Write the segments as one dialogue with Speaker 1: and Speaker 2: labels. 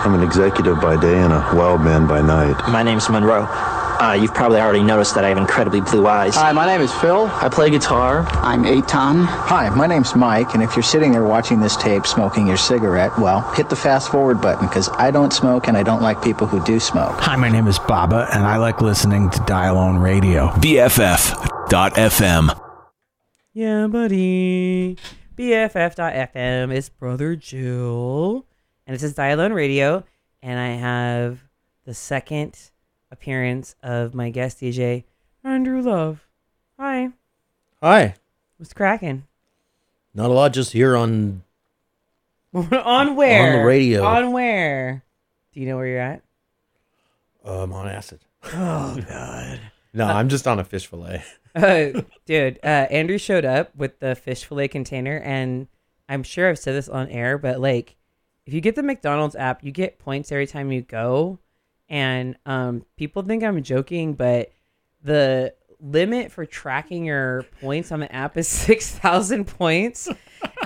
Speaker 1: Hi, I'm I'm an executive by day and a wild man by night.
Speaker 2: My name's Monroe. Uh, you've probably already noticed that I have incredibly blue eyes.
Speaker 3: Hi, my name is Phil.
Speaker 2: I play guitar.
Speaker 3: I'm Eitan.
Speaker 4: Hi, my name's Mike, and if you're sitting there watching this tape smoking your cigarette, well, hit the fast forward button because I don't smoke and I don't like people who do smoke.
Speaker 5: Hi, my name is Baba, and I like listening to Die Alone Radio.
Speaker 6: BFF.FM.
Speaker 7: Yeah, buddy. BFF.FM is Brother Jill. And this is Die Alone Radio. And I have the second appearance of my guest DJ, Andrew Love. Hi.
Speaker 8: Hi.
Speaker 7: What's cracking?
Speaker 8: Not a lot, just here on.
Speaker 7: on where?
Speaker 8: On the radio.
Speaker 7: On where? Do you know where you're at?
Speaker 8: I'm on acid.
Speaker 7: Oh, God.
Speaker 8: No, I'm just on a fish fillet.
Speaker 7: uh, dude, uh, Andrew showed up with the fish fillet container, and I'm sure I've said this on air, but like, if you get the McDonald's app, you get points every time you go, and um, people think I'm joking, but the limit for tracking your points on the app is six thousand points,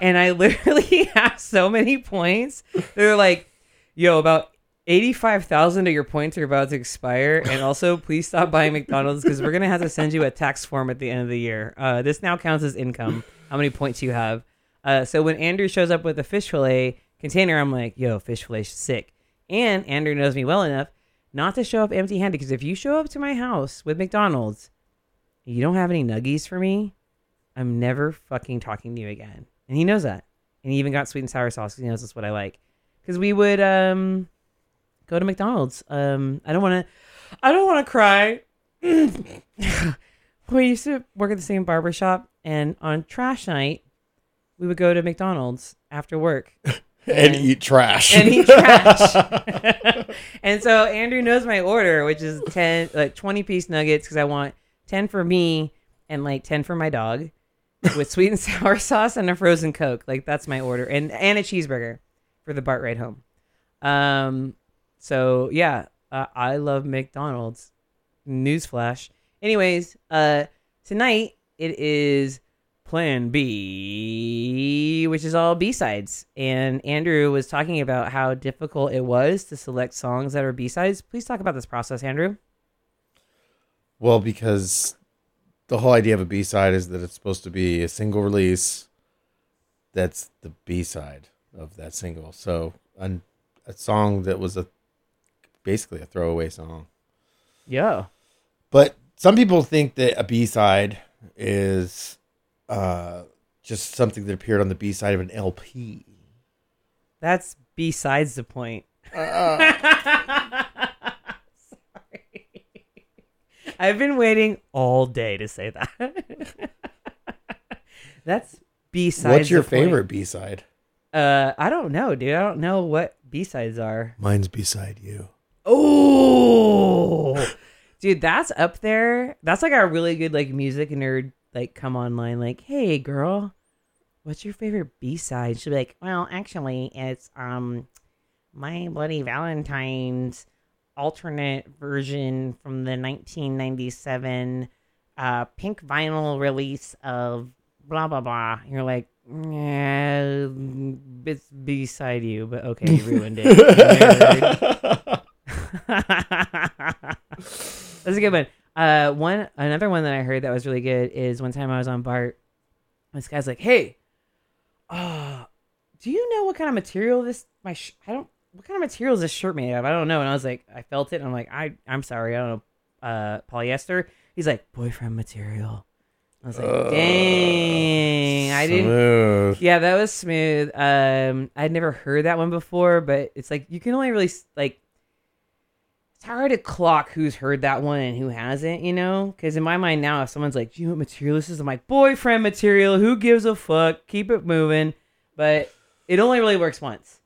Speaker 7: and I literally have so many points. They're like, yo, about 85,000 of your points are about to expire. And also, please stop buying McDonald's because we're going to have to send you a tax form at the end of the year. Uh, this now counts as income, how many points you have. Uh, so when Andrew shows up with a fish fillet container, I'm like, yo, fish fillet's sick. And Andrew knows me well enough not to show up empty handed because if you show up to my house with McDonald's, you don't have any nuggies for me, I'm never fucking talking to you again. And he knows that. And he even got sweet and sour sauce 'cause he knows that's what I like. Because we would, um, go to McDonald's. Um, I don't want to. I don't want to cry. we used to work at the same barber shop, and on trash night, we would go to McDonald's after work
Speaker 8: And eat trash.
Speaker 7: and eat trash. and so Andrew knows my order, which is ten, like twenty piece nuggets, because I want ten for me and like ten for my dog, with sweet and sour sauce and a frozen coke. Like that's my order, and and a cheeseburger for the BART ride home. Um, so yeah, uh, I love McDonald's. Newsflash. Anyways, uh, tonight it is Plan B, which is all B sides. And Andrew was talking about how difficult it was to select songs that are B sides. Please talk about this process, Andrew.
Speaker 8: well, because the whole idea of a B side is that it's supposed to be a single release that's the B side of that single. So, an, a song that was a basically a throwaway song.
Speaker 7: Yeah.
Speaker 8: But some people think that a B side is uh, just something that appeared on the B side of an LP.
Speaker 7: That's besides the point. Sorry. I've been waiting all day to say that. That's besides.
Speaker 8: What's your
Speaker 7: the
Speaker 8: favorite B side?
Speaker 7: Uh, I don't know, dude. I don't know what B sides are.
Speaker 8: Mine's beside you.
Speaker 7: Oh, dude, that's up there. That's like a really good like music nerd like come online like, hey girl, what's your favorite B side? She'll be like, well, actually, it's um, my Bloody Valentine's alternate version from the 1997 uh pink vinyl release of blah blah blah. You're like, yeah, it's beside you, but okay, you ruined it. That's a good one. Uh, one another one that I heard that was really good is one time I was on BART. This guy's like, "Hey, uh, do you know what kind of material this my sh- I don't what kind of material is this shirt made of? I don't know." And I was like, I felt it. And I'm like, I I'm sorry, I don't know. Uh, polyester. He's like, boyfriend material. I was like, dang, I didn't.
Speaker 8: Smooth.
Speaker 7: Yeah, that was smooth. Um, I'd never heard that one before, but it's like you can only really like. It's hard to clock who's heard that one and who hasn't, you know? Because in my mind now, if someone's like, "Do you know what material this is?" I'm like, "Boyfriend material." Who gives a fuck? Keep it moving. But it only really works once.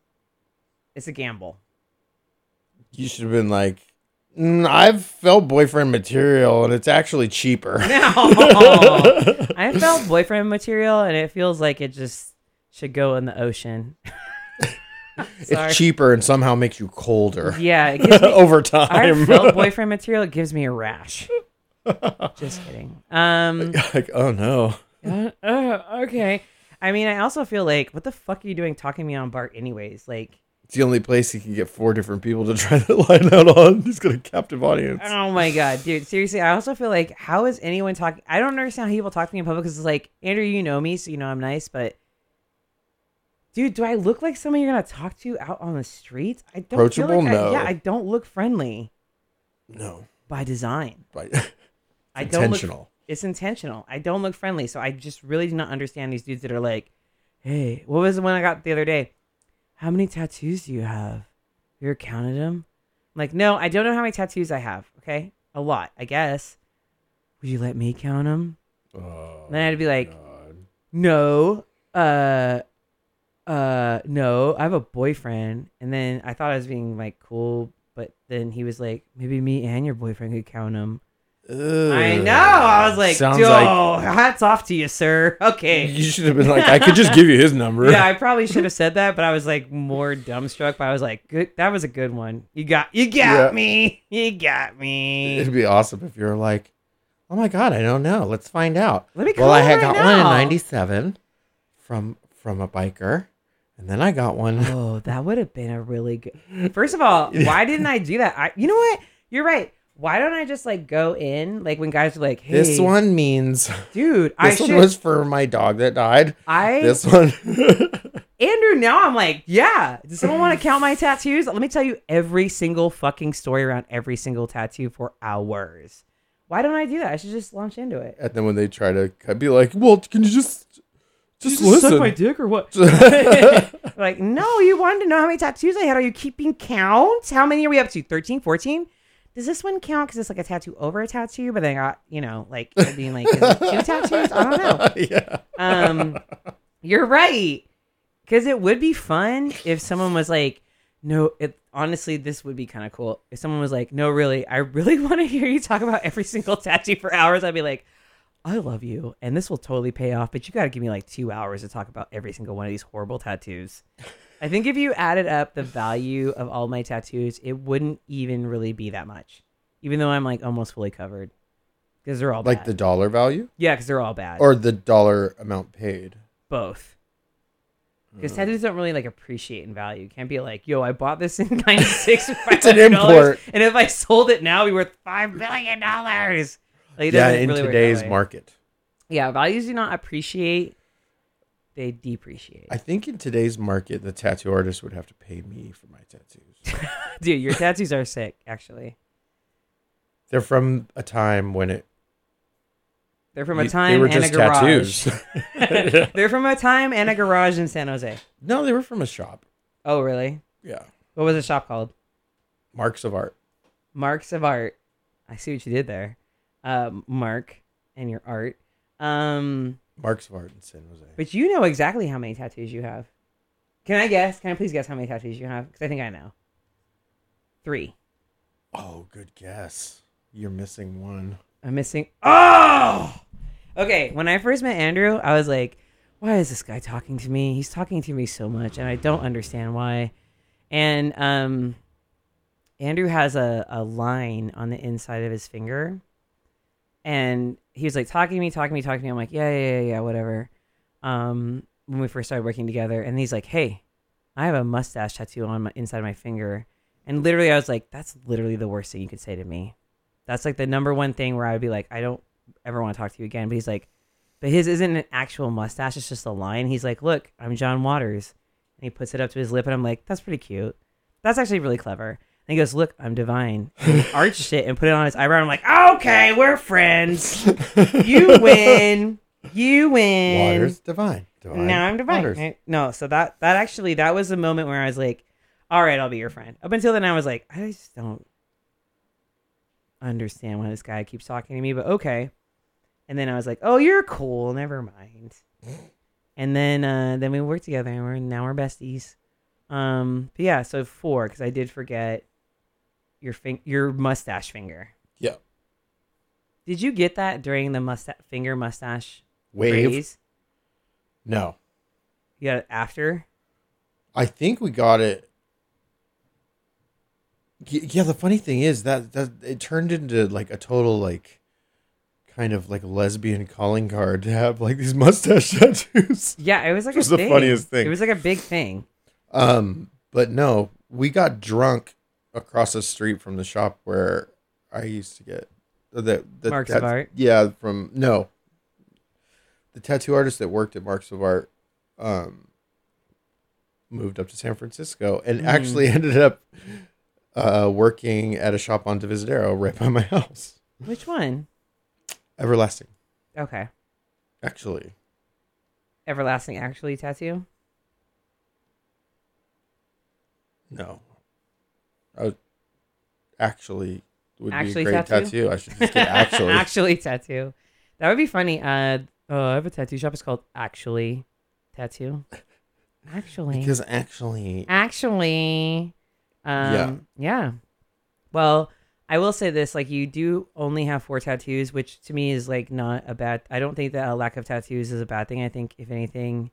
Speaker 7: It's a gamble.
Speaker 8: You should have been like, "Mm, I've felt boyfriend material, and it's actually cheaper.
Speaker 7: No, I felt boyfriend material, and it feels like it just should go in the ocean.
Speaker 8: It's cheaper and somehow makes you colder.
Speaker 7: Yeah, it gives me,
Speaker 8: over time.
Speaker 7: felt boyfriend material. It gives me a rash. Just kidding. Um.
Speaker 8: like, oh no.
Speaker 7: uh, uh, okay. I mean, I also feel like, what the fuck are you doing talking to me on BART, anyways? Like,
Speaker 8: It's the only place he can get four different people to try to line out on. He's got a captive audience.
Speaker 7: oh my god, dude. Seriously, I also feel like, how is anyone talking? I don't understand how people talk to me in public because it's like, Andrew, you know me, so you know I'm nice, but. Dude, do I look like someone you're gonna talk to out on the streets? I don't feel
Speaker 8: Approachable?
Speaker 7: like I-
Speaker 8: No.
Speaker 7: yeah, I don't look friendly
Speaker 8: No,
Speaker 7: by design.
Speaker 8: but
Speaker 7: I don't look
Speaker 8: intentional.
Speaker 7: it's intentional. I don't look friendly, so I just really do not understand these dudes that are like, "Hey, what was the one I got the other day? How many tattoos do you have? You ever counted them?" I'm like, no, I don't know how many tattoos I have. Okay, a lot, I guess. Would you let me count them?
Speaker 8: Oh,
Speaker 7: then I'd be like,
Speaker 8: God.
Speaker 7: no, uh, uh, no, I have a boyfriend. And then I thought I was being like cool, but then he was like, maybe me and your boyfriend could count them. I know. I was like,
Speaker 8: Sounds
Speaker 7: "Yo,
Speaker 8: like
Speaker 7: hats off to you, sir. Okay.
Speaker 8: you should have been like, I could just give you his number.
Speaker 7: Yeah, I probably should have said that, but I was like more dumbstruck. But I was like, good. That was a good one. You got, you got
Speaker 8: Yeah.
Speaker 7: me. You got me.
Speaker 8: It'd be awesome if you're like, oh my god, I don't know. Let's find out.
Speaker 7: Let me
Speaker 8: well, I
Speaker 7: him
Speaker 8: had
Speaker 7: right
Speaker 8: got one in
Speaker 7: now.
Speaker 8: '97 from from a biker, and then I got one.
Speaker 7: Oh, that would have been a really good. First of all, why didn't I do that? I, you know what? You're right. Why don't I just like go in like when guys are like, "Hey,
Speaker 8: This one means
Speaker 7: dude, I
Speaker 8: this one
Speaker 7: should."
Speaker 8: was for my dog that died.
Speaker 7: I
Speaker 8: This one,
Speaker 7: Andrew, now I'm like, yeah. Does someone want to count my tattoos? Let me tell you every single fucking story around every single tattoo for hours. Why don't I do that? I should just launch into it.
Speaker 8: and then when they try to I'd be like, well, can you just just,
Speaker 7: you
Speaker 8: listen?
Speaker 7: suck my dick or what? like, no, you wanted to know how many tattoos I had. Are you keeping count? How many are we up to? 13, 14? Does this one count because it's like a tattoo over a tattoo? But then I got, you know, like being like two tattoos? I don't know.
Speaker 8: yeah.
Speaker 7: Um, you're right. Because it would be fun if someone was like, no, it honestly, this would be kind of cool. If someone was like, no, really, I really want to hear you talk about every single tattoo for hours, I'd be like, I love you, and this will totally pay off, but you got to give me like two hours to talk about every single one of these horrible tattoos. I think if you added up the value of all my tattoos, it wouldn't even really be that much, even though I'm like almost fully covered because they're all
Speaker 8: Like
Speaker 7: bad.
Speaker 8: the dollar value
Speaker 7: yeah, because they're all bad
Speaker 8: or the dollar amount paid.
Speaker 7: both. Because hmm. tattoos don't really like appreciate in value. You can't be like, yo, I bought this in '96 for five
Speaker 8: It's an import.
Speaker 7: and if I sold it now, it'd be worth five billion dollars. Like,
Speaker 8: Yeah, in
Speaker 7: really
Speaker 8: today's market.
Speaker 7: yeah, values do not appreciate; they depreciate.
Speaker 8: I think in today's market, the tattoo artist would have to pay me for my tattoos.
Speaker 7: Dude, your tattoos are sick. Actually,
Speaker 8: They're from a time when it
Speaker 7: they're from a time
Speaker 8: they were
Speaker 7: and
Speaker 8: just
Speaker 7: a garage.
Speaker 8: tattoos.
Speaker 7: they're from a time and a garage in San Jose.
Speaker 8: no, they were from a shop.
Speaker 7: Oh, really?
Speaker 8: Yeah,
Speaker 7: What was the shop called?
Speaker 8: marks of art.
Speaker 7: Marks of Art. I see what you did there, um, Mark, and your art. Um,
Speaker 8: Marks of art in San Jose.
Speaker 7: but you know exactly how many tattoos you have. Can I guess? Can I please guess how many tattoos you have? Because I think I know. Three.
Speaker 8: Oh, good guess. You're missing one.
Speaker 7: I'm missing. Oh. Okay. When I first met Andrew, I was like, "Why is this guy talking to me? He's talking to me so much, and I don't understand why." And um, Andrew has a a line on the inside of his finger, and he was like talking to me, talking to me, talking to me. I'm like, "Yeah, yeah, yeah, yeah, whatever." Um, when we first started working together, and he's like, "Hey, I have a mustache tattoo on my inside of my finger," and literally, I was like, "That's literally the worst thing you could say to me." That's like the number one thing where I would be like, I don't ever want to talk to you again. But he's like, but his isn't an actual mustache; it's just a line. He's like, look, I'm John Waters, and he puts it up to his lip, and I'm like, that's pretty cute. That's actually really clever. And he goes, look, I'm divine. And he arched it and put it on his eyebrow. I'm like, okay, we're friends. You win. You win.
Speaker 8: Waters divine. divine.
Speaker 7: Now I'm divine.
Speaker 8: Waters.
Speaker 7: No, so that that actually that was the moment where I was like, all right, I'll be your friend. Up until then, I was like, I just don't understand why this guy keeps talking to me, but okay. And then I was like, oh, you're cool. Never mind. And then uh, then we worked together, and we're now we're besties. Um, but yeah, so four because I did forget your fing- your mustache finger.
Speaker 8: Yeah.
Speaker 7: Did you get that during the mustache finger mustache
Speaker 8: Wave.
Speaker 7: craze?
Speaker 8: No.
Speaker 7: You got it after?
Speaker 8: I think we got it. Yeah, the funny thing is that, that it turned into like a total like kind of like lesbian calling card to have like these mustache tattoos.
Speaker 7: Yeah, it was like
Speaker 8: Which was
Speaker 7: a
Speaker 8: the
Speaker 7: thing.
Speaker 8: funniest thing.
Speaker 7: It was like a big thing.
Speaker 8: Um, but no, we got drunk across the street from the shop where I used to get the the
Speaker 7: Marks
Speaker 8: tat-
Speaker 7: of Art?
Speaker 8: Yeah, from no, the tattoo artist that worked at Marks of Art, um, moved up to San Francisco and
Speaker 7: Mm.
Speaker 8: actually ended up uh working at a shop on Divisadero right by my house.
Speaker 7: Which one?
Speaker 8: Everlasting,
Speaker 7: Okay.
Speaker 8: actually.
Speaker 7: Everlasting actually tattoo?
Speaker 8: No, I actually would
Speaker 7: Actually
Speaker 8: be a great
Speaker 7: tattoo?
Speaker 8: tattoo. I should just get actually.
Speaker 7: actually tattoo. That would be funny. Uh, oh, I have a tattoo shop. It's called Actually Tattoo. Actually.
Speaker 8: Because actually,
Speaker 7: Actually. Um,
Speaker 8: Yeah.
Speaker 7: yeah. Well, I will say this: like, you do only have four tattoos, which to me is like not a bad. I don't think that a lack of tattoos is a bad thing. I think if anything,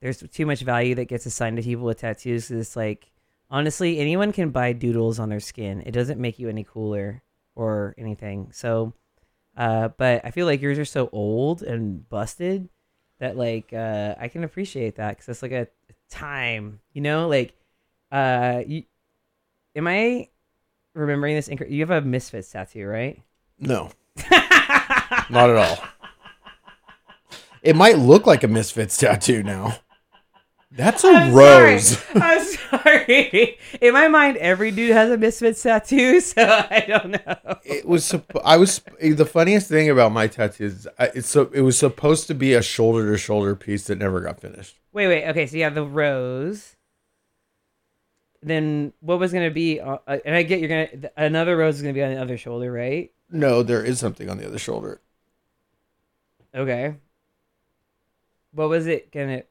Speaker 7: there's too much value that gets assigned to people with tattoos. it's like honestly, anyone can buy doodles on their skin. It doesn't make you any cooler or anything. So, uh, but I feel like yours are so old and busted that like uh, I can appreciate that because it's like a time, you know, like uh, you, am I remembering this? Inc- you have a Misfits tattoo, right?
Speaker 8: no, not at all. It might look like a Misfits tattoo now. That's a
Speaker 7: I'm
Speaker 8: rose.
Speaker 7: Sorry. In my mind, every dude has a Misfits tattoo, so I don't know.
Speaker 8: It was. I was. The funniest thing about my tattoos, I- it's so. It was supposed to be a shoulder to shoulder piece that never got finished.
Speaker 7: Wait, wait. Okay, so you have the rose. Then what was gonna be? Uh, uh, and I get you're gonna another rose is gonna be on the other shoulder, right?
Speaker 8: No, there is something on the other shoulder.
Speaker 7: Okay. What was it gonna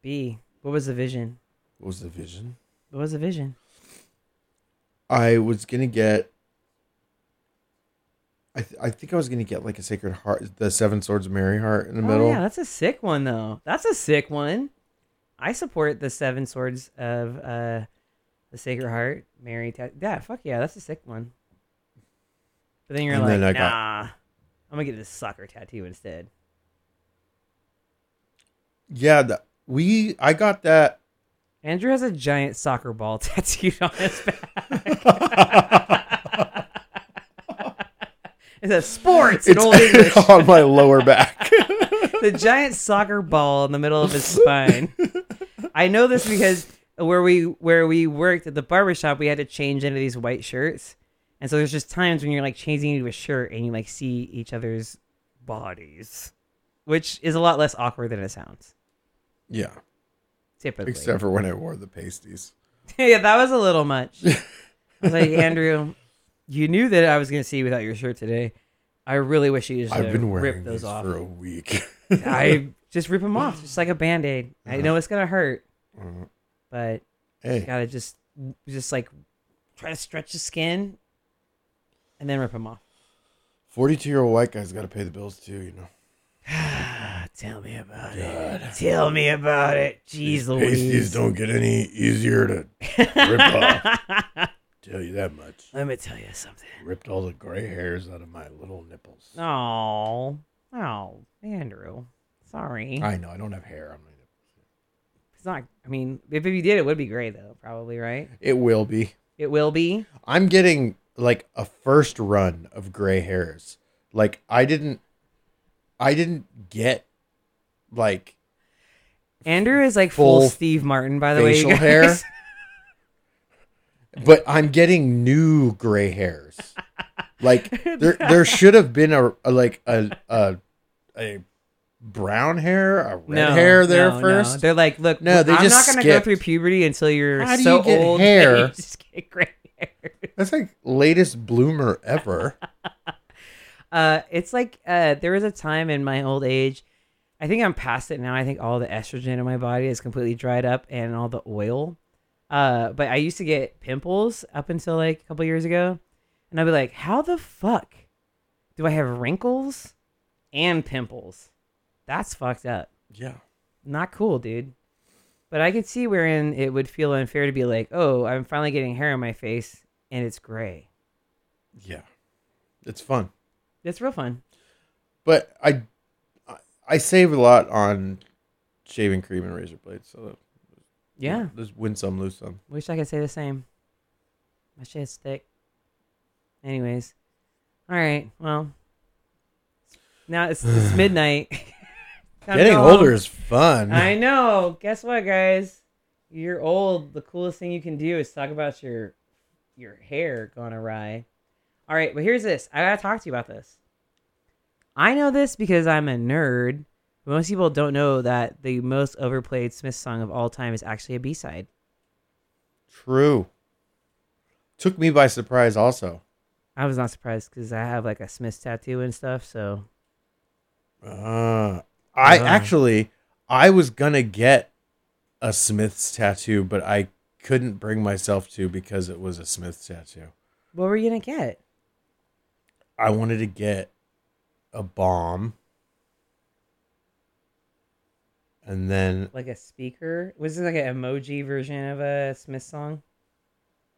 Speaker 7: be? What was the vision?
Speaker 8: What was the vision?
Speaker 7: What was the vision?
Speaker 8: I was gonna get. I th- I think I was gonna get like a Sacred Heart, the Seven Swords of Mary Heart in the
Speaker 7: Oh
Speaker 8: middle.
Speaker 7: yeah, that's a sick one though. That's a sick one. I support the seven swords of uh the Sacred Heart, Mary. Ta- yeah, fuck yeah, that's a sick one. But then you're
Speaker 8: And
Speaker 7: like,
Speaker 8: then
Speaker 7: nah,
Speaker 8: got-
Speaker 7: I'm gonna get this soccer tattoo instead.
Speaker 8: Yeah, the, we I got that.
Speaker 7: Andrew has a giant soccer ball tattooed on his back. it says sports in
Speaker 8: It's
Speaker 7: old English.
Speaker 8: on my lower back.
Speaker 7: the giant soccer ball in the middle of his spine. I know this because where we where we worked at the barbershop, we had to change into these white shirts. And so there's just times when you're like changing into a shirt and you like see each other's bodies, which is a lot less awkward than it sounds.
Speaker 8: yeah,
Speaker 7: Typically.
Speaker 8: except for when I wore the pasties.
Speaker 7: yeah, that was a little much. I was like, Andrew, you knew that I was going to see you without your shirt today. I really wish you just
Speaker 8: I've been wearing
Speaker 7: rip those off.
Speaker 8: for a week.
Speaker 7: I just rip them off, just like a band aid. I know it's gonna hurt,
Speaker 8: Uh,
Speaker 7: but
Speaker 8: hey,
Speaker 7: you gotta just, just like try to stretch the skin, and then rip them off.
Speaker 8: forty-two-year-old white guy's got to pay the bills too. You know,
Speaker 7: Tell me about it. Tell me about it. Jeez
Speaker 8: pasties
Speaker 7: Louise.
Speaker 8: don't get any easier to rip off. Tell you that much.
Speaker 7: Let me tell you something.
Speaker 8: Ripped all the gray hairs out of my little nipples.
Speaker 7: Oh, oh, Andrew. Sorry.
Speaker 8: I know I don't have hair on my nipples.
Speaker 7: It's not. I mean, if, if you did, it would be gray though. Probably right.
Speaker 8: It will be.
Speaker 7: It will be.
Speaker 8: I'm getting like a first run of gray hairs. Like I didn't I didn't get like
Speaker 7: Andrew is like full,
Speaker 8: Full
Speaker 7: Steve Martin, by the way. You
Speaker 8: hair. but I'm getting new gray hairs. Like there there should have been a, a like a a a brown hair, a red hair there
Speaker 7: no, no.
Speaker 8: first.
Speaker 7: They're like, look,
Speaker 8: No, they
Speaker 7: I'm
Speaker 8: just
Speaker 7: not going to go through puberty until you're
Speaker 8: How do
Speaker 7: so
Speaker 8: you get
Speaker 7: old
Speaker 8: hair?
Speaker 7: you just get gray hair.
Speaker 8: That's like latest bloomer ever.
Speaker 7: Uh, it's like uh, there was a time in my old age. I think I'm past it now. I think all the estrogen in my body is completely dried up and all the oil. Uh, but I used to get pimples up until like a couple years ago, and I'd be like, "How the fuck do I have wrinkles and pimples? That's fucked up."
Speaker 8: yeah.
Speaker 7: not cool, dude. But I could see wherein it would feel unfair to be like, oh, I'm finally getting hair on my face and it's gray.
Speaker 8: Yeah. It's fun.
Speaker 7: It's real fun.
Speaker 8: but I, I- save a lot on shaving cream and razor blades. So
Speaker 7: Yeah.
Speaker 8: just win some, lose some.
Speaker 7: Wish I could say the same. My shit's thick. Anyways. All right. Well. Now it's, it's midnight.
Speaker 8: Getting older is fun.
Speaker 7: I know. Guess what, guys? You're old. The coolest thing you can do is talk about your your hair going awry. All right, but here's this. I gotta talk to you about this. I know this because I'm a nerd. Most people don't know that the most overplayed Smith song of all time is actually a B side.
Speaker 8: True. Took me by surprise. Also,
Speaker 7: I was not surprised because I have like a Smith tattoo and stuff. So
Speaker 8: uh, I
Speaker 7: Uh.
Speaker 8: actually I was gonna get a Smith's tattoo, but I couldn't bring myself to because it was a Smith's tattoo.
Speaker 7: what were you gonna get?
Speaker 8: I wanted to get a bomb. And then
Speaker 7: Like a speaker? Was this like an emoji version of a Smith song?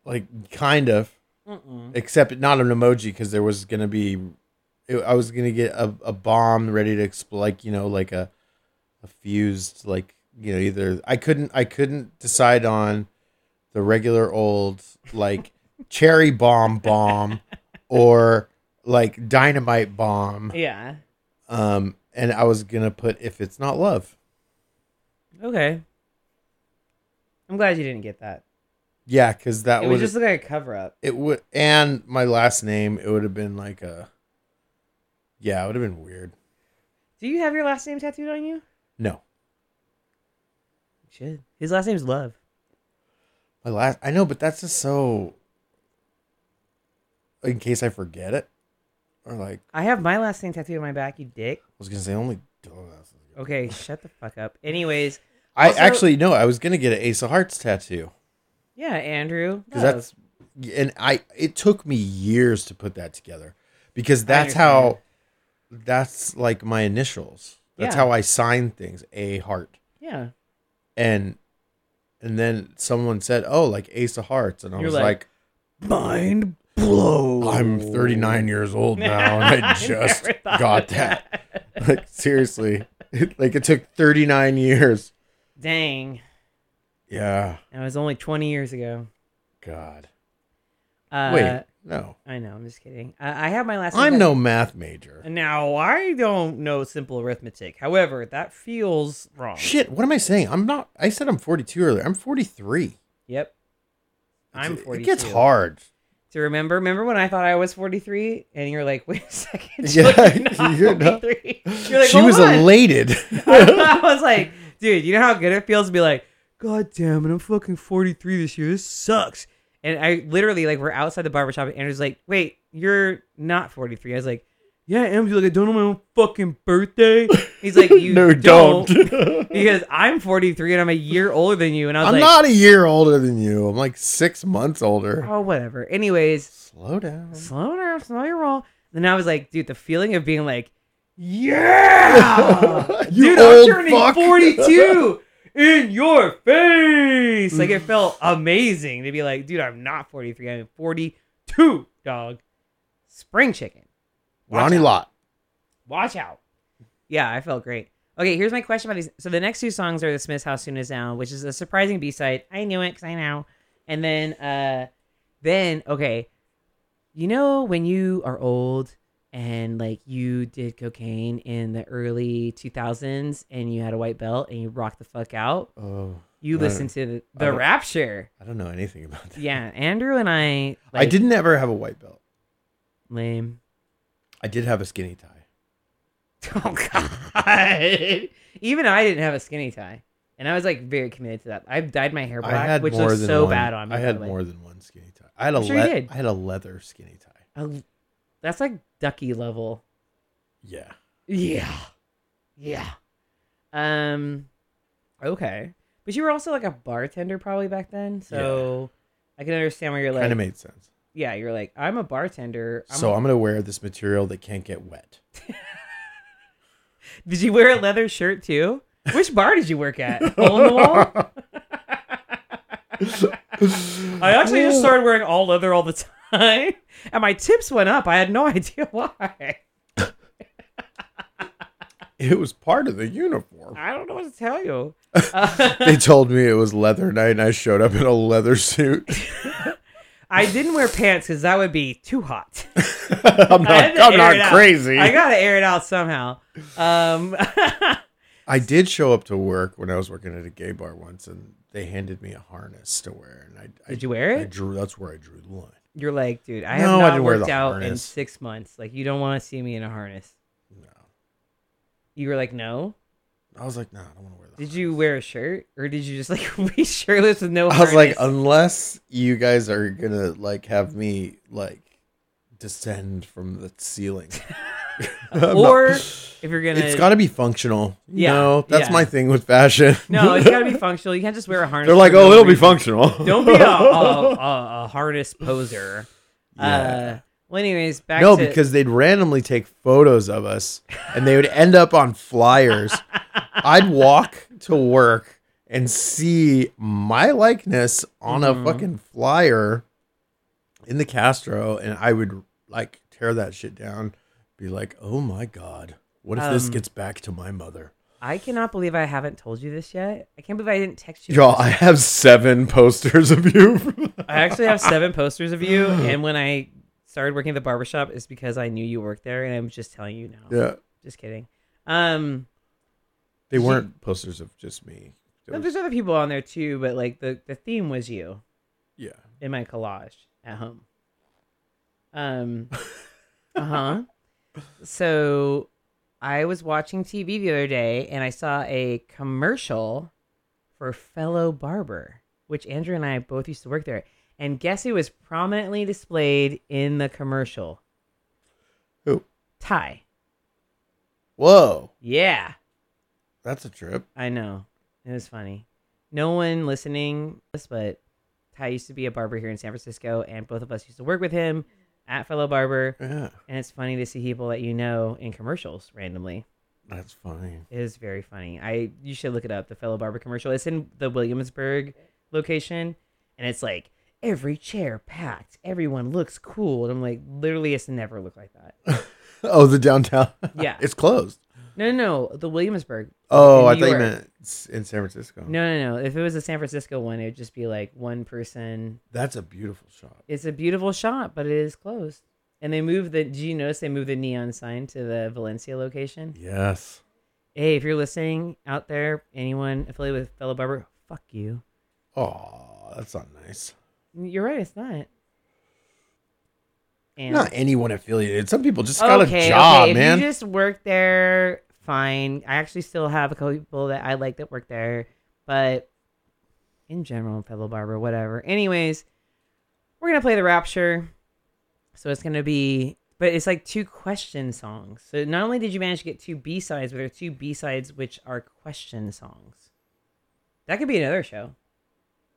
Speaker 8: like kind of
Speaker 7: Mm-mm.
Speaker 8: except not an emoji because there was gonna be it, i was gonna get a, a bomb ready to explode like you know like a a fused like you know either i couldn't i couldn't decide on the regular old like cherry bomb bomb or like dynamite bomb
Speaker 7: Yeah.
Speaker 8: um and i was gonna put if it's not love
Speaker 7: Okay. I'm glad you didn't get that.
Speaker 8: yeah because that
Speaker 7: It
Speaker 8: would
Speaker 7: just look like a cover up.
Speaker 8: it would and my last name it would have been like a yeah it would have been weird
Speaker 7: Do you have your last name tattooed on you?
Speaker 8: no
Speaker 7: You should. His last name's Love.
Speaker 8: My last, I know, but that's just so. In case I forget it, or like
Speaker 7: I have my last name tattooed on my back, you dick.
Speaker 8: I was gonna say, only dumbasses.
Speaker 7: Okay, shut the fuck up. Anyways,
Speaker 8: I
Speaker 7: Also-
Speaker 8: actually no, I was gonna get an Ace of Hearts tattoo
Speaker 7: yeah, Andrew.
Speaker 8: because
Speaker 7: Love.
Speaker 8: that's, and I it took me years to put that together because that's how, that's like my initials. That's
Speaker 7: Yeah.
Speaker 8: how I sign things. A heart,
Speaker 7: yeah.
Speaker 8: and and then someone said, "Oh, like Ace of Hearts," and I
Speaker 7: You're
Speaker 8: was
Speaker 7: like,
Speaker 8: like
Speaker 5: Mind blow.
Speaker 8: I'm 39 years old now, and I just
Speaker 7: thought
Speaker 8: got
Speaker 7: of
Speaker 8: that. Like seriously, like it took 39 years.
Speaker 7: Dang.
Speaker 8: Yeah,
Speaker 7: That was only 20 years ago.
Speaker 8: God.
Speaker 7: Uh,
Speaker 8: Wait, no,
Speaker 7: I know. I'm just kidding. I, I have my last.
Speaker 8: I'm no math major.
Speaker 7: Now I don't know simple arithmetic. However, that feels wrong.
Speaker 8: Shit, what am I saying? I'm not. I said I'm 42 earlier. I'm 43.
Speaker 7: Yep. I'm 42.
Speaker 8: It gets hard.
Speaker 7: To remember. Remember when I thought I was 43, and you're like, "Wait a second,
Speaker 8: Yeah,
Speaker 7: you're not
Speaker 8: you're not-
Speaker 7: You're like,
Speaker 8: she was
Speaker 7: on."
Speaker 8: elated.
Speaker 7: I was like, "Dude, you know how good it feels to be like, God damn it, I'm fucking 43 this year. This sucks." And I literally like we're outside the barbershop, and Andrew's like, "Wait, you're not 43." I was like, "Yeah, I am." He's like, "I don't know my own fucking birthday." He's like, "You
Speaker 8: no,
Speaker 7: don't."
Speaker 8: don't.
Speaker 7: because I'm 43 and I'm a year older than you. And I was like,
Speaker 8: I'm
Speaker 7: like,
Speaker 8: not a year older than you. I'm like six months older.
Speaker 7: oh, whatever. Anyways,
Speaker 8: Slow down.
Speaker 7: slow down, slow your roll. Then I was like, dude, the feeling of being like, yeah,
Speaker 8: You
Speaker 7: dude, I'm turning
Speaker 8: fuck.
Speaker 7: 42 in your face. Like it mm. felt amazing to be like, dude, I'm not 43. I'm 42, dog. Spring chicken. Watch
Speaker 8: Ronnie
Speaker 7: out.
Speaker 8: Lott.
Speaker 7: Watch out. Yeah, I felt great. Okay, here's my question about these. So the next two songs are the Smiths' "How Soon Is Now," which is a surprising B-side. I knew it because I know. And then, uh, then okay, you know when you are old and like you did cocaine in the early 2000s and you had a white belt and you rocked the fuck out.
Speaker 8: Oh,
Speaker 7: You
Speaker 8: I
Speaker 7: listened to the,
Speaker 8: I
Speaker 7: the
Speaker 8: don't-
Speaker 7: Rapture.
Speaker 8: I don't know anything about that.
Speaker 7: Yeah, Andrew and I.
Speaker 8: I didn't ever have a white belt.
Speaker 7: lame.
Speaker 8: I did have a skinny tie.
Speaker 7: Oh God! Even I didn't have a skinny tie, and I was like very committed to that. I dyed my hair black, which looks so
Speaker 8: one,
Speaker 7: bad on me.
Speaker 8: I had more than one skinny tie. I had a
Speaker 7: sure
Speaker 8: le-
Speaker 7: did.
Speaker 8: I had a leather skinny tie.
Speaker 7: A- that's like ducky level.
Speaker 8: Yeah.
Speaker 7: Yeah, yeah. Um, okay, but you were also like a bartender probably back then, so I can understand where you're like,
Speaker 8: kind of made sense.
Speaker 7: Yeah, you're like, I'm a bartender. I'm
Speaker 8: so
Speaker 7: a-
Speaker 8: I'm gonna wear this material that can't get wet.
Speaker 7: did you wear a leather shirt too? Which bar did you work at? Hole in the wall. I actually just started wearing all leather all the time, and my tips went up. I had no idea why.
Speaker 8: It was part of the uniform.
Speaker 7: I don't know what to tell you.
Speaker 8: They told me it was leather night, and I showed up in a leather suit.
Speaker 7: I didn't wear pants because that would be too hot.
Speaker 8: I'm not, I'm not
Speaker 7: out.
Speaker 8: crazy.
Speaker 7: I gotta air it out somehow. Um,
Speaker 8: I did show up to work when I was working at a gay bar once, and they handed me a harness to wear. And I
Speaker 7: Did you wear it?
Speaker 8: I drew. That's where I drew the line.
Speaker 7: you're like, dude, I
Speaker 8: No,
Speaker 7: have
Speaker 8: I
Speaker 7: not
Speaker 8: didn't
Speaker 7: worked out in six months. Like, you don't want to see me in a harness.
Speaker 8: No,
Speaker 7: You were like, no.
Speaker 8: I was like, no, I don't want to wear that.
Speaker 7: Did you wear a shirt or did you just like be shirtless with no?
Speaker 8: I was like, unless you guys are gonna like have me like descend from the ceiling, I'm not-
Speaker 7: or if you're gonna,
Speaker 8: it's got to be functional.
Speaker 7: Yeah,
Speaker 8: Yeah, no, that's
Speaker 7: yeah.
Speaker 8: my thing with fashion.
Speaker 7: no, it's gotta be functional. You can't just wear a harness.
Speaker 8: They're like, oh,
Speaker 7: no
Speaker 8: it'll be functional.
Speaker 7: Don't be a, a, a, a harness poser. Uh,
Speaker 8: Yeah.
Speaker 7: Well, anyways, back
Speaker 8: no,
Speaker 7: to
Speaker 8: because they'd randomly take photos of us, and they would end up on flyers. I'd walk to work and see my likeness on
Speaker 7: Mhm.
Speaker 8: a fucking flyer in the Castro, and I would like tear that shit down. Be like, oh my god, what if this
Speaker 7: Um,
Speaker 8: gets back to my mother?
Speaker 7: I cannot believe I haven't told you this yet. I can't believe I didn't text you.
Speaker 8: Y'all, I have seven posters of you.
Speaker 7: I actually have seven posters of you, and when I started working at the barbershop, is because I knew you worked there, and I'm just telling you now.
Speaker 8: yeah,
Speaker 7: Just kidding. Um,
Speaker 8: they weren't posters of just me.
Speaker 7: No,
Speaker 8: was-
Speaker 7: there's other people on there too, but like the the theme was you
Speaker 8: yeah,
Speaker 7: in my collage at home. Um, uh huh. So I was watching TV the other day, and I saw a commercial for Fellow Barber, which Andrew and I both used to work there. And guess who was prominently displayed in the commercial?
Speaker 8: Who?
Speaker 7: Ty.
Speaker 8: Whoa,
Speaker 7: Yeah,
Speaker 8: that's a trip.
Speaker 7: I know. It was funny. No one listening, but Ty used to be a barber here in San Francisco, and both of us used to work with him at Fellow Barber.
Speaker 8: Yeah,
Speaker 7: And it's funny to see people that you know in commercials randomly.
Speaker 8: that's funny.
Speaker 7: It is very funny. I you should look it up. The Fellow Barber commercial. It's in the Williamsburg location, and it's like every chair packed. Everyone looks cool. And I'm like, literally, it's never looked like that.
Speaker 8: Oh, the downtown.
Speaker 7: Yeah.
Speaker 8: it's closed.
Speaker 7: No, no, no. The Williamsburg.
Speaker 8: Oh, I thought you meant in San Francisco.
Speaker 7: No, no, no. If it was a San Francisco one, it would just be like one person.
Speaker 8: That's a beautiful shot.
Speaker 7: It's a beautiful shot, but it is closed. And they moved the. Did you notice they moved the neon sign to the Valencia location?
Speaker 8: Yes.
Speaker 7: Hey, if you're listening out there, anyone affiliated with Fellow Barber, fuck you.
Speaker 8: Oh, that's not nice.
Speaker 7: You're right. It's not. And
Speaker 8: Not anyone affiliated. Some people just got
Speaker 7: okay,
Speaker 8: a job,
Speaker 7: okay. If
Speaker 8: man.
Speaker 7: you just work there, fine. I actually still have a couple people that I like that work there, but in general, fellow barber, whatever. Anyways, we're gonna play the Rapture, so it's gonna be, but it's like two question songs. So not only did you manage to get two B sides, but there are two B sides which are question songs. That could be another show.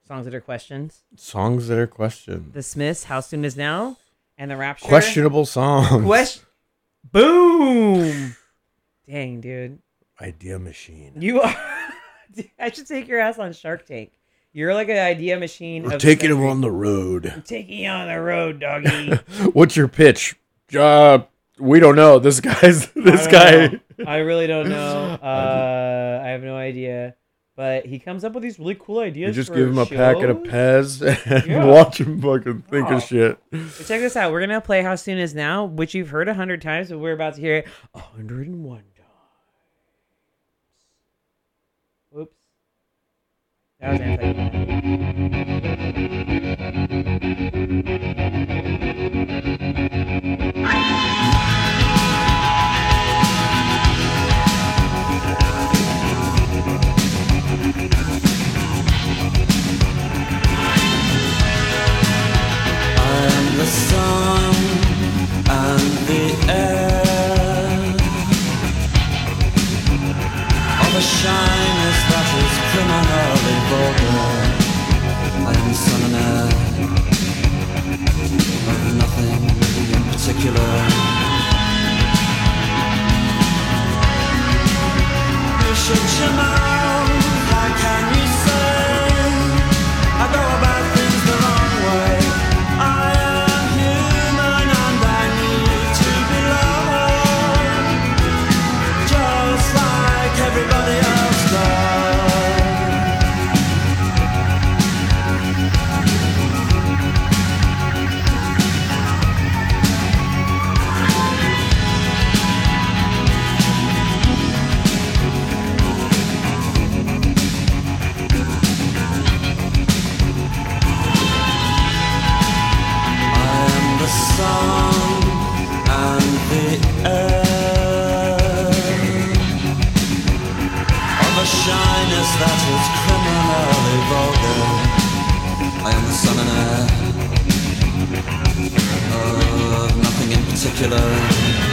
Speaker 7: Songs that are questions.
Speaker 8: Songs that are questions.
Speaker 7: The Smiths, How Soon Is Now, and the Rapture.
Speaker 8: Questionable songs.
Speaker 7: Question. Boom. Dang, dude.
Speaker 8: Idea machine.
Speaker 7: You are. I should take your ass on Shark Tank. You're like an idea machine.
Speaker 8: We're taking him on the road.
Speaker 7: I'm taking you on the road, doggy.
Speaker 8: What's your pitch? Uh, we don't know. This guy's this
Speaker 7: I
Speaker 8: guy.
Speaker 7: know. I really don't know. Uh, I have no idea. But he comes up with these really cool
Speaker 8: You
Speaker 7: ideas.
Speaker 8: just
Speaker 7: for
Speaker 8: give him a packet of. Pez and
Speaker 7: Yeah.
Speaker 8: watch him fucking think
Speaker 7: Oh.
Speaker 8: of shit.
Speaker 7: So check this out. We're gonna play "How Soon Is Now," which you've heard a hundred times, but we're about to hear it a hundred and one times. Oops. That was anti.
Speaker 9: particular. You shut your mouth. How can you?
Speaker 3: In
Speaker 6: particular.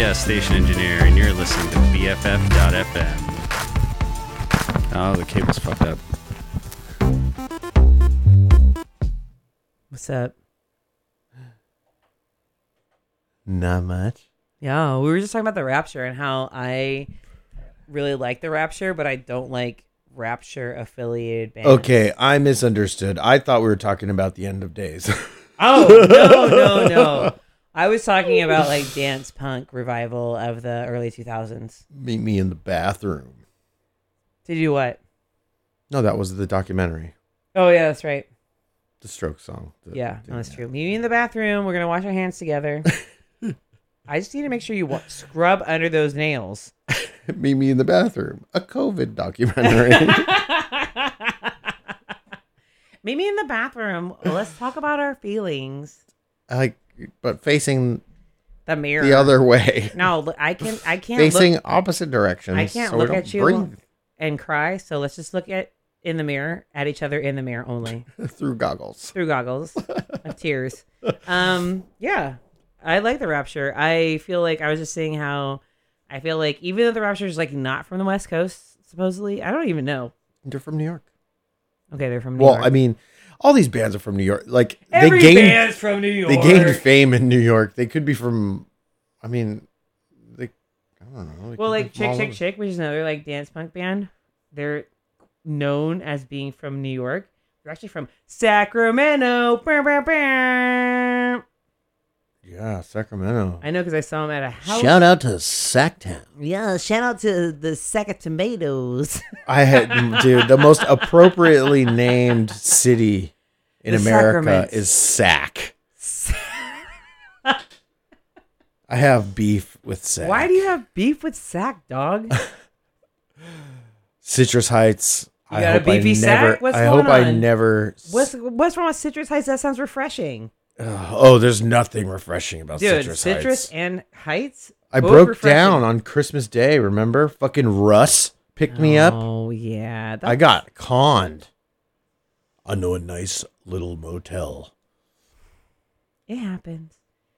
Speaker 6: Guest, station engineer, and you're listening to BFF.FM. Oh, the cable's fucked up.
Speaker 7: What's up?
Speaker 8: Not much.
Speaker 7: Yeah, we were just talking about the Rapture and how I really like the Rapture, but I don't like Rapture affiliated bands.
Speaker 8: Okay, I misunderstood. I thought we were talking about the end of days.
Speaker 7: Oh no no no! I was talking about like dance punk revival of the early two thousands.
Speaker 8: Meet me in the bathroom.
Speaker 7: To do what?
Speaker 8: No, that was the documentary,
Speaker 7: Oh yeah, that's right.
Speaker 8: the Stroke song. The-
Speaker 7: Yeah, no, that's true. Meet me in the bathroom. We're gonna wash our hands together. I just need to make sure you wa- scrub under those nails.
Speaker 8: Meet me in the bathroom. A COVID documentary.
Speaker 7: Meet me in the bathroom. Let's talk about our feelings.
Speaker 8: like, but facing
Speaker 7: The mirror.
Speaker 8: the other way,
Speaker 7: No, I can. I can't
Speaker 8: facing
Speaker 7: look
Speaker 8: opposite directions.
Speaker 7: I can't
Speaker 8: so
Speaker 7: look at you
Speaker 8: breathe
Speaker 7: and cry. So let's just look at in the mirror at each other in the mirror only
Speaker 8: through goggles.
Speaker 7: through goggles of tears. Um, yeah, I like the Rapture. I feel like I was just saying how I feel like even though the Rapture is like not from the West Coast, supposedly, I don't even know.
Speaker 8: They're from New York.
Speaker 7: Okay, they're from New
Speaker 8: Well,
Speaker 7: York.
Speaker 8: I mean, all these bands are from New York. Like
Speaker 7: Every
Speaker 8: they gained
Speaker 7: band's from New York.
Speaker 8: they gained fame in New York. They could be from. I mean, they. I don't know.
Speaker 7: well, like Chick Chick. Chick, which is another like dance punk band. They're known as being from New York. They're actually from Sacramento. Brr, brr, brr.
Speaker 8: Yeah, Sacramento.
Speaker 7: I know because I saw him at a house.
Speaker 8: Shout out to Sacktown.
Speaker 7: Yeah, shout out to the sack of tomatoes.
Speaker 8: I had, dude, the most appropriately named city in
Speaker 7: The
Speaker 8: America
Speaker 7: Sacraments.
Speaker 8: is Sac. I have beef with Sac.
Speaker 7: Why do you have beef with sack, dog?
Speaker 8: Citrus Heights?
Speaker 7: You
Speaker 8: I
Speaker 7: got a
Speaker 8: hope I
Speaker 7: beefy
Speaker 8: never.
Speaker 7: Sac? What's
Speaker 8: I
Speaker 7: going
Speaker 8: hope I never.
Speaker 7: What's what's wrong with Citrus Heights? That sounds refreshing,
Speaker 8: Oh, there's nothing refreshing about
Speaker 7: dude.
Speaker 8: Citrus,
Speaker 7: Citrus,
Speaker 8: Heights.
Speaker 7: and Heights.
Speaker 8: I broke
Speaker 7: refreshing.
Speaker 8: down on Christmas Day. Remember, fucking Russ picked me up.
Speaker 7: Oh yeah,
Speaker 8: I got conned. I know a nice little motel.
Speaker 7: it happens.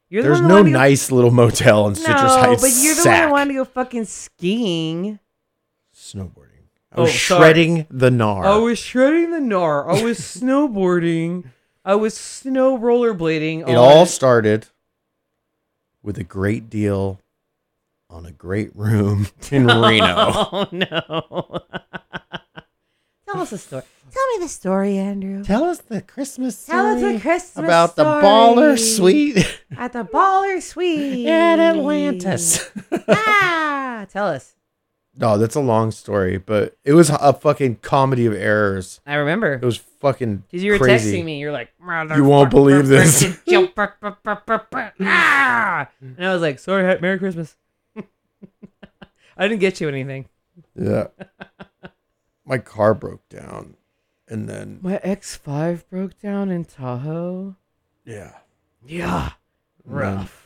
Speaker 7: You're
Speaker 8: There's
Speaker 7: the
Speaker 8: no
Speaker 7: go-
Speaker 8: nice little motel in Citrus Heights.
Speaker 7: but you're the one who wanted to go fucking skiing.
Speaker 8: snowboarding. I
Speaker 7: Oh,
Speaker 8: was
Speaker 7: sorry.
Speaker 8: shredding the gnar.
Speaker 7: I was shredding the gnar. I was snowboarding. I was snow rollerblading.
Speaker 8: it
Speaker 7: on-
Speaker 8: all started with a great deal on a great room in Reno.
Speaker 7: Oh no! Tell us a story. Tell me the story, Andrew.
Speaker 8: Tell us the Christmas
Speaker 7: Tell us
Speaker 8: story
Speaker 7: a Christmas
Speaker 8: about the
Speaker 7: story.
Speaker 8: baller suite
Speaker 7: at the Baller Suite
Speaker 8: in Atlantis.
Speaker 7: ah, tell us.
Speaker 8: No, that's a long story, but it was a fucking comedy of errors.
Speaker 7: I remember
Speaker 8: It was fucking
Speaker 7: because you were
Speaker 8: crazy.
Speaker 7: texting me. You're like,
Speaker 8: You won't believe this.
Speaker 7: ah! and I was like, sorry, Merry Christmas. I didn't get you anything.
Speaker 8: Yeah. My car broke down, and then
Speaker 7: My X5 broke down in Tahoe.
Speaker 8: yeah,
Speaker 7: Yeah, rough.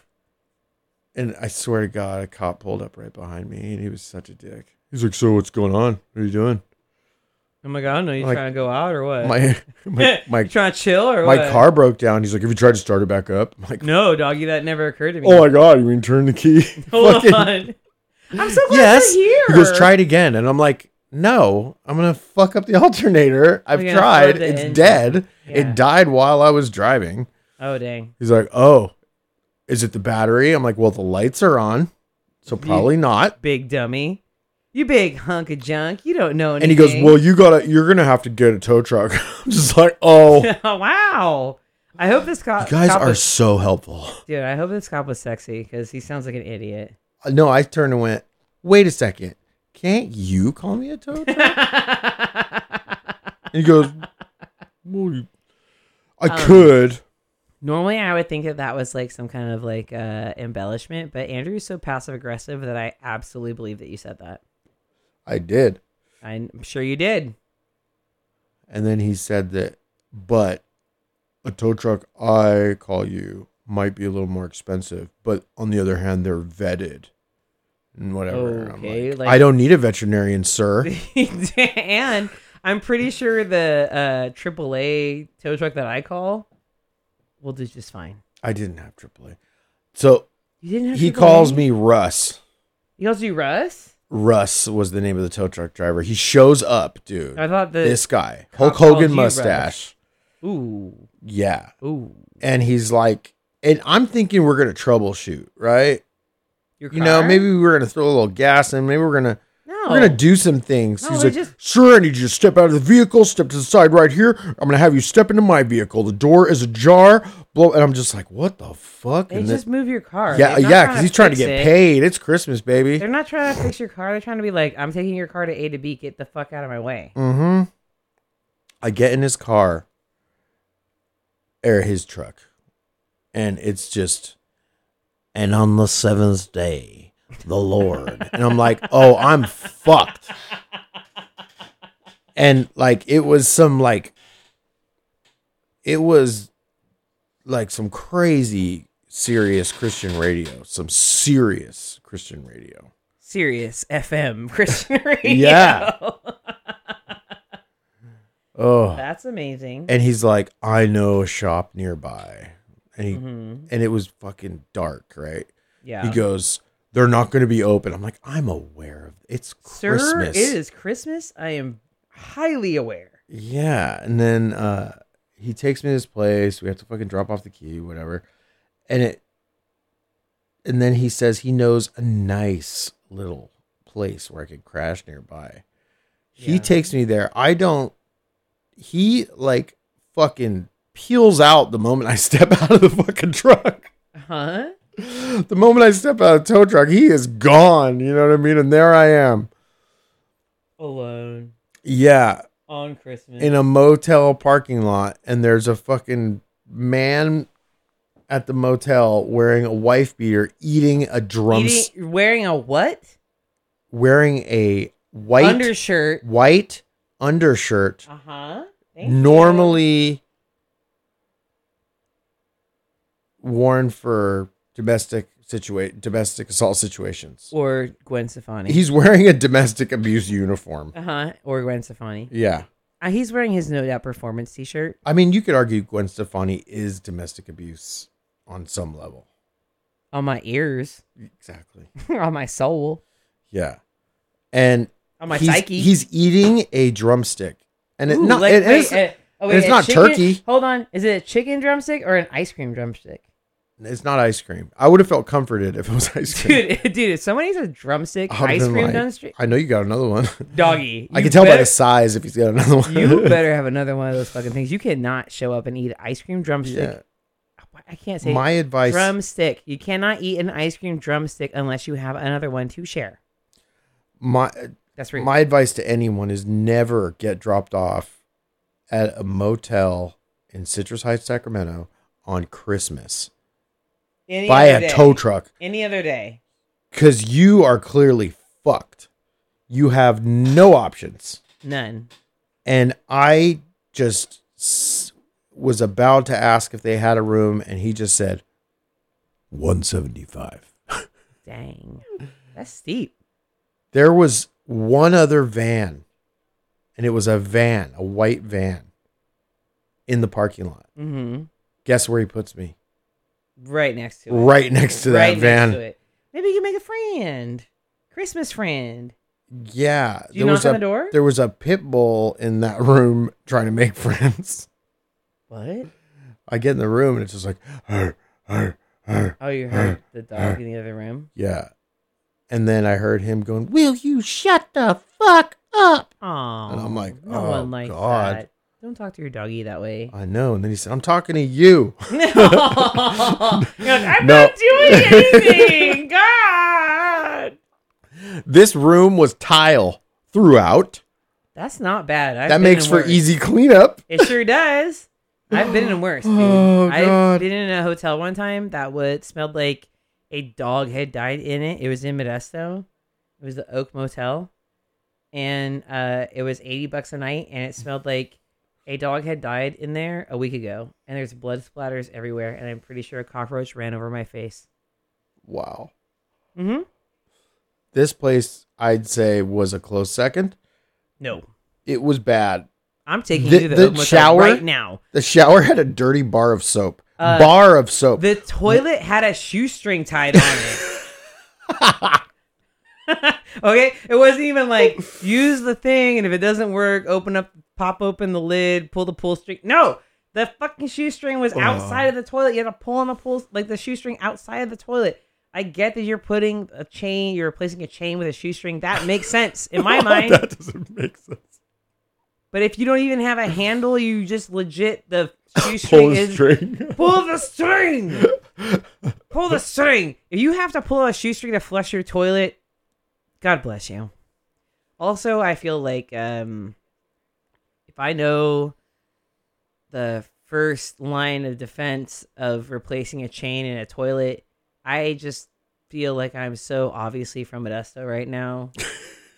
Speaker 8: And I swear to God, a cop pulled up right behind me, and he was such a dick. He's like, "So what's going on? What are you doing?"
Speaker 7: Oh my god, I don't know. You
Speaker 8: Like,
Speaker 7: trying to go out or what?
Speaker 8: My my my,
Speaker 7: you trying to chill or
Speaker 8: my
Speaker 7: what?
Speaker 8: car broke down. He's like, "Have you tried to start it back up?" I'm like,
Speaker 7: No, doggy, that never occurred to me.
Speaker 8: "Oh my God, you mean turn the key?"
Speaker 7: Hold
Speaker 8: Fucking-
Speaker 7: on. I'm so glad
Speaker 8: yes.
Speaker 7: you're here.
Speaker 8: He goes, "Try it again," and I'm like, "No, I'm gonna fuck up the alternator. I've tried. It's
Speaker 7: engine."
Speaker 8: dead.
Speaker 7: Yeah.
Speaker 8: It died while I was driving."
Speaker 7: Oh dang.
Speaker 8: He's like, "Oh, is it the battery?" I'm like, "Well, the lights are on, so probably not."
Speaker 7: Big dummy. You big hunk of junk. You don't know anything.
Speaker 8: And he goes, "Well, you gotta, you're gonna have to get a tow truck." I'm just like, "Oh,
Speaker 7: wow. I hope this cop.
Speaker 8: guys
Speaker 7: cop
Speaker 8: are
Speaker 7: was,
Speaker 8: so helpful."
Speaker 7: dude. I hope this cop was sexy because he sounds like an idiot.
Speaker 8: No, I turned and went, "Wait a second, can't you call me a tow truck?" and he goes, well, "I
Speaker 7: Um,
Speaker 8: could."
Speaker 7: Normally, I would think that that was like some kind of like uh, embellishment, but Andrew's so passive aggressive that I absolutely believe that you said that.
Speaker 8: I did.
Speaker 7: I'm sure you did.
Speaker 8: And then he said that, but a tow truck I call you might be a little more expensive, but on the other hand, they're vetted and whatever.
Speaker 7: Okay,
Speaker 8: like,
Speaker 7: like-
Speaker 8: I don't need a veterinarian, sir.
Speaker 7: and I'm pretty sure the uh, AAA tow truck that I call will do just fine.
Speaker 8: I didn't have AAA. So
Speaker 7: You didn't have
Speaker 8: He
Speaker 7: go
Speaker 8: calls me Russ.
Speaker 7: He calls you Russ.
Speaker 8: He calls me Russ.
Speaker 7: He calls you Russ.
Speaker 8: Russ was the name of the tow truck driver. He shows up, dude.
Speaker 7: I thought
Speaker 8: this guy, Hulk Hogan mustache.
Speaker 7: Ooh,
Speaker 8: Yeah.
Speaker 7: ooh.
Speaker 8: And he's like, and I'm thinking we're gonna troubleshoot, right? You know, maybe we were gonna throw a little gas in. Maybe we're gonna. We're gonna do some things.
Speaker 7: No,
Speaker 8: he's like,
Speaker 7: just-
Speaker 8: sure, I need you to step out of the vehicle, step to the side right here. I'm gonna have you step into my vehicle. The door is ajar. Blow, and I'm just like, what the fuck?
Speaker 7: They
Speaker 8: And
Speaker 7: just
Speaker 8: then-
Speaker 7: move your car.
Speaker 8: yeah,
Speaker 7: They're not
Speaker 8: yeah, because he's trying to
Speaker 7: fix
Speaker 8: get
Speaker 7: it.
Speaker 8: paid. It's Christmas, baby.
Speaker 7: They're not trying to fix your car. They're trying to be like, I'm taking your car to A to B. Get the fuck out of my way.
Speaker 8: Mm-hmm. I get in his car, or his truck, and it's just, and on the seventh day, the Lord, and I'm like, oh, I'm fucked. And like it was some like, it was like some crazy serious Christian radio, some serious Christian radio.
Speaker 7: Serious FM Christian Radio.
Speaker 8: Yeah. Oh,
Speaker 7: That's amazing.
Speaker 8: and he's like, I know a shop nearby, and he
Speaker 7: Mhm.
Speaker 8: and it was fucking dark, right?
Speaker 7: Yeah.
Speaker 8: He goes, they're not going to be open. I'm like, I'm aware of it's
Speaker 7: Sir,
Speaker 8: Christmas.
Speaker 7: it is Christmas. I am highly aware.
Speaker 8: Yeah, and then uh he takes me to this place. We have to fucking drop off the key, whatever. And it and then he says he knows a nice little place where I could crash nearby. He takes me there. I don't he like fucking peels out the moment I step out of the fucking truck.
Speaker 7: Huh?
Speaker 8: The moment I step out of the tow truck, he is gone. You know what I mean? And there I am.
Speaker 7: Alone
Speaker 8: Yeah.
Speaker 7: on Christmas.
Speaker 8: in a motel parking lot and there's a fucking man at the motel wearing a wife beater eating a drum
Speaker 7: Eating, wearing a what?
Speaker 8: wearing a white
Speaker 7: Undershirt.
Speaker 8: white undershirt
Speaker 7: Uh huh.
Speaker 8: normally worn for domestic situa- domestic assault situations
Speaker 7: Or Gwen Stefani.
Speaker 8: he's wearing a domestic abuse uniform
Speaker 7: uh huh. Or Gwen Stefani.
Speaker 8: yeah
Speaker 7: Uh, he's wearing his No Doubt Performance T-shirt.
Speaker 8: i mean you could argue gwen stefani is domestic abuse on some level
Speaker 7: on my ears,
Speaker 8: exactly
Speaker 7: on my soul,
Speaker 8: Yeah. And
Speaker 7: on my
Speaker 8: he's,
Speaker 7: psyche.
Speaker 8: he's eating a drumstick. And it,
Speaker 7: Ooh,
Speaker 8: not,
Speaker 7: like,
Speaker 8: it
Speaker 7: wait,
Speaker 8: is-
Speaker 7: uh, oh,
Speaker 8: it's not
Speaker 7: chicken-
Speaker 8: turkey.
Speaker 7: Hold on, is it a chicken drumstick or an ice cream drumstick?
Speaker 8: It's not ice cream. I would have felt comforted if it was ice cream.
Speaker 7: Dude, dude, if someone eats a drumstick
Speaker 8: I would've
Speaker 7: ice
Speaker 8: been
Speaker 7: cream
Speaker 8: like,
Speaker 7: drumstick,
Speaker 8: I know you got another one.
Speaker 7: doggy,
Speaker 8: I
Speaker 7: you
Speaker 8: can tell by
Speaker 7: better-
Speaker 8: the size if he's got another one.
Speaker 7: You better have another one of those fucking things. You cannot show up and eat ice cream drumstick. I can't say
Speaker 8: My advice
Speaker 7: drumstick. You cannot eat an ice cream drumstick unless you have another one to share.
Speaker 8: my
Speaker 7: That's rude.
Speaker 8: my advice to anyone is never get dropped off at a motel in Citrus Heights, Sacramento on Christmas
Speaker 7: Any
Speaker 8: by a
Speaker 7: day.
Speaker 8: tow truck.
Speaker 7: Any other day.
Speaker 8: Cause you are clearly fucked. You have no options.
Speaker 7: None.
Speaker 8: and I just s- was about to ask if they had a room, and he just said, 175.
Speaker 7: Dang. That's steep.
Speaker 8: There was one other van, and it was a van, a white van, in the parking lot.
Speaker 7: Mm-hmm.
Speaker 8: Guess where he puts me?
Speaker 7: Right next to it.
Speaker 8: Right next to that
Speaker 7: right
Speaker 8: van.
Speaker 7: Next to it. Maybe you can make a friend. Christmas friend.
Speaker 8: Yeah,
Speaker 7: Do you knock
Speaker 8: was
Speaker 7: on
Speaker 8: a
Speaker 7: the door?
Speaker 8: there was a pit bull in that room trying to make friends.
Speaker 7: What?
Speaker 8: I get in the room and it's just like, "Arr, arr, arr."
Speaker 7: Oh, you heard the dog in the other room?
Speaker 8: yeah. And then I heard him going, "Will you shut the fuck up?"
Speaker 7: Oh.
Speaker 8: And I'm like,
Speaker 7: no
Speaker 8: "Oh,
Speaker 7: likes
Speaker 8: God."
Speaker 7: that. Don't talk to your doggy that way.
Speaker 8: I know. And then he said, "I'm talking to you."
Speaker 7: You're like, I'm
Speaker 8: No.
Speaker 7: not doing anything. God.
Speaker 8: This room was tile throughout.
Speaker 7: That's not bad. I've
Speaker 8: that makes for
Speaker 7: worse.
Speaker 8: easy cleanup.
Speaker 7: It sure does. I've been in worse. Dude.
Speaker 8: Oh,
Speaker 7: I've been in a hotel one time that would smelled like a dog had died in it. It was in Modesto. It was the Oak Motel, and uh, it was eighty bucks a night, and it smelled like a dog had died in there a week ago, and there's blood splatters everywhere, and I'm pretty sure a cockroach ran over my face.
Speaker 8: Wow.
Speaker 7: Mm-hmm.
Speaker 8: This place, I'd say, was a close second.
Speaker 7: No,
Speaker 8: It was bad.
Speaker 7: I'm taking
Speaker 8: The-
Speaker 7: you to the,
Speaker 8: the shower?
Speaker 7: right now.
Speaker 8: The shower had a dirty bar of soap.
Speaker 7: Uh,
Speaker 8: bar of soap.
Speaker 7: The toilet had a shoestring tied on it. okay, it wasn't even like use the thing, and if it doesn't work, open up, pop open the lid, pull the pull string. No, the fucking shoestring was outside of the toilet. You had to pull on the pull, like the shoestring outside of the toilet. I get that you're putting a chain, you're replacing a chain with a shoestring. That makes sense in my mind.
Speaker 8: that doesn't make sense.
Speaker 7: But if you don't even have a handle, you just legit the
Speaker 8: Pull
Speaker 7: shoestring
Speaker 8: the
Speaker 7: is
Speaker 8: string.
Speaker 7: pull the string. pull the string. If you have to pull a shoestring to flush your toilet, God bless you. Also, I feel like um, if I know the first line of defense of replacing a chain in a toilet, I just feel like I'm so obviously from Modesto right now.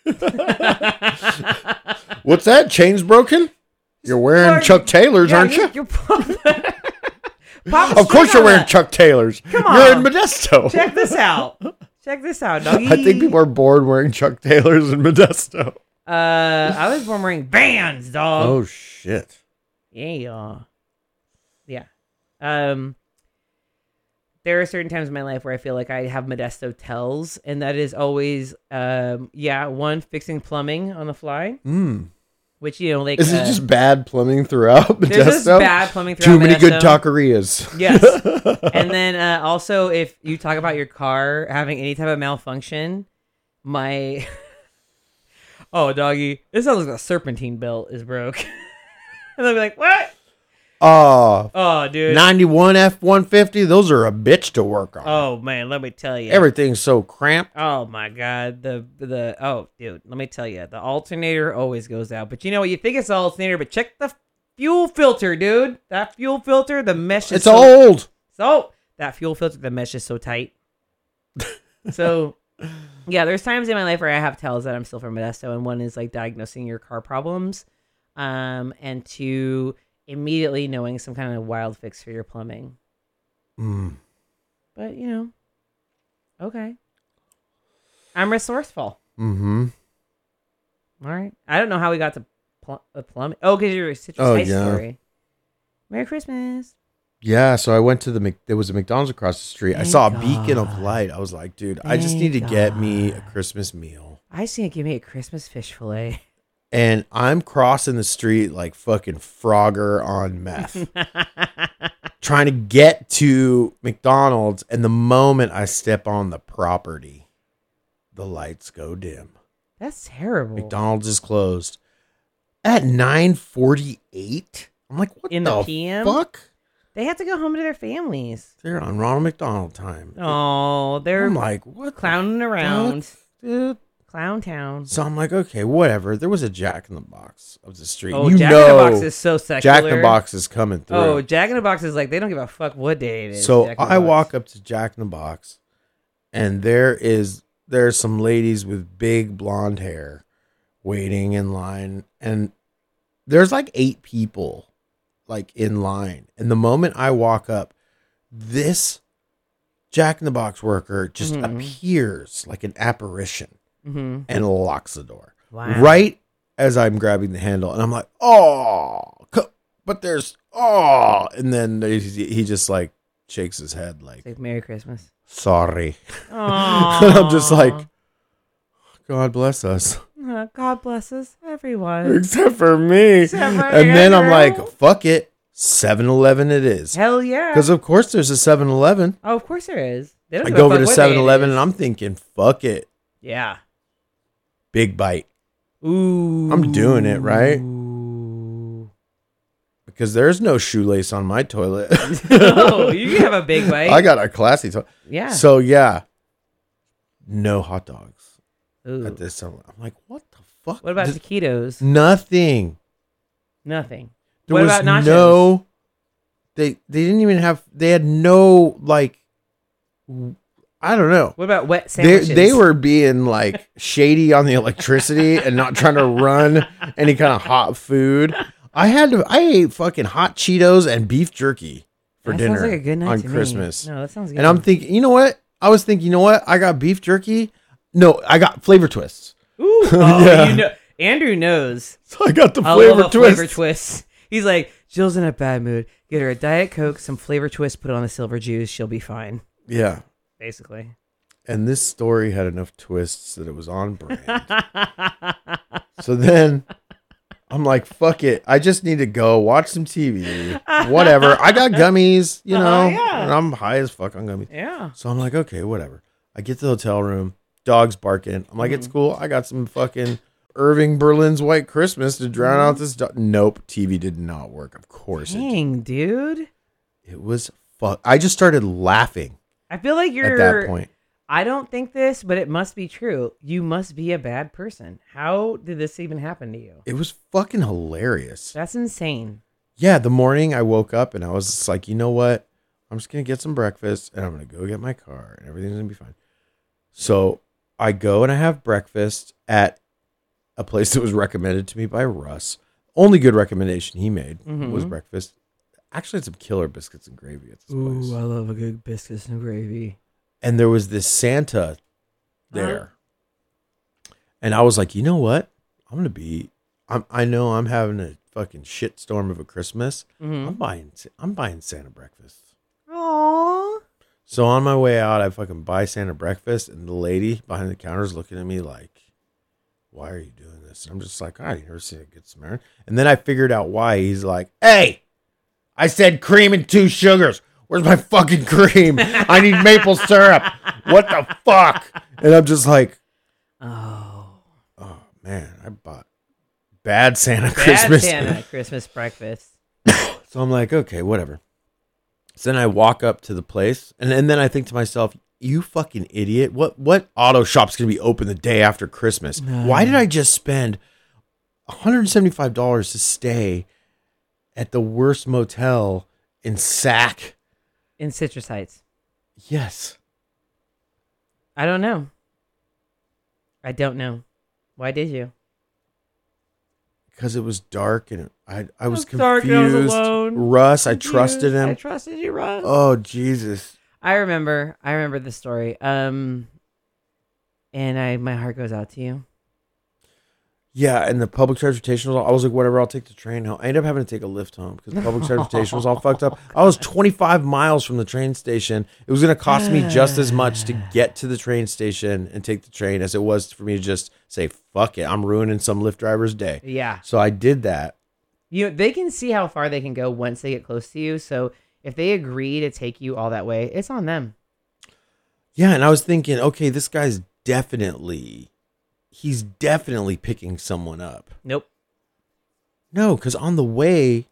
Speaker 8: What's that? Chains broken? You're wearing Chuck Taylors,
Speaker 7: Yeah,
Speaker 8: aren't you?
Speaker 7: You're a
Speaker 8: Of course, you're wearing. Chuck Taylors.
Speaker 7: Come on,
Speaker 8: You're in. Modesto.
Speaker 7: Check this out. Check this out, doggy.
Speaker 8: I think people are bored wearing Chuck Taylors in Modesto.
Speaker 7: Uh, I was born wearing bands, dog.
Speaker 8: Oh shit!
Speaker 7: Yeah. Yeah. Um there are certain times in my life where I feel like I have Modesto tells, and that is always um yeah, one fixing plumbing on the fly.
Speaker 8: Mm.
Speaker 7: Which you know, like this
Speaker 8: Is
Speaker 7: uh,
Speaker 8: it just bad plumbing throughout Modesto?
Speaker 7: there's just bad plumbing throughout
Speaker 8: Too many good
Speaker 7: Modesto.
Speaker 8: taquerias.
Speaker 7: Yes. and then uh, also, if you talk about your car having any type of malfunction, my oh doggy, this sounds like a serpentine belt is broke. and they'll be like, "What?
Speaker 8: Oh,
Speaker 7: Oh, dude.
Speaker 8: 91 F one fifty. Those are a bitch to work on.
Speaker 7: oh man, let me tell you.
Speaker 8: Everything's so cramped.
Speaker 7: Oh my god, the the oh dude, let me tell you, the alternator always goes out. But you know what? You think it's the alternator, but check the fuel filter, dude. That fuel filter, the mesh is
Speaker 8: It's
Speaker 7: so
Speaker 8: old.
Speaker 7: So that fuel filter, the mesh is so tight. so yeah, there's times in my life where I have tells that I'm still from Modesto, and one is like diagnosing your car problems, um, and two immediately knowing some kind of wild fix for your plumbing.
Speaker 8: Mm.
Speaker 7: But you know, okay, I'm resourceful.
Speaker 8: Mm-hmm.
Speaker 7: All right, I don't know how we got to pl- uh, plumbing. Oh, because you're a citrus
Speaker 8: Oh,
Speaker 7: ice
Speaker 8: yeah.
Speaker 7: story. Merry Christmas.
Speaker 8: Yeah, so I went to the Mc- there was a McDonald's across the street. I
Speaker 7: Thank
Speaker 8: saw a beacon of light. I was like, dude, I just need to
Speaker 7: Thank
Speaker 8: get me a Christmas meal.
Speaker 7: I just need to give me a Christmas fish fillet.
Speaker 8: And I'm crossing the street like fucking Frogger on meth. trying to get to McDonald's, and the moment I step on the property, the lights go dim.
Speaker 7: That's terrible.
Speaker 8: McDonald's is closed at 9:48. I'm like, what
Speaker 7: In
Speaker 8: the,
Speaker 7: the PM?
Speaker 8: fuck?
Speaker 7: They have to go home to their families.
Speaker 8: They're on Ronald McDonald time.
Speaker 7: Oh, they're
Speaker 8: I'm like, what
Speaker 7: clowning around.
Speaker 8: fuck, dude?
Speaker 7: Clown town.
Speaker 8: So I'm like, okay, whatever. There was a Jack in the Box of the street.
Speaker 7: Oh,
Speaker 8: you
Speaker 7: Jack in the Box is so secular.
Speaker 8: Jack in the Box is coming through.
Speaker 7: Oh, Jack in the Box is like they don't give a fuck what day it is.
Speaker 8: So
Speaker 7: Jack in the
Speaker 8: I walk up to Jack in the Box, and there is there's some ladies with big blonde hair waiting in line, and there's like eight people like in line. And the moment I walk up, this Jack in the Box worker just
Speaker 7: Mhm.
Speaker 8: appears like an apparition
Speaker 7: Mhm.
Speaker 8: and locks the door
Speaker 7: Wow.
Speaker 8: right as I'm grabbing the handle, and I'm like, oh, but there's oh, and then he just like shakes his head like,
Speaker 7: like Merry Christmas.
Speaker 8: sorry. And I'm just like, God bless us,
Speaker 7: Uh, God bless us, everyone.
Speaker 8: except for me.
Speaker 7: Except for
Speaker 8: and then I'm like, fuck it, 7-Eleven it is,
Speaker 7: Hell yeah.
Speaker 8: because of course there's a 7-Eleven.
Speaker 7: oh, of course there is.
Speaker 8: I go over to
Speaker 7: what
Speaker 8: 7-Eleven and I'm thinking, fuck it,
Speaker 7: yeah.
Speaker 8: Big bite,
Speaker 7: Ooh.
Speaker 8: I'm doing it, right? Because there's no shoelace on my toilet.
Speaker 7: oh, you can have a big bite.
Speaker 8: I got a classy toilet.
Speaker 7: yeah.
Speaker 8: So yeah, no hot dogs
Speaker 7: Ooh.
Speaker 8: at this time. I'm like, what the fuck?
Speaker 7: What about
Speaker 8: Just
Speaker 7: taquitos?
Speaker 8: nothing?
Speaker 7: Nothing.
Speaker 8: There
Speaker 7: what
Speaker 8: was
Speaker 7: about nachos?
Speaker 8: no. They they didn't even have. They had no like. I don't know.
Speaker 7: What about wet
Speaker 8: They
Speaker 7: sandwiches?
Speaker 8: they were being like shady on the electricity and not trying to run any kind of hot food. I had to. I ate fucking hot Cheetos and beef jerky for
Speaker 7: that
Speaker 8: dinner
Speaker 7: Sounds like a good night
Speaker 8: on
Speaker 7: to me.
Speaker 8: Christmas.
Speaker 7: No, that sounds good.
Speaker 8: And I'm thinking, you know what? I was thinking, you know what? I got beef jerky. No, I got flavor twists.
Speaker 7: Ooh, oh,
Speaker 8: Yeah.
Speaker 7: you know, Andrew knows.
Speaker 8: So I got the flavor
Speaker 7: love a
Speaker 8: twist.
Speaker 7: flavor twist. He's like, Jill's in a bad mood. Get her a diet coke, some flavor twist, put it on the silver juice. She'll be fine.
Speaker 8: Yeah.
Speaker 7: Basically.
Speaker 8: And this story had enough twists that it was on brand. so then I'm like, fuck it. I just need to go watch some TV. Whatever. I got gummies, you know,
Speaker 7: Uh-huh, yeah.
Speaker 8: and I'm high as fuck on gummies.
Speaker 7: Yeah.
Speaker 8: So I'm like, okay, whatever. I get to the hotel room, dogs barking. I'm like, it's
Speaker 7: Mm-hmm.
Speaker 8: cool. I got some fucking Irving Berlin's White Christmas to drown
Speaker 7: Mm-hmm.
Speaker 8: out this. Do- nope, TV did not work. Of course, it,
Speaker 7: Dang, dude.
Speaker 8: it was fuck. I just started laughing
Speaker 7: I feel like you're
Speaker 8: at that point.
Speaker 7: I don't think this, but it must be true. You must be a bad person. How did this even happen to you?
Speaker 8: It was fucking hilarious.
Speaker 7: That's insane.
Speaker 8: Yeah, the morning I woke up and I was just like, you know what? I'm just gonna get some breakfast and I'm gonna go get my car and everything's gonna be fine. So I go and I have breakfast at a place that was recommended to me by Russ. Only good recommendation he made was
Speaker 7: Mhm.
Speaker 8: breakfast. Actually, had some killer biscuits and gravy at this place.
Speaker 7: I love a good biscuits and gravy.
Speaker 8: and there was this Santa uh-huh. there. And I was like, you know what? I'm gonna be. I'm. I know I'm having a fucking shit storm of a Christmas. Mm-hmm. I'm buying. I'm buying Santa breakfast.
Speaker 7: Aww.
Speaker 8: So on my way out, I fucking buy Santa breakfast, and the lady behind the counter is looking at me like, "Why are you doing this?" And I'm just like, "I never seen a good Samaritan." And then I figured out why. He's like, "Hey, I said cream and two sugars. Where's my fucking cream? I need maple syrup. What the fuck?" And I'm just like,
Speaker 7: Oh.
Speaker 8: "Oh man, I bought bad Santa
Speaker 7: Bad
Speaker 8: Christmas."
Speaker 7: Santa Christmas breakfast.
Speaker 8: So I'm like, okay, whatever. So then I walk up to the place, and, and then I think to myself, you fucking idiot. What what auto shop's gonna be open the day after Christmas? Why did I just spend $175 to stay at the worst motel in Sac?
Speaker 7: In Citrus Heights.
Speaker 8: Yes.
Speaker 7: I don't know. I don't know. Why did you?
Speaker 8: Because it was dark and I I was
Speaker 7: was dark and I was
Speaker 8: confused.
Speaker 7: alone.
Speaker 8: Russ, I trusted him.
Speaker 7: I trusted you, Russ.
Speaker 8: Oh Jesus.
Speaker 7: I remember. I remember the story. Um, and I my heart goes out to you.
Speaker 8: Yeah, and the public transportation was all, I was like, whatever, I'll take the train home. I ended up having to take a Lyft home because the public transportation was all fucked up. I was 25 miles from the train station. It was going to cost me just as much to get to the train station and take the train as it was for me to just say, fuck it, I'm ruining some Lyft driver's day.
Speaker 7: Yeah.
Speaker 8: So I did that.
Speaker 7: You know, they can see how far they can go once they get close to you. So if they agree to take you all that way, it's on them.
Speaker 8: Yeah, and I was thinking, okay, this guy's definitely, he's definitely picking someone up.
Speaker 7: Nope.
Speaker 8: No, because on the way,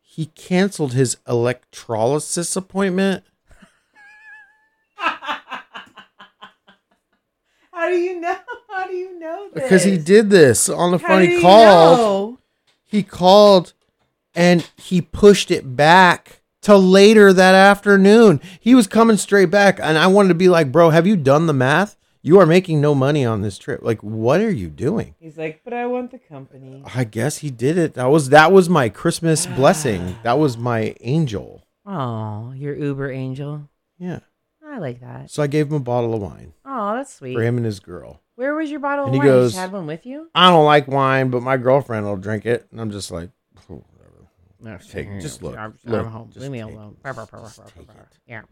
Speaker 8: he canceled his electrolysis appointment.
Speaker 7: How do you know? How do you know this?
Speaker 8: Because he did this on the
Speaker 7: How
Speaker 8: phone. He called.
Speaker 7: know?
Speaker 8: He called and he pushed it back to later that afternoon. He was coming straight back. And I wanted to be like, bro, have you done the math? You are making no money on this trip. Like, what are you doing?
Speaker 7: He's like, but I want the company.
Speaker 8: I guess he did it. That was that was my Christmas blessing. That was my angel.
Speaker 7: Oh, your Uber angel.
Speaker 8: Yeah.
Speaker 7: I like that.
Speaker 8: So I gave him a bottle of wine
Speaker 7: Oh, that's sweet.
Speaker 8: for him and his girl.
Speaker 7: Where was your bottle
Speaker 8: And
Speaker 7: of
Speaker 8: he
Speaker 7: wine? You
Speaker 8: goes-
Speaker 7: just had one with you?
Speaker 8: I don't like wine, but my girlfriend will drink it. And I'm just like, "Oh, whatever. Take- just look,
Speaker 7: I'm,
Speaker 8: look,
Speaker 7: I'm home.
Speaker 8: just
Speaker 7: Leave me
Speaker 8: take it,
Speaker 7: alone.
Speaker 8: just take it.
Speaker 7: Yeah.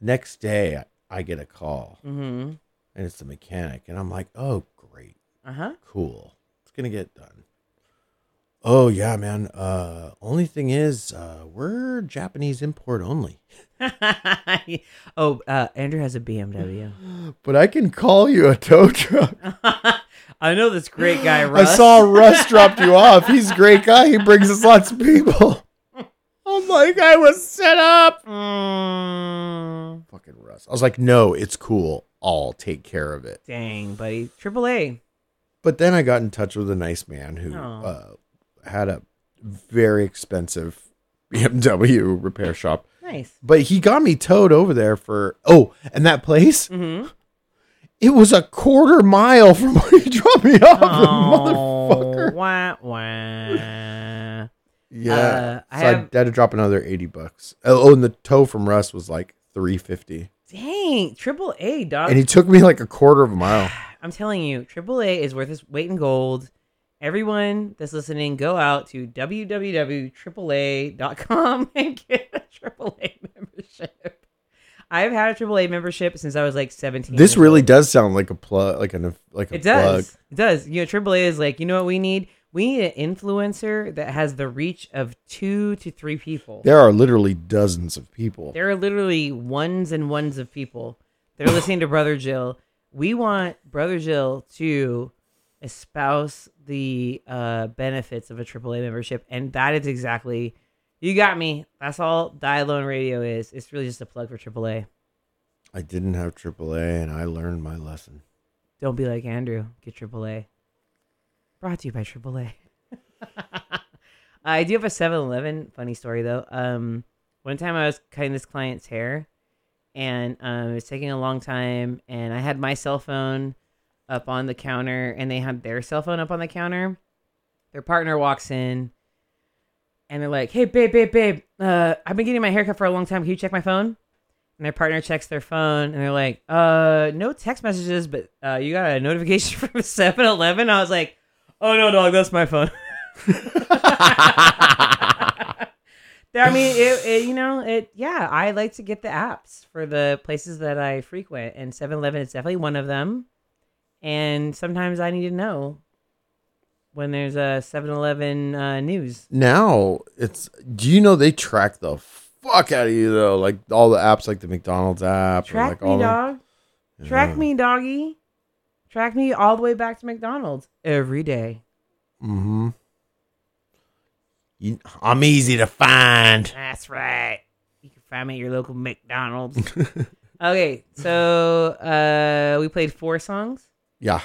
Speaker 8: Next day, I, I get a call
Speaker 7: Mm-hmm.
Speaker 8: And it's the mechanic. And I'm like, oh, great.
Speaker 7: Uh huh.
Speaker 8: Cool. It's going to get done. Oh, yeah, man. Uh, only thing is, uh, we're Japanese import only.
Speaker 7: oh, uh, Andrew has a BMW.
Speaker 8: But I can call you a tow truck.
Speaker 7: I know this great guy,
Speaker 8: I saw Russ dropped you off. He's a great guy. He brings us lots of people. I'm like, I was set up.
Speaker 7: Mm,
Speaker 8: Fucking Russ. I was like, no, it's cool. I'll take care of it.
Speaker 7: dang, buddy. Triple A.
Speaker 8: But then I got in touch with a nice man who
Speaker 7: Aw.
Speaker 8: uh, had a very expensive BMW repair shop.
Speaker 7: Nice.
Speaker 8: But he got me towed over there for oh, and that place,
Speaker 7: Mm-hmm.
Speaker 8: it was a quarter mile from where he dropped me off,
Speaker 7: Oh,
Speaker 8: motherfucker.
Speaker 7: wah, wah.
Speaker 8: Yeah,
Speaker 7: Uh, I
Speaker 8: so I,
Speaker 7: have-
Speaker 8: had to drop another eighty bucks. Oh, and the tow from Russ was like three fifty,
Speaker 7: Dang, Triple A, dog.
Speaker 8: and he took me like a quarter of a mile.
Speaker 7: I'm telling you, Triple A is worth its weight in gold. everyone that's listening, go out to www.aaa.com and get a AAA membership. I've had a AAA membership since I was like 17.
Speaker 8: This really
Speaker 7: old.
Speaker 8: does sound like a plug, like an like a plug.
Speaker 7: It does.
Speaker 8: plug.
Speaker 7: It does. You know, AAA is like, you know what we need? We need an influencer that has the reach of two to three people.
Speaker 8: There are literally dozens of people.
Speaker 7: There are literally ones and ones of people that are listening to Brother Jill. We want Brother Jill to espouse the uh, benefits of a AAA membership, and that is exactly you got me. That's all Die Alone Radio is. It's really just a plug for AAA.
Speaker 8: I didn't have AAA, and I learned my lesson.
Speaker 7: Don't be like Andrew. Get AAA. Brought to you by AAA. I do have a 7-Eleven funny story though. Um, one time I was cutting this client's hair, and um, it was taking a long time, and I had my cell phone up on the counter, and they had their cell phone up on the counter. Their partner walks in, and they're like, "Hey, babe, babe, babe, uh, I've been getting my haircut for a long time. Can you check my phone?" And their partner checks their phone, and they're like, "Uh, no text messages, but uh, you got a notification from 7-Eleven." I was like, "Oh no, dog, that's my phone." I mean, it, it, you know, it. Yeah, I like to get the apps for the places that I frequent, and 7-Eleven is definitely one of them. And sometimes I need to know when there's a 7-Eleven uh, news.
Speaker 8: Now it's. Do you know they track the fuck out of you though? Like all the apps, like the McDonald's app. or,
Speaker 7: Track
Speaker 8: like
Speaker 7: me,
Speaker 8: all the-
Speaker 7: dog. Track
Speaker 8: Yeah.
Speaker 7: me, doggy. Track me all the way back to McDonald's every day.
Speaker 8: Mm-hmm. You, I'm easy to find.
Speaker 7: That's right. You can find me at your local McDonald's. okay, so uh, we played four songs.
Speaker 8: Yeah.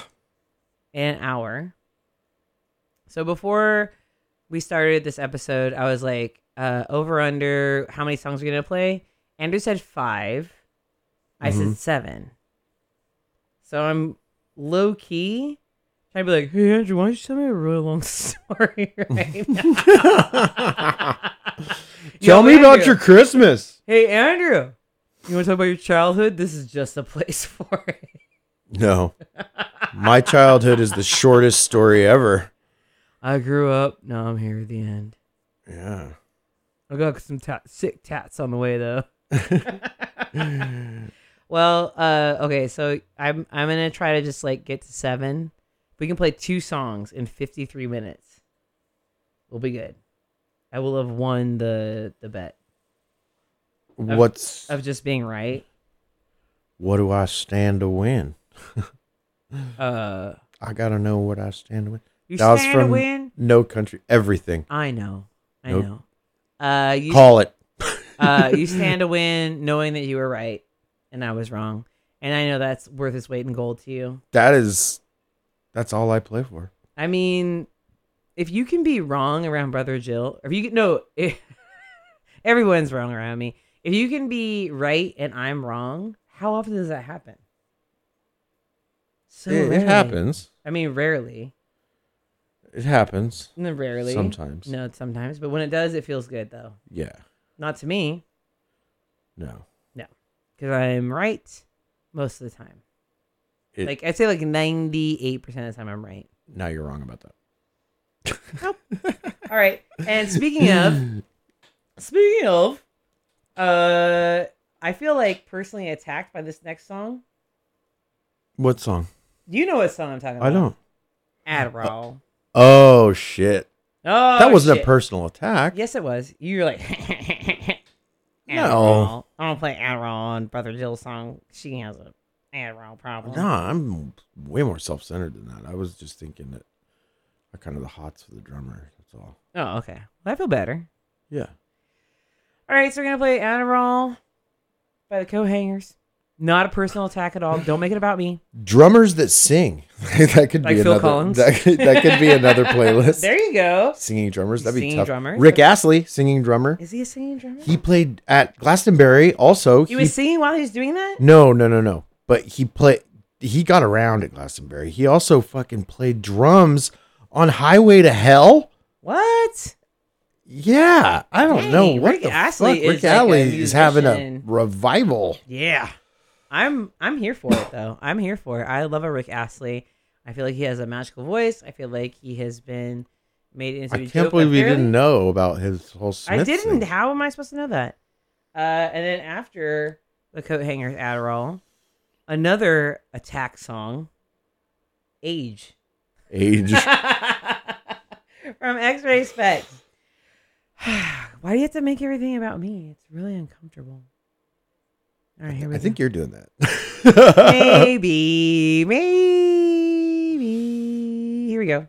Speaker 7: in an hour. So before we started this episode, I was like, uh, over under how many songs are we gonna play? Andrew said five. I
Speaker 8: Mm-hmm.
Speaker 7: said seven. So I'm low key I'd be like, hey Andrew, why don't you tell me a really long story right?
Speaker 8: Tell
Speaker 7: Yo,
Speaker 8: me about your Christmas.
Speaker 7: Hey Andrew, you want to talk about your childhood? This is just a place for it.
Speaker 8: No. My childhood is the shortest story ever.
Speaker 7: I grew up. Now I'm here at the end.
Speaker 8: Yeah.
Speaker 7: I got some sick tats on the way though. Well, uh, okay, so I'm I'm gonna try to just like get to seven. If we can play two songs in 53 minutes, we'll be good. I will have won the the bet
Speaker 8: What's
Speaker 7: of just being right.
Speaker 8: what do I stand to win?
Speaker 7: Uh,
Speaker 8: I gotta know what I stand to win.
Speaker 7: you
Speaker 8: That
Speaker 7: stand to win.
Speaker 8: No country, everything.
Speaker 7: I know, I
Speaker 8: Nope.
Speaker 7: know. Uh, you
Speaker 8: Call it.
Speaker 7: uh, you stand to win knowing that you were right and I was wrong, and I know that's worth its weight in gold to you.
Speaker 8: That is, that's all I play for.
Speaker 7: I mean, if you can be wrong around Brother Jill, or if you can, no, everyone's wrong around me. If you can be right and I'm wrong, how often does that happen? So
Speaker 8: it, it happens.
Speaker 7: I mean, rarely.
Speaker 8: It happens.
Speaker 7: No, rarely.
Speaker 8: Sometimes.
Speaker 7: No, sometimes. But when it does, it feels good though.
Speaker 8: Yeah.
Speaker 7: Not to me,
Speaker 8: No.
Speaker 7: Because I'm right most of the time.
Speaker 8: It-
Speaker 7: like I'd say, like ninety eight percent of the time, I'm right.
Speaker 8: Now you're wrong about that.
Speaker 7: All right. And speaking of, speaking of, uh, I feel like personally attacked by this next song.
Speaker 8: What song?
Speaker 7: You know what song I'm talking about?
Speaker 8: I don't.
Speaker 7: Adderall.
Speaker 8: Oh shit.
Speaker 7: Oh,
Speaker 8: that wasn't
Speaker 7: shit.
Speaker 8: a personal attack.
Speaker 7: Yes, it was. You were like,
Speaker 8: No.
Speaker 7: I don't play Adderall on Brother Jill's song. She has a Adderall problem.
Speaker 8: No, I'm way more self-centered than that. I was just thinking that I kind of the hots for the drummer. That's all.
Speaker 7: Oh, okay. Well, I feel better.
Speaker 8: Yeah.
Speaker 7: All right, so we're gonna play Adderall by the Coathangers. Not a personal attack at all. Don't make it about me.
Speaker 8: Drummers that sing. that could
Speaker 7: Like
Speaker 8: be
Speaker 7: Phil
Speaker 8: another.
Speaker 7: Collins?
Speaker 8: That could, that could be another playlist.
Speaker 7: There you go.
Speaker 8: Singing drummers. That'd be
Speaker 7: Singing
Speaker 8: tough.
Speaker 7: drummers?
Speaker 8: Rick Astley, singing drummer.
Speaker 7: Is he a singing drummer?
Speaker 8: He played at Glastonbury. Also,
Speaker 7: He was singing while he was doing that.
Speaker 8: No, no, no, no. But he played. He got around at Glastonbury. He also fucking played drums on Highway to Hell.
Speaker 7: What?
Speaker 8: Yeah, I don't
Speaker 7: Dang,
Speaker 8: know what
Speaker 7: Rick
Speaker 8: the
Speaker 7: Astley
Speaker 8: fuck. Rick
Speaker 7: is like a
Speaker 8: Astley is having a
Speaker 7: musician.
Speaker 8: revival.
Speaker 7: Yeah, I'm I'm here for it though. I'm here for it. I love a Rick Astley.
Speaker 3: I feel like he has a magical voice. I feel like he has been made into.
Speaker 8: I
Speaker 3: a
Speaker 8: can't
Speaker 3: joke
Speaker 8: believe you didn't know about his whole Smith
Speaker 3: I didn't.
Speaker 8: thing.
Speaker 3: How am I supposed to know that? Uh, and then after the Coathangers Adderall, another attack song, "Age"
Speaker 8: Age.
Speaker 3: from X-Ray Spex. Why do you have to make everything about me? It's really uncomfortable. All right, here we
Speaker 8: I
Speaker 3: go.
Speaker 8: think you're doing that.
Speaker 3: maybe, maybe. Here we go.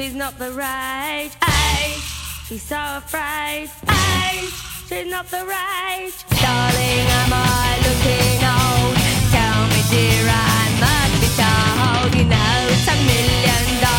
Speaker 10: She's not the right age. She's so afraid. Age, she's not the right. Darling,
Speaker 11: am I looking old? Tell me, dear, I must be told. You know it's a million dollar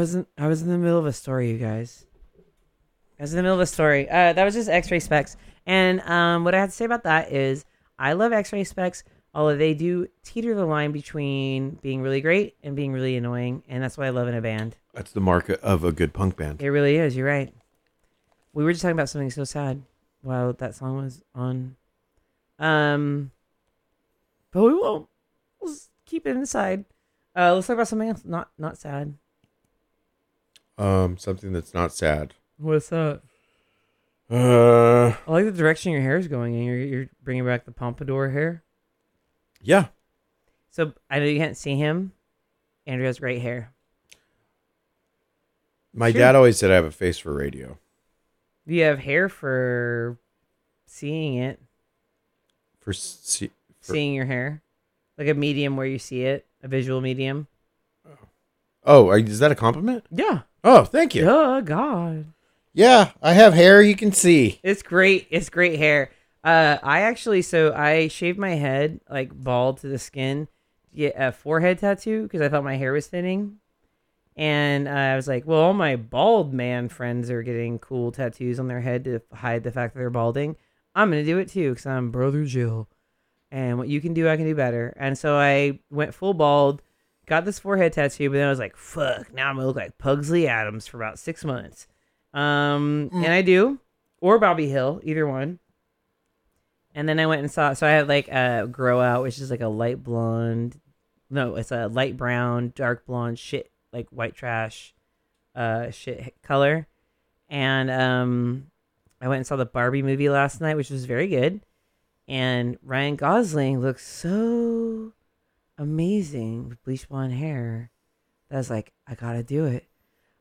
Speaker 7: was in, I was in the middle of a story, you guys. I was in the middle of a story. Uh, that was just X-Ray Spex, and um, what I had to say about that is I love X-Ray Spex, although they do teeter the line between being really great and being really annoying, and that's what I love in a band.
Speaker 8: That's the mark of a good punk band.
Speaker 7: It really is. You're right. We were just talking about something so sad while that song was on. Um, but we won't. Let's keep it inside. Uh, let's talk about something else. Not not sad.
Speaker 8: Um, something that's not sad.
Speaker 7: What's that?
Speaker 8: Uh,
Speaker 7: I like the direction your hair is going in. You're, you're bringing back the pompadour hair.
Speaker 8: yeah.
Speaker 7: So I know you can't see him. Andrew has great hair.
Speaker 8: My
Speaker 7: Sure.
Speaker 8: dad always said I have a face for radio.
Speaker 7: You have hair for seeing it,
Speaker 8: For, for
Speaker 7: seeing your hair, like a medium where you see it, a visual medium.
Speaker 8: oh, are, is that a compliment?
Speaker 7: Yeah.
Speaker 8: Oh, thank you.
Speaker 7: Oh God.
Speaker 8: Yeah, I have hair you can see.
Speaker 7: It's great. It's great hair. Uh, I actually so I shaved my head like bald to the skin, to get a forehead tattoo because I thought my hair was thinning, and uh, I was like, well, all my bald man friends are getting cool tattoos on their head to hide the fact that they're balding. I'm gonna do it too because I'm brother Jill, and what you can do, I can do better. And so I went full bald, got this forehead tattoo, but then I was like, fuck, now I'm gonna look like Pugsley Addams for about six months. Um, and I do, or Bobby Hill, either one. And then I went and saw. So I had like a grow out, which is like a light blonde. No, it's a light brown, dark blonde shit, like white trash, uh, shit color. And um, I went and saw the Barbie movie last night, which was very good. And Ryan Gosling looks so amazing with bleach blonde hair. That I was like, I gotta do it.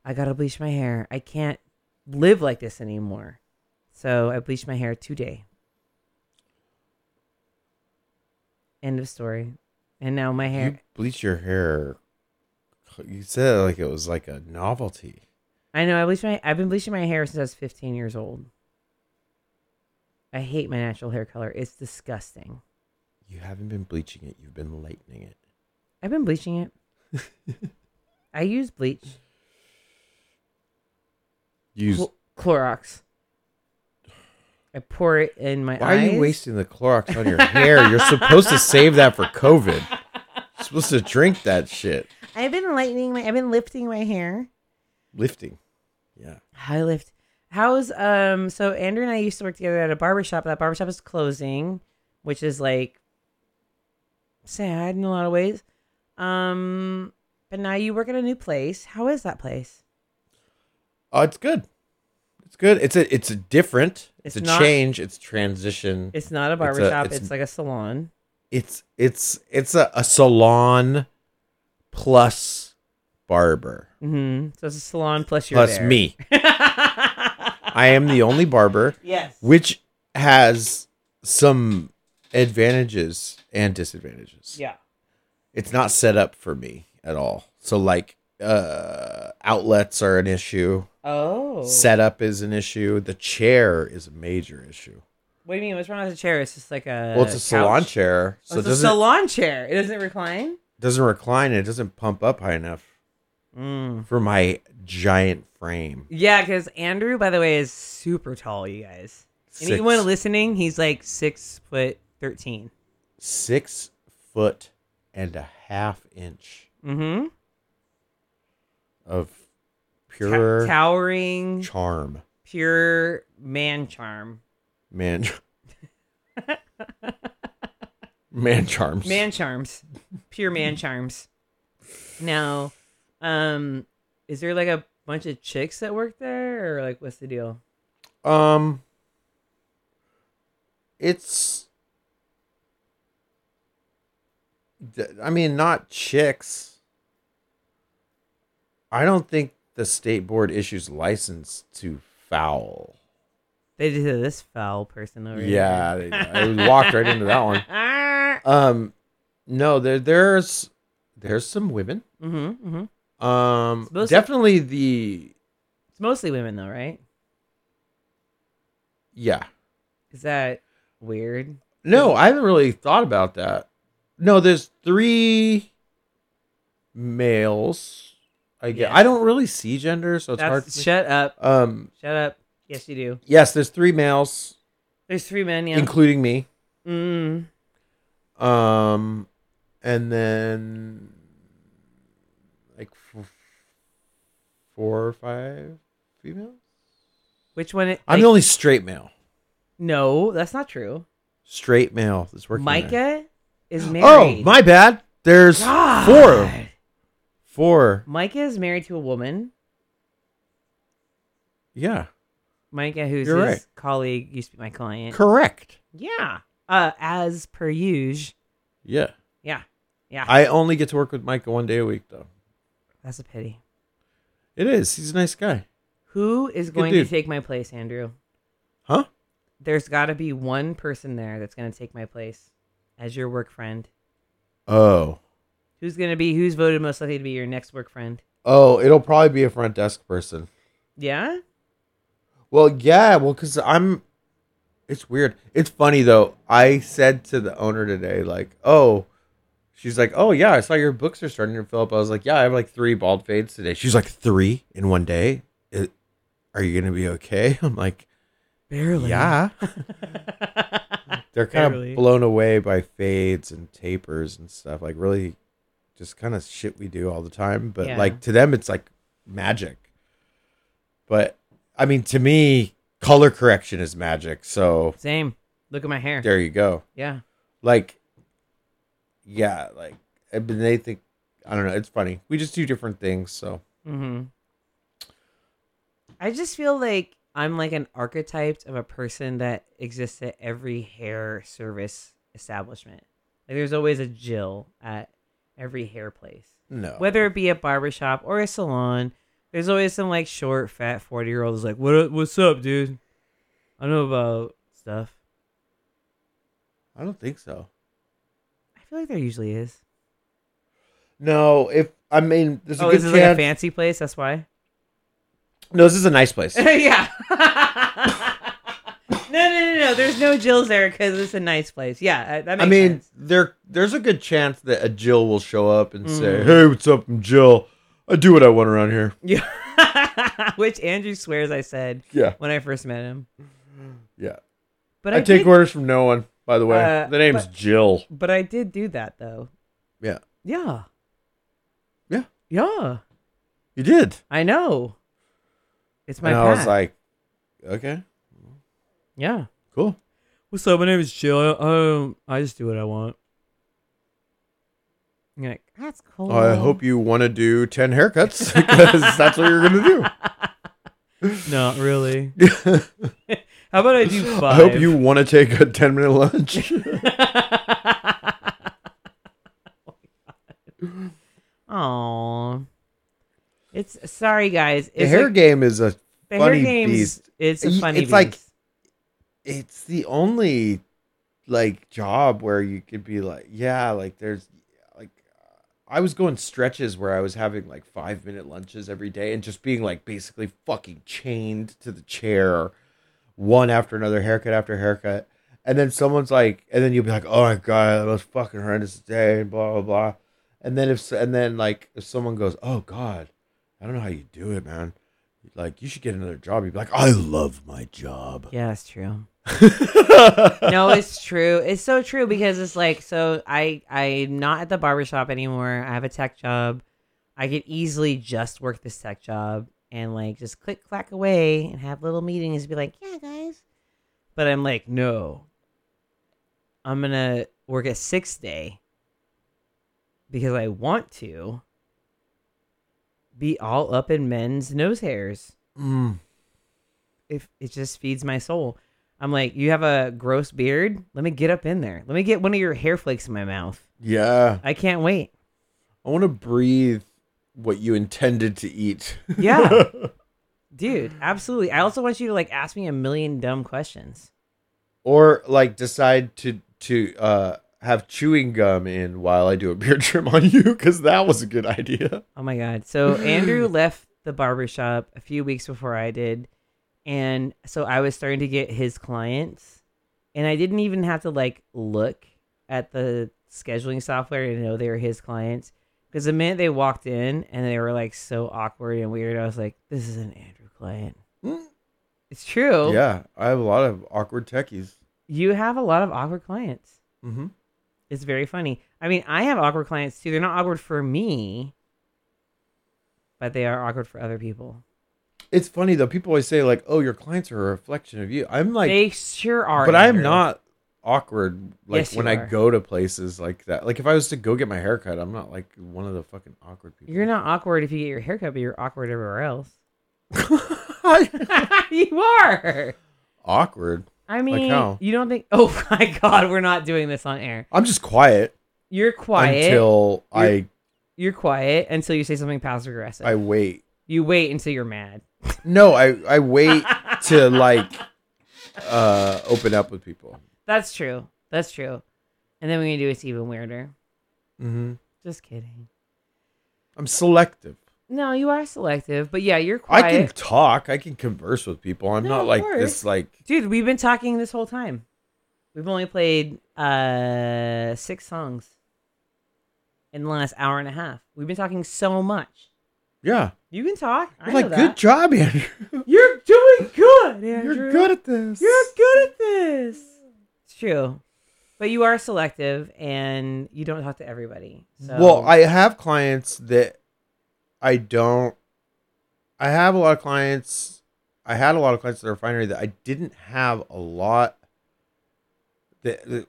Speaker 7: I gotta bleach my hair. I can't live like this anymore. So I bleached my hair today. End of story. And now my hair.
Speaker 8: You bleach your hair. You said it like it was like a novelty.
Speaker 7: I know. I bleached my. I've been bleaching my hair since I was 15 years old. I hate my natural hair color. It's disgusting.
Speaker 8: You haven't been bleaching it. You've been lightening it.
Speaker 7: I've been bleaching it. I use bleach.
Speaker 8: Use.
Speaker 7: Cl- Clorox. I pour it in my
Speaker 8: Why
Speaker 7: eyes.
Speaker 8: are you wasting the Clorox on your hair? You're supposed to save that for COVID. You're supposed to drink that shit.
Speaker 7: I've been lightening my. I've been lifting my hair.
Speaker 8: Lifting. Yeah.
Speaker 7: High lift. How's um? So Andrew and I used to work together at a barbershop. That barbershop is closing, which is like sad in a lot of ways. Um, but now you work at a new place. How is that place?
Speaker 8: Oh, it's good. It's good. It's a it's a different. It's,
Speaker 7: It's
Speaker 8: a
Speaker 7: not-
Speaker 8: change. It's transition.
Speaker 7: It's not a
Speaker 8: It's a-
Speaker 7: barbershop. It's,
Speaker 8: it's-
Speaker 7: like a salon.
Speaker 8: It's it's it's a, a salon plus barber.
Speaker 7: Mm-hmm. So it's a salon plus your
Speaker 8: plus me. I am the only barber,
Speaker 7: Yes.
Speaker 8: which has some advantages and disadvantages.
Speaker 7: Yeah.
Speaker 8: It's not set up for me at all. So like uh outlets are an issue.
Speaker 7: Oh.
Speaker 8: Setup is an issue. The chair is a major issue.
Speaker 7: What do you mean? What's wrong with the chair? It's just like a.
Speaker 8: well, it's a salon chair,
Speaker 7: Oh,
Speaker 8: so
Speaker 7: it's a
Speaker 8: doesn't
Speaker 7: salon chair. It doesn't recline.
Speaker 8: doesn't recline. It doesn't pump up high enough
Speaker 7: Mm.
Speaker 8: for my giant frame.
Speaker 7: Yeah, because Andrew, by the way, is super tall. You guys.
Speaker 8: Six.
Speaker 7: Anyone listening? He's like six foot thirteen.
Speaker 8: Six foot and a half inch
Speaker 7: Mm-hmm.
Speaker 8: of pure
Speaker 7: towering,
Speaker 8: charm,
Speaker 7: pure man charm.
Speaker 8: man. man charms.
Speaker 7: Man charms. Pure man charms. Now, um, is there like a bunch of chicks that work there, or like what's the deal?
Speaker 8: Um, it's. I mean, not chicks. I don't think the state board issues license to foul.
Speaker 7: They did this foul person over
Speaker 8: Yeah,
Speaker 7: here.
Speaker 8: they- I walked right into that one. Um, no, there there's there's some women.
Speaker 7: Mm-hmm. Mm-hmm.
Speaker 8: Um,
Speaker 7: mostly-
Speaker 8: definitely the
Speaker 7: It's mostly women though, right?
Speaker 8: yeah.
Speaker 7: Is that weird?
Speaker 8: No, I haven't really thought about that. No, there's three males. I get.
Speaker 7: Yes.
Speaker 8: I don't really see gender, so it's hard. To
Speaker 7: shut up.
Speaker 8: um.
Speaker 7: Shut up. Yes, you do.
Speaker 8: Yes, there's three males,
Speaker 7: There's three men. Yeah.
Speaker 8: including me.
Speaker 7: mm.
Speaker 8: Um, and then like f- four or five females.
Speaker 7: Which one? It,
Speaker 8: I'm
Speaker 7: like-
Speaker 8: the only straight male.
Speaker 7: No, that's not true.
Speaker 8: Straight male that's working. there.
Speaker 7: Is
Speaker 8: Oh, my bad. There's
Speaker 7: God.
Speaker 8: four. Four.
Speaker 7: Micah is married to a woman.
Speaker 8: Yeah.
Speaker 7: Micah, who's
Speaker 8: You're
Speaker 7: his
Speaker 8: right.
Speaker 7: colleague, used to be my client.
Speaker 8: Correct.
Speaker 7: Yeah. Uh, as per usual.
Speaker 8: Yeah.
Speaker 7: Yeah. Yeah.
Speaker 8: I only get to work with Micah one day a week, though.
Speaker 7: That's a pity.
Speaker 8: It is. He's a nice guy.
Speaker 7: Who is
Speaker 8: Good
Speaker 7: going to take my place, Andrew?
Speaker 8: Huh?
Speaker 7: There's got to be one person there that's going to take my place as your work friend.
Speaker 8: Oh.
Speaker 7: Who's going to be, who's voted most likely to be your next work friend?
Speaker 8: Oh, it'll probably be a front desk person.
Speaker 7: Yeah?
Speaker 8: Well, yeah. Well, because I'm. It's weird. It's funny, though. I said to the owner today, like, oh, she's like, oh, yeah, I saw your books are starting to fill up. I was like, yeah, I have like three bald fades today. She's like, three in one day? It, are you going to be okay? I'm like,
Speaker 7: Barely.
Speaker 8: Yeah. They're kind
Speaker 7: Barely.
Speaker 8: of blown away by fades and tapers and stuff. Like really just kind of shit we do all the time. But
Speaker 7: Yeah.
Speaker 8: like to them it's like magic. But I mean to me, color correction is magic. So
Speaker 7: Same. Look at my hair.
Speaker 8: there you go.
Speaker 7: Yeah.
Speaker 8: Like yeah, like I mean, they think I don't know, it's funny. We just do different things, so
Speaker 7: Mm-hmm. I just feel like I'm like an archetype of a person that exists at every hair service establishment. Like there's always a Jill at every hair place.
Speaker 8: no.
Speaker 7: Whether it be a barbershop or a salon, there's always some like short, fat 40 year old who's like, what, what's up, dude? I know about stuff.
Speaker 8: I don't think so.
Speaker 7: I feel like there usually is.
Speaker 8: No, if I mean there's a
Speaker 7: Oh,
Speaker 8: good
Speaker 7: this is
Speaker 8: chance.
Speaker 7: like a fancy place. That's why.
Speaker 8: No, this is a nice place.
Speaker 7: yeah. no, no, no, no. There's no Jills there because it's a nice place. Yeah, uh, that makes
Speaker 8: I mean,
Speaker 7: sense.
Speaker 8: there there's a good chance that a Jill will show up and say,
Speaker 7: Mhm.
Speaker 8: "Hey, what's up, I'm Jill? I do what I want around here."
Speaker 7: Yeah. Which Andrew swears I said
Speaker 8: Yeah,
Speaker 7: when I first met him.
Speaker 8: yeah.
Speaker 7: But
Speaker 8: I,
Speaker 7: I,
Speaker 8: take
Speaker 7: did,
Speaker 8: orders from no one. By the way,
Speaker 7: Uh,
Speaker 8: the name's
Speaker 7: but-
Speaker 8: Jill.
Speaker 7: But I did do that though.
Speaker 8: Yeah,
Speaker 7: Yeah.
Speaker 8: Yeah.
Speaker 7: Yeah.
Speaker 8: you did.
Speaker 7: I know. It's my
Speaker 8: and I was
Speaker 7: path.
Speaker 8: like, "Okay,
Speaker 7: yeah.
Speaker 8: cool."
Speaker 7: What's up? My name is Jill. I, um, I just do what I want. And You're like, that's cool.
Speaker 8: I hope you want to do ten haircuts because that's what you're gonna do.
Speaker 7: Not really. How about I do five?
Speaker 8: I hope you want to take a ten minute lunch.
Speaker 7: Aww. It's sorry guys.
Speaker 8: The hair
Speaker 7: like-
Speaker 8: game is a
Speaker 7: The
Speaker 8: funny
Speaker 7: hair game's
Speaker 8: beast.
Speaker 7: it's a funny
Speaker 8: It's like it's the only like job where you could be like, yeah, like there's like I was going stretches where I was having like five minute lunches every day and just being like basically fucking chained to the chair, one after another, haircut after haircut. And then someone's like, and then you'll be like, oh my god, that was fucking horrendous day, blah blah blah. And then if and then like if someone goes, oh god, I don't know how you do it, man. Like you should get another job. You'd be like, I love my job.
Speaker 7: Yeah, that's true. no, it's true. It's so true because it's like so I I'm not at the barbershop anymore. I have a tech job. I could easily just work this tech job and like just click clack away and have little meetings and be like, yeah, guys. But I'm like, no. I'm gonna work a six day because I want to be all up in men's nose hairs
Speaker 8: Mm.
Speaker 7: if it just feeds my soul. I'm like, you have a gross beard? Let me get up in there. Let me get one of your hair flakes in my mouth.
Speaker 8: Yeah.
Speaker 7: I can't wait.
Speaker 8: I want to breathe what you intended to eat.
Speaker 7: Yeah. Dude, absolutely. I also want you to like ask me a million dumb questions.
Speaker 8: or like decide to to uh have chewing gum in while I do a beard trim on you because that was a good idea.
Speaker 7: Oh my god. So Andrew left the barbershop a few weeks before I did. And so I was starting to get his clients. And I didn't even have to like look at the scheduling software to know they were his clients. Because the minute they walked in and they were like so awkward and weird, I was like, this is an Andrew client. It's true.
Speaker 8: Yeah, I have a lot of awkward techies.
Speaker 7: You have a lot of awkward clients.
Speaker 8: Mm-hmm.
Speaker 7: It's very funny. I mean, I have awkward clients too. They're not awkward for me, but they are awkward for other people.
Speaker 8: It's funny though. People always say like, "Oh, your clients are a reflection of you." I'm like,
Speaker 7: they sure are.
Speaker 8: but I'm not awkward. Like
Speaker 7: Yes,
Speaker 8: when
Speaker 7: you
Speaker 8: I go to places like that. Like if I was to go get my haircut, I'm not like one of the fucking awkward people.
Speaker 7: You're not awkward if you get your haircut, but you're awkward everywhere else. you are.
Speaker 8: awkward.
Speaker 7: I mean,
Speaker 8: how?
Speaker 7: you don't think? Oh my god, we're not doing this on air.
Speaker 8: I'm just quiet
Speaker 7: You're quiet
Speaker 8: until I
Speaker 7: You're quiet until you say something passive aggressive.
Speaker 8: I wait.
Speaker 7: you wait until you're mad.
Speaker 8: No, I I wait to like uh open up with people.
Speaker 7: That's true. That's true. And then when you do, it's even weirder.
Speaker 8: Mm-hmm.
Speaker 7: Just kidding.
Speaker 8: I'm selective.
Speaker 7: No, you are selective, but yeah, you're
Speaker 8: I can talk. I can converse with people. I'm
Speaker 7: No,
Speaker 8: not
Speaker 7: of
Speaker 8: like
Speaker 7: course.
Speaker 8: this. Like
Speaker 7: Dude, we've been talking this whole time. We've only played uh six songs in the last hour and a half. We've been talking so much.
Speaker 8: yeah.
Speaker 7: You can talk. I
Speaker 8: I'm
Speaker 7: know
Speaker 8: like
Speaker 7: that.
Speaker 8: good job, Andrew.
Speaker 7: You're doing good, Andrew.
Speaker 8: You're good at this.
Speaker 7: You're good at this. It's true. But you are selective and you don't talk to everybody. So
Speaker 8: Well, I have clients that I don't. I have a lot of clients. I had a lot of clients at the refinery that I didn't have a lot. That, that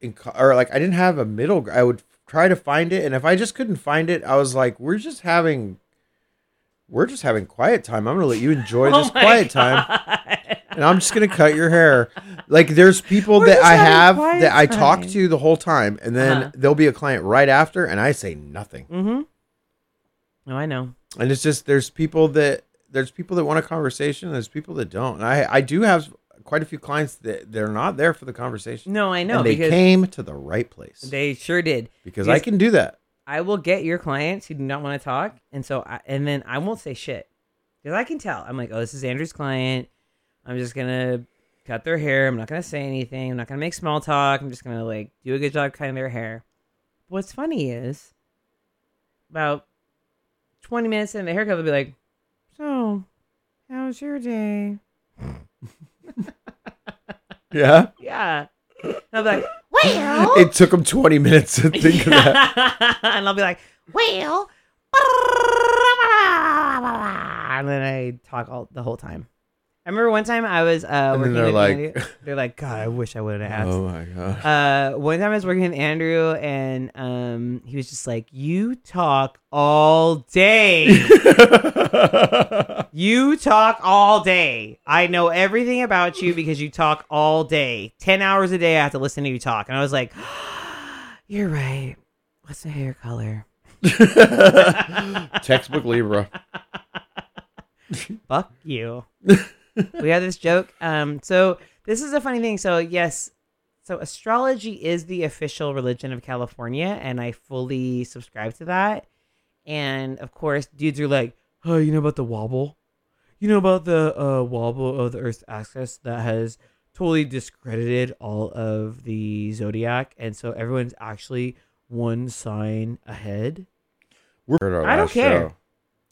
Speaker 8: in, or like I didn't have a middle. I would try to find it, and if I just couldn't find it, I was like, "We're just having, we're just having quiet time. I'm gonna let you enjoy
Speaker 7: Oh
Speaker 8: this
Speaker 7: my
Speaker 8: quiet time." And I'm just gonna cut your hair. Like there's people
Speaker 7: We're
Speaker 8: that I have that I talk
Speaker 7: time.
Speaker 8: to the whole time, and then
Speaker 7: Uh-huh.
Speaker 8: there'll be a client right after, and I say nothing.
Speaker 7: Mm-hmm. No, I know.
Speaker 8: And it's just there's people that there's people that want a conversation, there's people that don't. And I I do have quite a few clients that they're not there for the conversation.
Speaker 7: No, I know
Speaker 8: and they
Speaker 7: because
Speaker 8: came to the right place
Speaker 7: they sure did.
Speaker 8: because I can do that.
Speaker 7: I will get your clients who do not want to talk, and so I, and then I won't say shit because I can tell. I'm like, oh, this is Andrew's client. I'm just gonna cut their hair. I'm not gonna say anything. I'm not gonna make small talk. I'm just gonna like do a good job cutting their hair. What's funny is about 20 minutes in the haircut, they'll be like, so how was your day?
Speaker 8: Yeah,
Speaker 7: Yeah. And I'll be like, well,
Speaker 8: it took them 20 minutes to think of that.
Speaker 7: and I'll be like, well, and then I talk all the whole time. I remember one time I was uh,
Speaker 8: And
Speaker 7: working
Speaker 8: they're
Speaker 7: with
Speaker 8: like-
Speaker 7: Andrew. They're like, God, I wish I would have asked.
Speaker 8: Oh my god.
Speaker 7: Uh, one time I was working with Andrew, and um, he was just like, "You talk all day. you talk all day. I know everything about you because you talk all day. Ten hours a day, I have to listen to you talk." And I was like, "You're right. What's my hair color?"
Speaker 8: Textbook Libra.
Speaker 7: Fuck you. We have this joke. Um, so this is a funny thing. So yes, so astrology is the official religion of California, and I fully subscribe to that. And of course, dudes are like, "Oh, you know about the wobble? You know about the uh, wobble of the Earth's axis that has totally discredited all of the zodiac, and so everyone's actually one sign ahead."
Speaker 8: Our
Speaker 7: I don't care.
Speaker 8: show.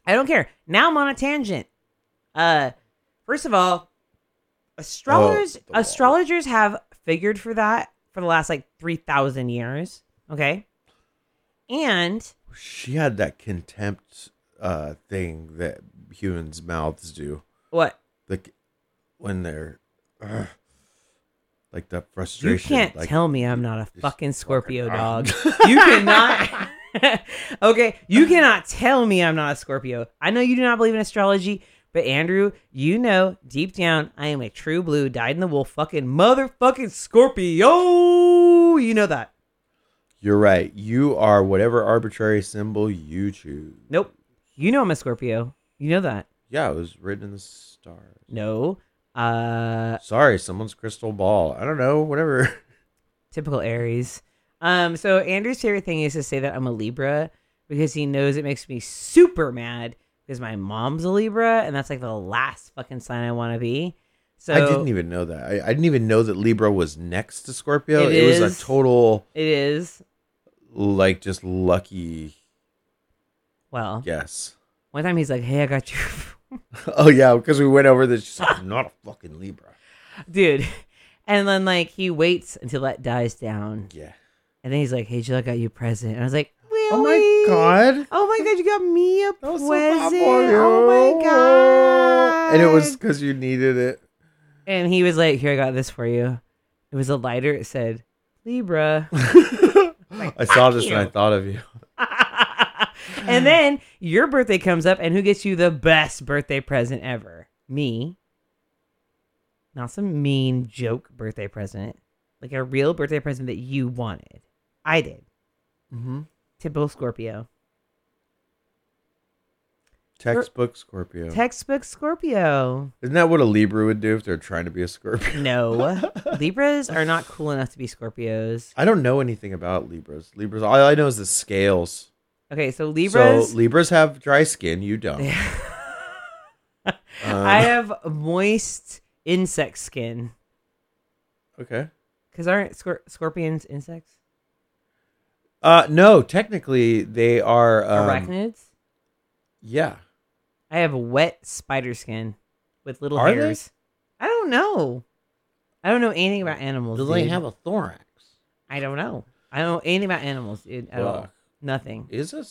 Speaker 7: I don't care. Now I'm on a tangent. Uh, first of all, astrologers
Speaker 8: Oh,
Speaker 7: astrologers have figured for that for the last like three thousand years. Okay, and
Speaker 8: She had that contempt uh, thing that humans' mouths do.
Speaker 7: what
Speaker 8: Like when they're ugh, like the frustration.
Speaker 7: you can't
Speaker 8: like,
Speaker 7: tell me I'm not a fucking Scorpio
Speaker 8: fucking-
Speaker 7: dog. you cannot. okay, you cannot tell me I'm not a Scorpio. I know you do not believe in astrology, but Andrew, you know deep down I am a true blue, dyed in the wool, fucking motherfucking Scorpio. You know that.
Speaker 8: You're right. You are whatever arbitrary symbol you choose.
Speaker 7: Nope. You know I'm a Scorpio. You know that.
Speaker 8: Yeah, it was written in the stars.
Speaker 7: No. Uh
Speaker 8: Sorry, someone's crystal ball. I don't know. Whatever.
Speaker 7: typical Aries. Um so Andrew's favorite thing is to say that I'm a Libra because he knows it makes me super mad because my mom's a Libra and that's like the last fucking sign I want to be. So
Speaker 8: I didn't even know that. I, I didn't even know that Libra was next to Scorpio.
Speaker 7: It
Speaker 8: It, was a total
Speaker 7: it is
Speaker 8: like just lucky
Speaker 7: well.
Speaker 8: yes.
Speaker 7: One time he's like, "Hey, I got you."
Speaker 8: Oh yeah, because we went over this. She's like, not a fucking Libra.
Speaker 7: Dude. And then like he waits until that dies down.
Speaker 8: Yeah.
Speaker 7: And then he's like, "Hey, Jill, I got you a present." And I was like,
Speaker 8: Oh my god.
Speaker 7: Oh my god, you got me a
Speaker 8: That was so
Speaker 7: present.
Speaker 8: thoughtful of you.
Speaker 7: oh my god.
Speaker 8: And it was because you needed it.
Speaker 7: And he was like, Here, I got this for you. It was a lighter. It said Libra.
Speaker 8: I saw this and I thought of you.
Speaker 7: and then your birthday comes up, and who gets you the best birthday present ever? Me. Not some mean joke birthday present. Like a real birthday present that you wanted. I did.
Speaker 8: Mm-hmm.
Speaker 7: Typical Scorpio.
Speaker 8: Textbook Scorpio.
Speaker 7: Textbook Scorpio.
Speaker 8: Isn't that what a Libra would do if they're trying to be a Scorpio?
Speaker 7: No. Libras are not cool enough to be Scorpios.
Speaker 8: I don't know anything about Libras. Libras. All I know is the scales.
Speaker 7: Okay, so Libras.
Speaker 8: So Libras have dry skin. You don't. Um,
Speaker 7: I have moist insect skin.
Speaker 8: okay.
Speaker 7: Because aren't scor- scorpions insects?
Speaker 8: Uh, no, technically they are um,
Speaker 7: Arachnids?
Speaker 8: Yeah.
Speaker 7: I have wet spider skin with little
Speaker 8: Are they?
Speaker 7: hairs. I don't know. I don't know anything about animals.
Speaker 8: Do they have a thorax?
Speaker 7: I don't know. I don't know anything about animals, dude, at all. Nothing.
Speaker 8: Is a
Speaker 7: Is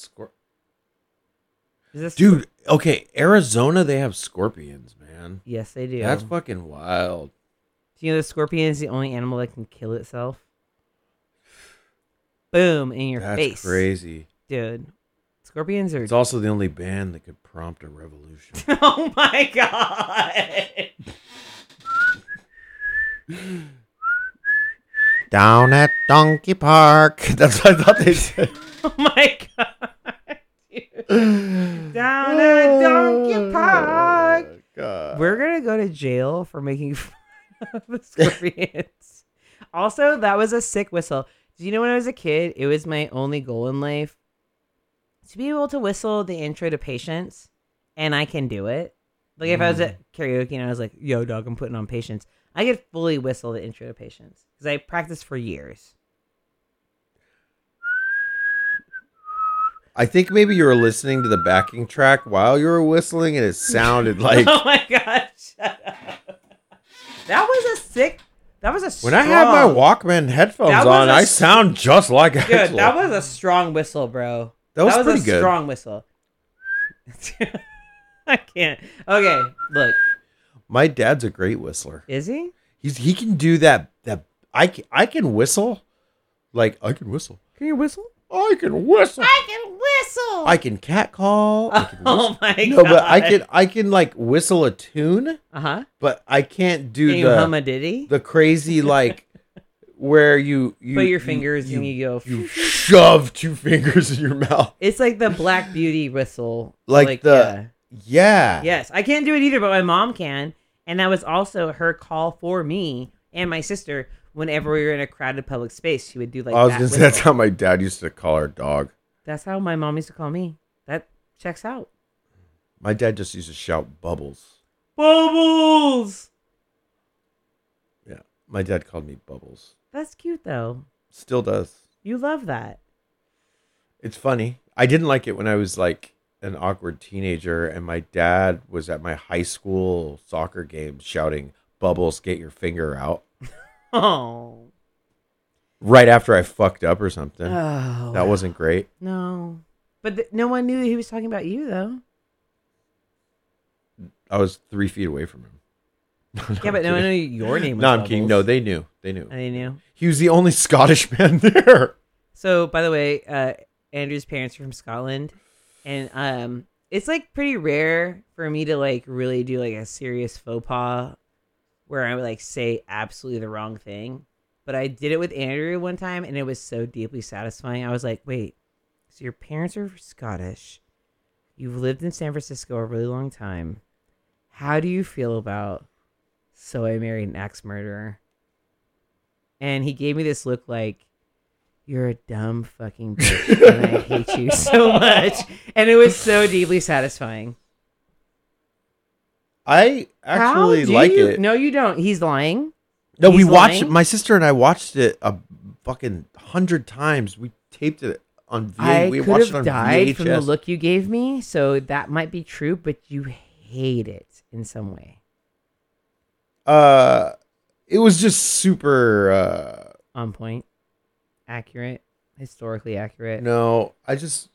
Speaker 7: this
Speaker 8: Dude, okay, Arizona they have scorpions, man.
Speaker 7: Yes, they do.
Speaker 8: That's fucking wild.
Speaker 7: do you know the scorpion is the only animal that can kill itself? Boom in your
Speaker 8: That's
Speaker 7: face,
Speaker 8: crazy.
Speaker 7: dude. Scorpions are.
Speaker 8: It's also the only band that could prompt a revolution.
Speaker 7: oh my god!
Speaker 8: Down at Donkey Park. That's what I thought they said.
Speaker 7: Oh my god! dude. Down at Donkey oh Park.
Speaker 8: Oh, God.
Speaker 7: We're gonna go to jail for making fun of the scorpions. also, that was a sick whistle. Do you know when I was a kid, it was my only goal in life to be able to whistle the intro to Patience, and I can do it. Like if I was at mm. karaoke and I was like, "Yo, dog, I'm putting on Patience," I could fully whistle the intro to Patience because I practiced for years.
Speaker 8: I think maybe you were listening to the backing track while you were whistling, and it sounded like
Speaker 7: oh my god! Shut up. That was a sick. That was a
Speaker 8: when I have my
Speaker 7: strong-
Speaker 8: Walkman headphones
Speaker 7: That was
Speaker 8: on,
Speaker 7: a
Speaker 8: I
Speaker 7: s-
Speaker 8: sound just like
Speaker 7: Dude,
Speaker 8: Axl.
Speaker 7: that was a strong whistle, bro.
Speaker 8: That was
Speaker 7: a
Speaker 8: pretty good.
Speaker 7: strong whistle. I can't. Okay, look.
Speaker 8: My dad's a great whistler.
Speaker 7: Is he?
Speaker 8: He's he can do that. That I can, I can whistle, like I can whistle.
Speaker 7: Can you whistle?
Speaker 8: I can whistle.
Speaker 7: I can whistle.
Speaker 8: I can cat call. I can
Speaker 7: oh my
Speaker 8: no,
Speaker 7: god.
Speaker 8: but I can I can like whistle a tune,
Speaker 7: Uh huh.
Speaker 8: but I can't do
Speaker 7: Can you
Speaker 8: the
Speaker 7: hum a ditty?
Speaker 8: the crazy like where you you
Speaker 7: Put your fingers
Speaker 8: you,
Speaker 7: and you go.
Speaker 8: you shove two fingers in your mouth
Speaker 7: It's like the Black Beauty whistle.
Speaker 8: like, the
Speaker 7: yeah.
Speaker 8: yeah
Speaker 7: Yes, I can't do it either, but my mom can, and that was also her call for me and my sister whenever we were in a crowded public space. She would do like
Speaker 8: I was
Speaker 7: that
Speaker 8: gonna say that's how my dad used to call our dog.
Speaker 7: That's how my mom used to call me. That checks out.
Speaker 8: My dad just used to shout bubbles.
Speaker 7: Bubbles.
Speaker 8: Yeah, my dad called me bubbles.
Speaker 7: That's cute though.
Speaker 8: Still does.
Speaker 7: You love that.
Speaker 8: It's funny. I didn't like it when I was like an awkward teenager, and my dad was at my high school soccer game shouting, "Bubbles, get your finger out!"
Speaker 7: Oh.
Speaker 8: Right after I fucked up or something.
Speaker 7: Oh.
Speaker 8: that wasn't great.
Speaker 7: No. But th- no one knew he was talking about you though.
Speaker 8: I was three feet away from him. No,
Speaker 7: yeah, but no one knew your name was
Speaker 8: No, I'm kidding. No, they knew. They knew.
Speaker 7: They knew.
Speaker 8: He was the only Scottish man there.
Speaker 7: So, by the way, uh, Andrew's parents are from Scotland, and um, it's like pretty rare for me to like really do like a serious faux pas where I would like say absolutely the wrong thing. But I did it with Andrew one time, and it was so deeply satisfying. I was like, "Wait, so your parents are Scottish? You've lived in San Francisco a really long time. How do you feel about so I married an axe murderer?" And he gave me this look like you're a dumb fucking bitch and I hate you so much. And it was so deeply satisfying.
Speaker 8: I actually
Speaker 7: How do
Speaker 8: like
Speaker 7: you-
Speaker 8: it.
Speaker 7: No, you don't. He's lying.
Speaker 8: No, we watched.
Speaker 7: lying?
Speaker 8: My sister and I watched it a fucking hundred times. We taped it on VH.
Speaker 7: I
Speaker 8: we
Speaker 7: could
Speaker 8: watched it
Speaker 7: have
Speaker 8: on
Speaker 7: died
Speaker 8: VHS.
Speaker 7: from the look you gave me, so that might be true, but you hate it in some way.
Speaker 8: Uh, it was just super. uh
Speaker 7: On point. Accurate. Historically accurate.
Speaker 8: No, I just.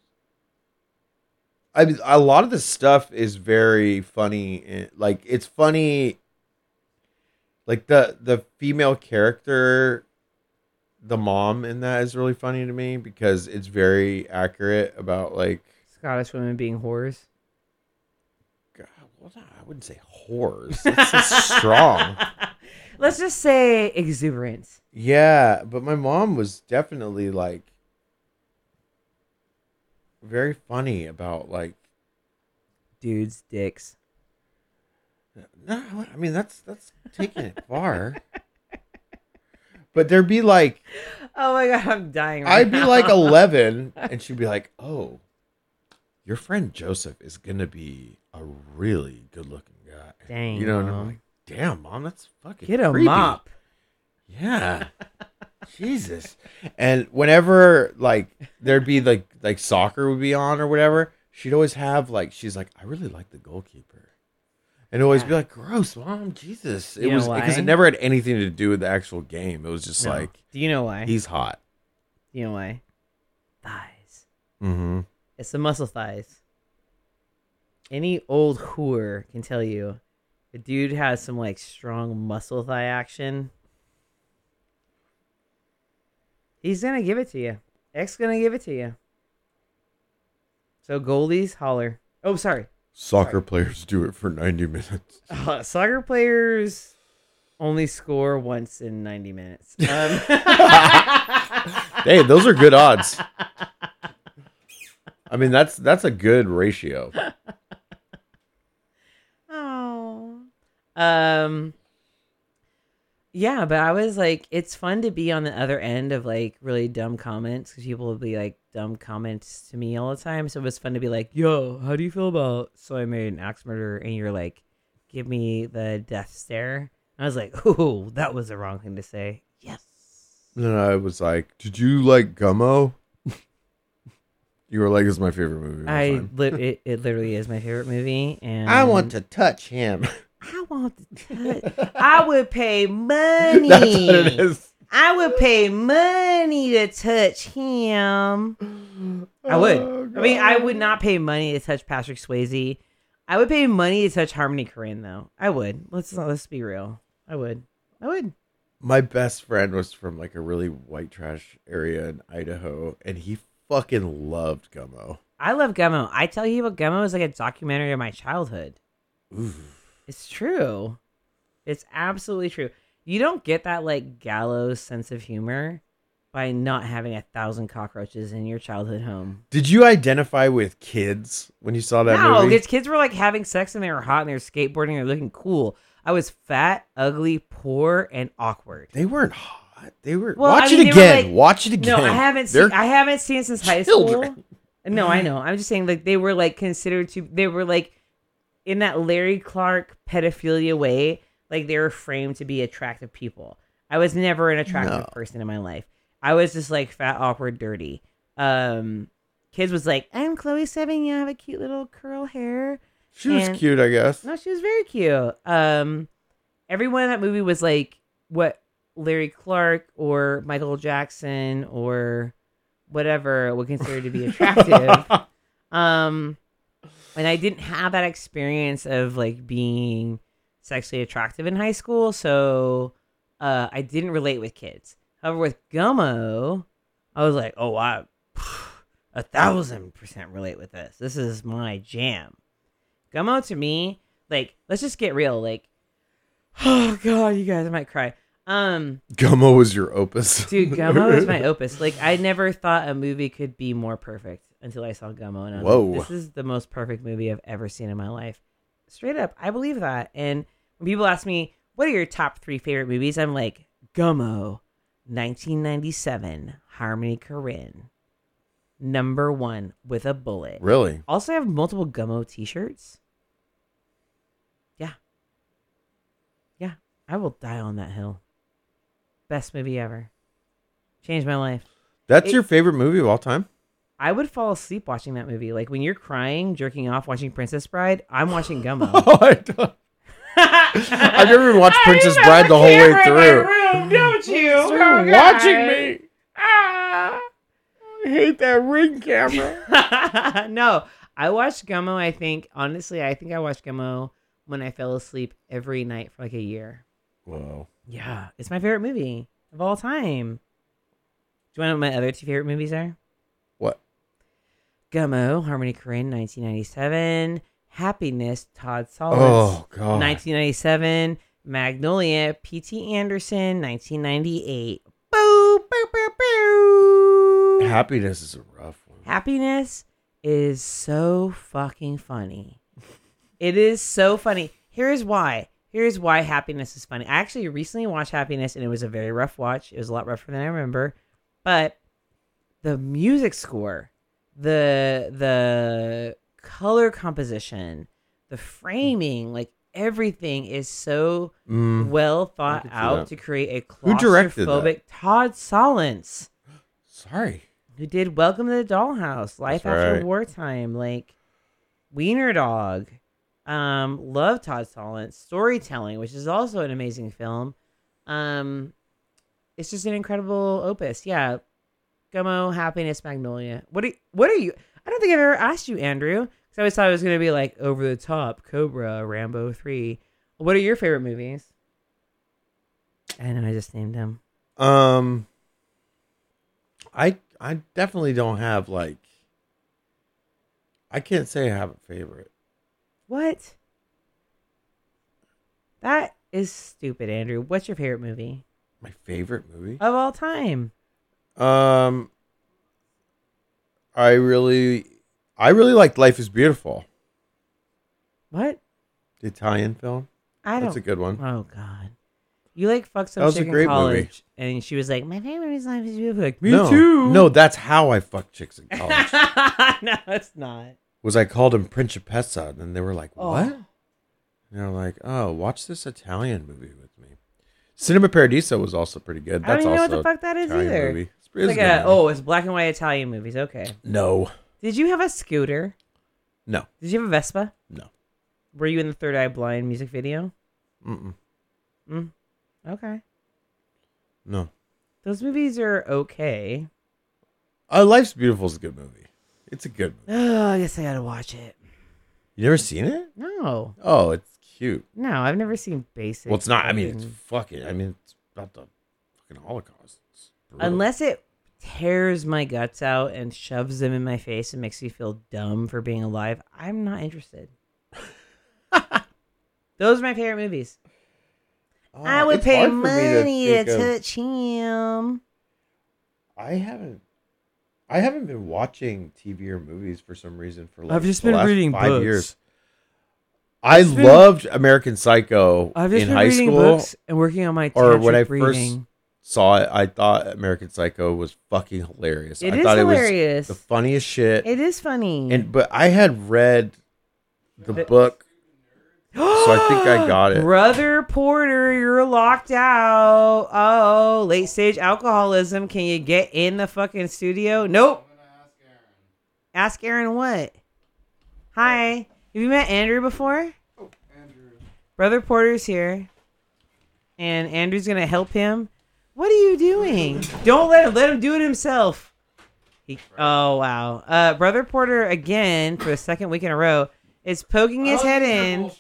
Speaker 8: I mean, a lot of the stuff is very funny. and- Like it's funny. Like the the female character, the mom in that is really funny to me because it's very accurate about like.
Speaker 7: Scottish women being whores.
Speaker 8: God, well, I wouldn't say whores. It's strong.
Speaker 7: Let's just say exuberance.
Speaker 8: Yeah, but my mom was definitely like very funny about like
Speaker 7: Dudes, dicks.
Speaker 8: No, I mean that's that's taking it far. But there'd be like
Speaker 7: Oh my god, I'm dying right.
Speaker 8: I'd be
Speaker 7: now.
Speaker 8: like 11 and she'd be like, "Oh, your friend Joseph is going to be a really good-looking guy."
Speaker 7: Dang,
Speaker 8: You know, and I'm like, "Damn, mom, that's fucking
Speaker 7: Get a
Speaker 8: creepy."
Speaker 7: mop.
Speaker 8: Yeah. Jesus. And whenever like there'd be like like soccer would be on or whatever, she'd always have like she's like, I really like the goalkeeper. And always be like, gross, mom, Jesus. It
Speaker 7: You
Speaker 8: was because it never had anything to do with the actual game. It was just
Speaker 7: No.
Speaker 8: like
Speaker 7: Do you know why?
Speaker 8: he's hot.
Speaker 7: You know why? Thighs.
Speaker 8: Mm-hmm.
Speaker 7: It's the muscle thighs. Any old whore can tell you, the dude has some like strong muscle thigh action. He's gonna give it to you. X gonna give it to you. So goalies holler. Oh, sorry.
Speaker 8: Soccer players do it for 90 minutes.
Speaker 7: Uh, soccer players only score once in 90 minutes. Um,
Speaker 8: hey, those are good odds. I mean, that's that's a good ratio.
Speaker 7: Oh. Um Yeah, but I was like it's fun to be on the other end of like really dumb comments cuz people will be like dumb comments to me all the time. So it was fun to be like, "Yo, how do you feel about so I made an axe murderer?" and you're like, "Give me the death stare." I was like, "Oh, that was the wrong thing to say." Yes.
Speaker 8: And then I was like, "Did you like Gummo?" you were like, "It's my favorite movie."
Speaker 7: I
Speaker 8: time."
Speaker 7: li- it, it literally is my favorite movie and
Speaker 8: I want to touch him.
Speaker 7: I want to. I would pay money.
Speaker 8: That's what it is.
Speaker 7: I would pay money to touch him. I would.
Speaker 8: Oh,
Speaker 7: I mean, I would not pay money to touch Patrick Swayze. I would pay money to touch Harmony Korine, though. I would. Let's let's be real. I would. I would.
Speaker 8: My best friend was from like a really white trash area in Idaho, and he fucking loved Gummo.
Speaker 7: I love Gummo. I tell you about Gummo is like a documentary of my childhood.
Speaker 8: Ooh.
Speaker 7: It's true. It's absolutely true. You don't get that like gallows sense of humor by not having a thousand cockroaches in your childhood home.
Speaker 8: Did you identify with kids when you saw that
Speaker 7: no,
Speaker 8: movie?
Speaker 7: because kids were like having sex and they were hot and they were skateboarding and they were looking cool. I was fat, ugly, poor, and awkward.
Speaker 8: They weren't hot. They were.
Speaker 7: Well, I
Speaker 8: watch
Speaker 7: mean,
Speaker 8: it again.
Speaker 7: like-
Speaker 8: watch it again.
Speaker 7: No, I haven't
Speaker 8: They're
Speaker 7: seen. I haven't seen it since high
Speaker 8: children.
Speaker 7: school. No, I know. I'm just saying, like they were like considered to. They were like in that Larry Clark pedophilia way. Like they were framed to be attractive people. I was never an attractive
Speaker 8: No.
Speaker 7: person in my life. I was just like fat, awkward, dirty. Um, kids was like, I'm Chloe Sevigny. You have a cute little curl hair.
Speaker 8: She was cute, I guess.
Speaker 7: No, she was very cute. Um, everyone in that movie was like what Larry Clark or Michael Jackson or whatever would consider to be attractive. um, and I didn't have that experience of like being sexually attractive in high school, so uh, I didn't relate with kids. However, with Gummo, I was like, oh, I a thousand percent relate with this. This is my jam. Gummo to me, like, let's just get real. Like, oh god, you guys, I might cry. Um,
Speaker 8: Gummo was your opus.
Speaker 7: dude, Gummo is my opus. Like, I never thought a movie could be more perfect until I saw Gummo, and I was
Speaker 8: Whoa.
Speaker 7: like, this is the most perfect movie I've ever seen in my life. Straight up, I believe that. And when people ask me, "What are your top three favorite movies?" I'm like, Gummo, 1997, Harmony Korine, number one with a bullet.
Speaker 8: Really?
Speaker 7: Also, I have multiple Gummo T-shirts. Yeah, yeah, I will die on that hill. Best movie ever. Changed my life.
Speaker 8: That's
Speaker 7: It-
Speaker 8: your favorite movie of all time?
Speaker 7: I would fall asleep watching that movie. Like when you're crying, jerking off, watching Princess Bride. I'm watching Gummo.
Speaker 8: Oh, I don't. I've never even watched Princess Bride the whole way through.
Speaker 7: don't you?
Speaker 8: Stop watching me. I hate that ring camera.
Speaker 7: no, I watched Gummo. I think honestly, I think I watched Gummo when I fell asleep every night for like a year.
Speaker 8: Whoa.
Speaker 7: Yeah, it's my favorite movie of all time. Do you want to know what my other two favorite movies are? Gummo, Harmony Korine, 1997. Happiness, Todd Solondz.
Speaker 8: Oh, God.
Speaker 7: 1997. Magnolia, P.T. Anderson, 1998. Boo, boo, boo, boo.
Speaker 8: Happiness is a rough one.
Speaker 7: Happiness is so fucking funny. It is so funny. Here's why. Here's why happiness is funny. I actually recently watched Happiness and it was a very rough watch. It was a lot rougher than I remember. But the music score, the the color composition, the framing, like everything is so
Speaker 8: Mm,
Speaker 7: well thought out to create a claustrophobic Todd Solondz
Speaker 8: Sorry.
Speaker 7: who did Welcome to the Dollhouse, Life
Speaker 8: That's
Speaker 7: After
Speaker 8: right.
Speaker 7: Wartime, like Wiener Dog. Um, love Todd Solondz. Storytelling, which is also an amazing film. Um, it's just an incredible opus. Yeah, Gummo, Happiness, Magnolia. What are what are you? I don't think I've ever asked you, Andrew. Because I always thought it was gonna be like over the top, Cobra, Rambo three. What are your favorite movies? I know I just named them.
Speaker 8: Um, I I definitely don't have like. I can't say I have a favorite.
Speaker 7: What? That is stupid, Andrew. What's your favorite movie
Speaker 8: My favorite movie.
Speaker 7: of all time?
Speaker 8: Um, I really, I really liked Life Is Beautiful,
Speaker 7: What?
Speaker 8: the Italian film.
Speaker 7: I don't.
Speaker 8: That's a good one.
Speaker 7: Oh God. You like fucked some
Speaker 8: That was a
Speaker 7: chick in
Speaker 8: great movie.
Speaker 7: and she was like, "My favorite movie is Life is Beautiful." Like, me
Speaker 8: no,
Speaker 7: too.
Speaker 8: No, that's how I fucked chicks in college.
Speaker 7: no, it's not.
Speaker 8: was I called him Principessa, and then they were like,
Speaker 7: Oh.
Speaker 8: "What?" And they're like, "Oh, watch this Italian movie with me." Cinema Paradiso was also pretty good.
Speaker 7: That's also I don't even know what the fuck that is
Speaker 8: Italian
Speaker 7: either.
Speaker 8: Movie. It's,
Speaker 7: like
Speaker 8: a good
Speaker 7: a,
Speaker 8: movie.
Speaker 7: oh, it's black and white Italian movies. Okay.
Speaker 8: no,
Speaker 7: Did you have a scooter?
Speaker 8: no,
Speaker 7: Did you have a Vespa?
Speaker 8: no.
Speaker 7: Were you in the Third Eye Blind music video?
Speaker 8: Mm-mm.
Speaker 7: Mm. Okay.
Speaker 8: No.
Speaker 7: Those movies are okay.
Speaker 8: Uh, Life's Beautiful is a good movie. It's a good movie.
Speaker 7: Oh, I guess I gotta watch it.
Speaker 8: You never seen it?
Speaker 7: No,
Speaker 8: Oh, it's cute.
Speaker 7: no, I've never seen basic.
Speaker 8: Well, it's not. I mean, it's
Speaker 7: fucking.
Speaker 8: I mean, it's about the fucking Holocaust. It's brutal.
Speaker 7: unless it tears my guts out and shoves them in my face and makes me feel dumb for being alive. I'm not interested. Those are my favorite movies. I
Speaker 8: Uh,
Speaker 7: would pay
Speaker 8: hard for me
Speaker 7: money to,
Speaker 8: think of-
Speaker 7: touch him.
Speaker 8: I haven't. I haven't been watching TV or movies for some reason for like
Speaker 7: I've just
Speaker 8: the
Speaker 7: been
Speaker 8: last
Speaker 7: reading
Speaker 8: five
Speaker 7: books.
Speaker 8: years. I
Speaker 7: just been-
Speaker 8: loved American Psycho
Speaker 7: I've just
Speaker 8: in
Speaker 7: been
Speaker 8: high
Speaker 7: reading
Speaker 8: school.
Speaker 7: books and working on my
Speaker 8: or when I
Speaker 7: tantric
Speaker 8: first
Speaker 7: breathing.
Speaker 8: Saw it, I thought American Psycho was fucking hilarious.
Speaker 7: It
Speaker 8: I
Speaker 7: is
Speaker 8: thought
Speaker 7: hilarious.
Speaker 8: it was the funniest shit.
Speaker 7: It is funny.
Speaker 8: and but I had read the book, so I think I got it.
Speaker 7: Brother Porter, you're locked out. Oh, late stage alcoholism. Can you get in the fucking studio? Nope. Ask Aaron what? Hi. Have you met Andrew before?
Speaker 8: Oh, Andrew.
Speaker 7: Brother Porter's here. And Andrew's gonna help him. What are you doing? Don't let him let him do it himself. He, oh wow. Uh Brother Porter again for the second week in a row is poking his head in.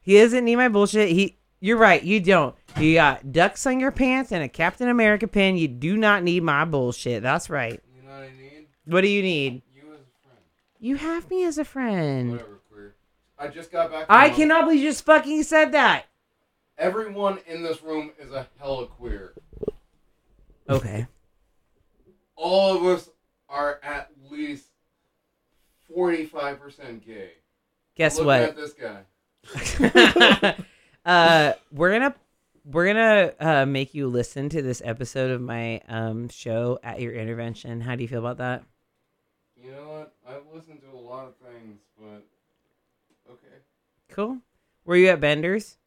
Speaker 7: He doesn't need my bullshit. He you're right, you don't. You got ducks on your pants and a Captain America pin. You do not need my bullshit. That's right.
Speaker 12: You know what I need?
Speaker 7: What do you need?
Speaker 12: You as a friend.
Speaker 7: You have me as a friend.
Speaker 12: Whatever, queer. I just got back.
Speaker 7: I
Speaker 12: from-
Speaker 7: cannot believe you just fucking said that.
Speaker 12: Everyone in this room is a hella queer.
Speaker 7: Okay.
Speaker 12: All of us are at least forty-five percent gay.
Speaker 7: Guess
Speaker 12: Look
Speaker 7: what?
Speaker 12: at this guy.
Speaker 7: uh, we're gonna we're gonna uh, make you listen to this episode of my um show at your intervention. How do you feel about that?
Speaker 12: You know what? I've listened to a lot of things, but okay.
Speaker 7: Cool. Were you at Bender's?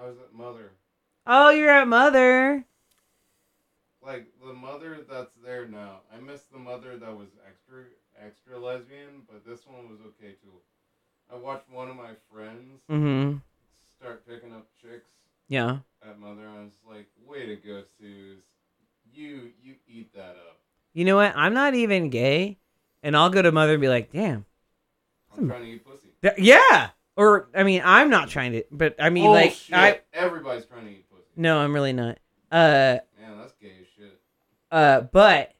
Speaker 12: I was at Mother.
Speaker 7: Oh, you're at Mother.
Speaker 12: Like the mother that's there now. I miss the mother that was extra extra lesbian, but this one was okay too. I watched one of my friends
Speaker 7: Mm-hmm.
Speaker 12: start picking up chicks
Speaker 7: Yeah.
Speaker 12: at Mother. I was like, way to go, Suze. You you eat that up.
Speaker 7: You know what? I'm not even gay, and I'll go to Mother and be like, "Damn,
Speaker 12: I'm trying to eat pussy.
Speaker 7: Th- yeah." Or I mean, I'm not trying to, but I mean,
Speaker 12: oh,
Speaker 7: like,
Speaker 12: shit.
Speaker 7: I
Speaker 12: Everybody's trying to eat pussy.
Speaker 7: no, I'm really not. Uh,
Speaker 12: Man, that's gay as shit.
Speaker 7: uh, but.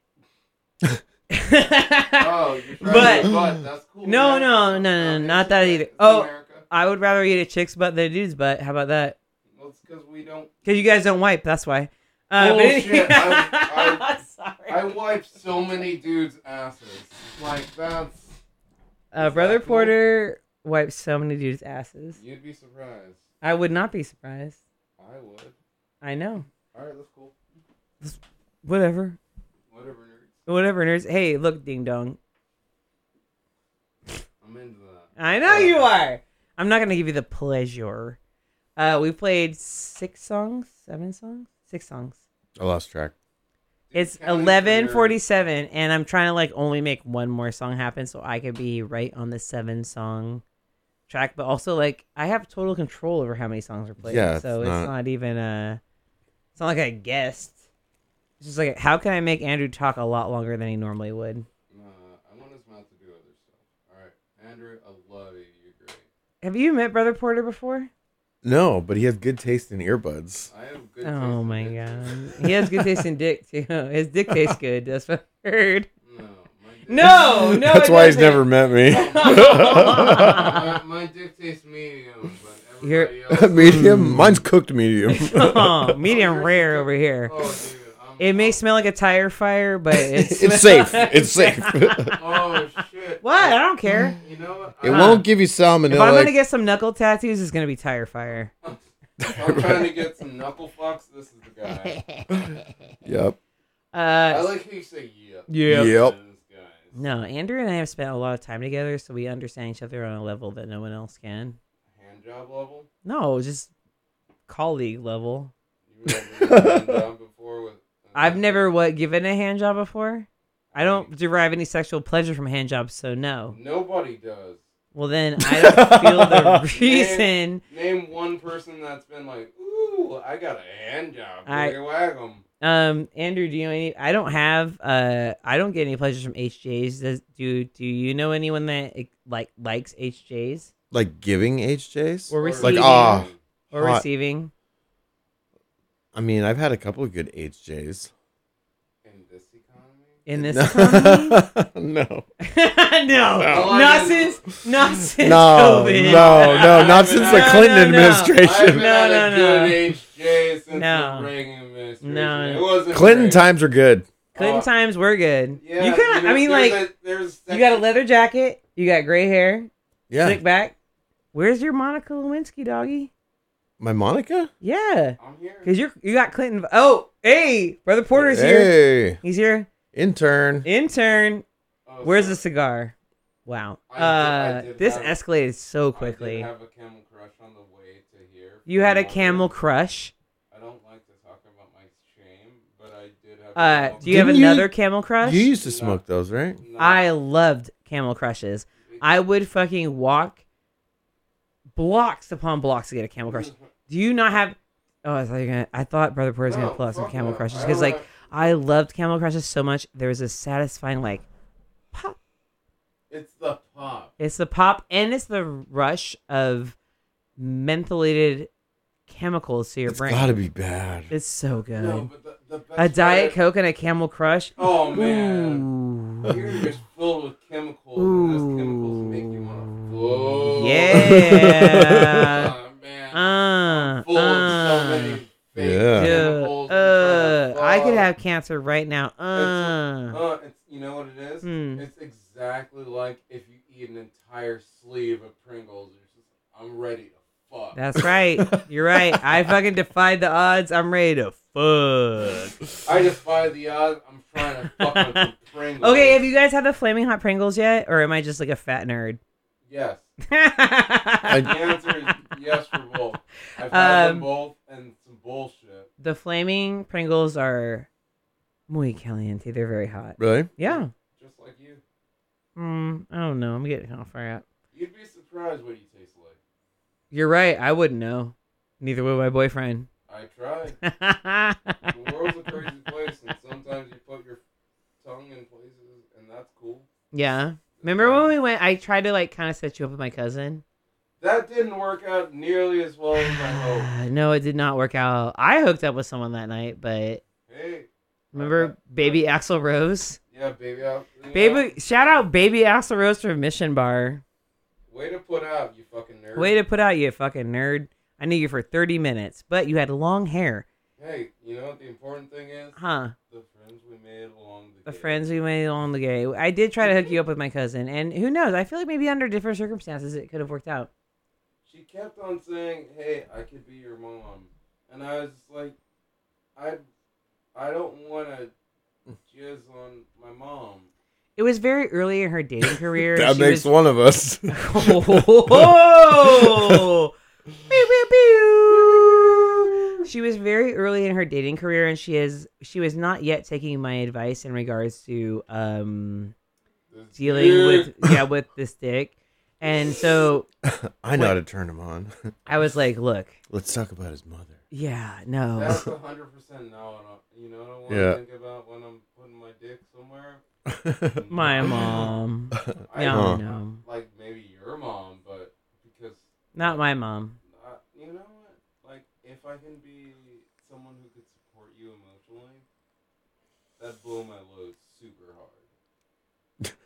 Speaker 12: Oh, you're trying
Speaker 7: but
Speaker 12: to eat butt. That's cool.
Speaker 7: no,
Speaker 12: man.
Speaker 7: no, no, no,
Speaker 12: Okay,
Speaker 7: not that either.
Speaker 12: it's
Speaker 7: Oh,
Speaker 12: America.
Speaker 7: I would rather eat a chick's butt than a dude's butt. How about that?
Speaker 12: Well, it's because we don't.
Speaker 7: Because you guys don't wipe. That's why. Uh, but
Speaker 12: Bullshit.
Speaker 7: anyway-
Speaker 12: I, I,
Speaker 7: Sorry.
Speaker 12: I wiped so many dudes' asses. Like that's.
Speaker 7: uh, Brother Porter wipes so many dudes' asses.
Speaker 12: You'd be surprised.
Speaker 7: I would not be surprised.
Speaker 12: I would.
Speaker 7: I know.
Speaker 12: All right, that's cool.
Speaker 7: Whatever.
Speaker 12: Whatever, nerds.
Speaker 7: Whatever, nerds. Hey, look, ding dong.
Speaker 12: I'm into that.
Speaker 7: I know you are. I'm not gonna give you the pleasure. Uh, we played six songs, seven songs, six songs.
Speaker 8: I lost track.
Speaker 7: It's
Speaker 12: counting for
Speaker 7: eleven
Speaker 12: your-
Speaker 7: forty-seven, and I'm trying to like only make one more song happen so I could be right on the seven song track. But also, like, I have total control over how many songs are played.
Speaker 8: Yeah, it's
Speaker 7: so it's
Speaker 8: not-
Speaker 7: not even a. It's not like a guest. It's just like, how can I make Andrew talk a lot longer than he normally would?
Speaker 12: Nah, I want his mouth to do other stuff. All right, Andrew, I love you. You're great.
Speaker 7: Have you met Brother Porter before?
Speaker 8: No, but he has good taste in earbuds.
Speaker 12: I have good.
Speaker 7: Oh
Speaker 12: taste
Speaker 7: my
Speaker 12: dick.
Speaker 7: god, he has good taste in dick too. His dick tastes good. That's what I heard.
Speaker 12: No.
Speaker 7: No, no,
Speaker 8: That's
Speaker 7: it
Speaker 8: why he's
Speaker 7: doesn't.
Speaker 8: never met me.
Speaker 12: my, my dick tastes medium, but
Speaker 7: You're-
Speaker 12: everybody else.
Speaker 8: medium. Hmm. Mine's cooked medium.
Speaker 7: oh, medium rare over here.
Speaker 12: Oh, dude,
Speaker 7: It may smell like a tire fire, but it's
Speaker 8: it's safe. It's safe.
Speaker 12: Oh shit.
Speaker 7: What? I don't care.
Speaker 12: Hmm, you know what?
Speaker 8: It
Speaker 12: I'm,
Speaker 8: won't give you salmonella.
Speaker 7: If I'm gonna get some knuckle tattoos, it's gonna be tire fire.
Speaker 12: I'm trying to get some knuckle fucks. This is the guy.
Speaker 8: Yep.
Speaker 12: Uh, I
Speaker 7: Uh,
Speaker 12: like how you say yep.
Speaker 7: yeah.
Speaker 8: Yep.
Speaker 7: No, Andrew and I have spent a lot of time together, so we understand each other on a level that no one else can.
Speaker 12: Hand job level.
Speaker 7: No, just colleague level.
Speaker 12: You ever done a hand job before with?
Speaker 7: I've never what given a hand job before. I don't derive any sexual pleasure from hand jobs, so no.
Speaker 12: Nobody does.
Speaker 7: Well, then I don't feel the reason.
Speaker 12: Name one person that's been like, ooh, I got a hand job.
Speaker 7: I-
Speaker 12: Wiggy wag 'em.
Speaker 7: Um, Andrew, do you know any? I don't have. Uh, I don't get any pleasures from HJs. Does do Do you know anyone that like likes HJs
Speaker 8: Like giving HJs?
Speaker 7: or
Speaker 12: Or
Speaker 7: receiving
Speaker 8: Like, ah.
Speaker 7: or
Speaker 8: hot.
Speaker 7: receiving?
Speaker 8: I mean, I've had a couple of good HJs.
Speaker 12: In this economy.
Speaker 7: in this
Speaker 8: No.
Speaker 7: economy?
Speaker 8: no.
Speaker 7: no,
Speaker 12: Oh,
Speaker 7: not since not since
Speaker 8: No,
Speaker 7: COVID.
Speaker 8: no, no, not since the Clinton
Speaker 7: no, no.
Speaker 8: Administration.
Speaker 12: been
Speaker 7: No, no, no.
Speaker 12: HJ since
Speaker 7: No.
Speaker 12: the Reagan administration.
Speaker 7: No.
Speaker 12: It wasn't
Speaker 8: Clinton
Speaker 12: great.
Speaker 8: times are good.
Speaker 7: Clinton
Speaker 12: Oh.
Speaker 7: times were good.
Speaker 12: Yeah,
Speaker 7: you could.
Speaker 12: know,
Speaker 7: I mean,
Speaker 12: there's
Speaker 7: like
Speaker 12: a, there's
Speaker 7: you got a leather jacket. You got gray hair,
Speaker 8: Yeah.
Speaker 7: slick back. Where's your Monica Lewinsky doggy?
Speaker 8: My Monica?
Speaker 7: Yeah,
Speaker 12: I'm here.
Speaker 7: because you're you got Clinton. Oh, hey, brother Porter's here.
Speaker 8: Hey,
Speaker 7: He's here.
Speaker 8: Intern.
Speaker 7: Intern.
Speaker 12: Oh,
Speaker 7: Where's
Speaker 12: so
Speaker 7: the cigar? Wow.
Speaker 12: I did- I
Speaker 7: Uh,
Speaker 12: did
Speaker 7: this
Speaker 12: have-
Speaker 7: escalated so
Speaker 12: I did
Speaker 7: quickly.
Speaker 12: have a camel crush on the way to here.
Speaker 7: You had a camel
Speaker 12: London.
Speaker 7: crush.
Speaker 12: I don't like to talk about my shame, but I did have. a
Speaker 7: Uh,
Speaker 12: camel
Speaker 7: do you have
Speaker 8: Didn't you-
Speaker 7: another camel crush?
Speaker 8: You used to
Speaker 12: No.
Speaker 8: smoke those, right?
Speaker 12: No.
Speaker 7: I loved camel crushes. I would fucking walk blocks upon blocks to get a camel crush. Do you not have? Oh, I thought you were gonna. I thought Brother Porter was gonna pull out some camel
Speaker 12: no.
Speaker 7: crushes because, like,
Speaker 12: like-
Speaker 7: I loved camel crushes so much. There was a satisfying, like, pop.
Speaker 12: It's the pop.
Speaker 7: It's the pop and it's the rush of mentholated chemicals to your
Speaker 8: It's
Speaker 7: brain.
Speaker 8: gotta be bad.
Speaker 7: It's so good.
Speaker 12: No, but the, the
Speaker 7: a diet
Speaker 12: part-
Speaker 7: coke and a camel crush.
Speaker 12: Oh man,
Speaker 7: Ooh.
Speaker 12: you're just filled with chemicals, and those chemicals make you want to flow.
Speaker 7: Yeah.
Speaker 12: oh, man.
Speaker 7: Uh,
Speaker 12: full of so
Speaker 7: uh.
Speaker 12: many fake
Speaker 8: Yeah.
Speaker 7: Dude,
Speaker 12: and
Speaker 7: uh, I could have cancer right now. Uh,
Speaker 12: Uh, it's, you know what it is?
Speaker 7: Hmm.
Speaker 12: It's exactly like if you eat an entire sleeve of Pringles. It's just, I'm ready to fuck.
Speaker 7: that's right. You're right. I fucking defied the odds. I'm ready to fuck.
Speaker 12: I defy the odds. I'm trying to fuck on some Pringles.
Speaker 7: Okay, have you guys had the flaming hot Pringles yet, or am I just like a fat nerd?
Speaker 12: Yes. The answer is yes for both. I've had
Speaker 7: Um,
Speaker 12: them both and some bullshit.
Speaker 7: the flaming Pringles are muy caliente. They're very hot.
Speaker 8: Really?
Speaker 7: Yeah.
Speaker 12: Just like you.
Speaker 7: Mm, I don't know. I'm getting kind of far out.
Speaker 12: You'd be surprised what you taste like.
Speaker 7: You're right. I wouldn't know. Neither would my boyfriend.
Speaker 12: I tried. The world's a crazy place, and sometimes you put your tongue in places, and that's cool.
Speaker 7: yeah. Remember when we went? I tried to like kind of set you up with my cousin.
Speaker 12: That didn't work out nearly as well as I hoped.
Speaker 7: no, it did not work out. I hooked up with someone that night, but
Speaker 12: Hey,
Speaker 7: remember baby Axl Rose?
Speaker 12: yeah, baby, out. you know,
Speaker 7: Baby, shout out baby Axl Rose from Mission Bar.
Speaker 12: way to put out, you fucking nerd.
Speaker 7: Way to put out, you fucking nerd. I knew you for 30 minutes, but you had long hair.
Speaker 12: Hey, you know what the important thing is?
Speaker 7: Huh.
Speaker 12: The friends we made along the
Speaker 7: The friends we made along the way. I did try to hook you up with my cousin, and who knows? I feel like maybe under different circumstances it could have worked out.
Speaker 12: She kept on saying, "Hey, I could be your mom," and I was like, "I, I don't want to jizz on my mom."
Speaker 7: It was very early in her dating career.
Speaker 8: That
Speaker 7: She
Speaker 8: makes
Speaker 7: was-
Speaker 8: one of us.
Speaker 7: Oh! Pew, pew, pew. She was very early in her dating career, and she is she was not yet taking my advice in regards to um dealing with yeah with this dick. And so
Speaker 8: I know how to turn him on.
Speaker 7: I was like, look,
Speaker 8: Let's talk about his mother.
Speaker 7: yeah, no.
Speaker 12: That's a hundred percent no. You know what I want to think about when I'm putting my dick somewhere?
Speaker 7: My mom.
Speaker 12: I
Speaker 7: No,
Speaker 8: Huh.
Speaker 7: no.
Speaker 12: Like maybe your mom, but because
Speaker 7: Not my mom.
Speaker 12: uh, you know what? Like if I can be someone who could support you emotionally, that blow my load super hard.
Speaker 8: you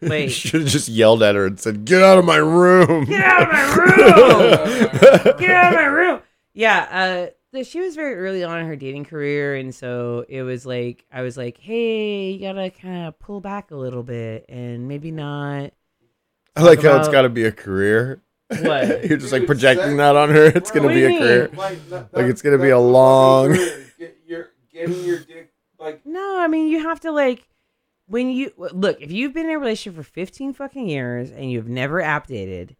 Speaker 7: Wait.
Speaker 8: should have just yelled at her and said, "Get out of my room."
Speaker 7: Get out of my room! Get out of my room! Yeah, uh, she was very early on in her dating career, and so it was like I was like, "Hey, you gotta kind of pull back a little bit, and maybe not."
Speaker 8: I like how it's got to be a career.
Speaker 7: What?
Speaker 8: You're just like projecting that on her. It's gonna be a career.
Speaker 12: Like, that,
Speaker 8: Like, it's gonna be a long-
Speaker 12: career. Get your getting your dick like
Speaker 7: No, I mean you have to like when you look if you've been in a relationship for 15 fucking years and you've never app dated,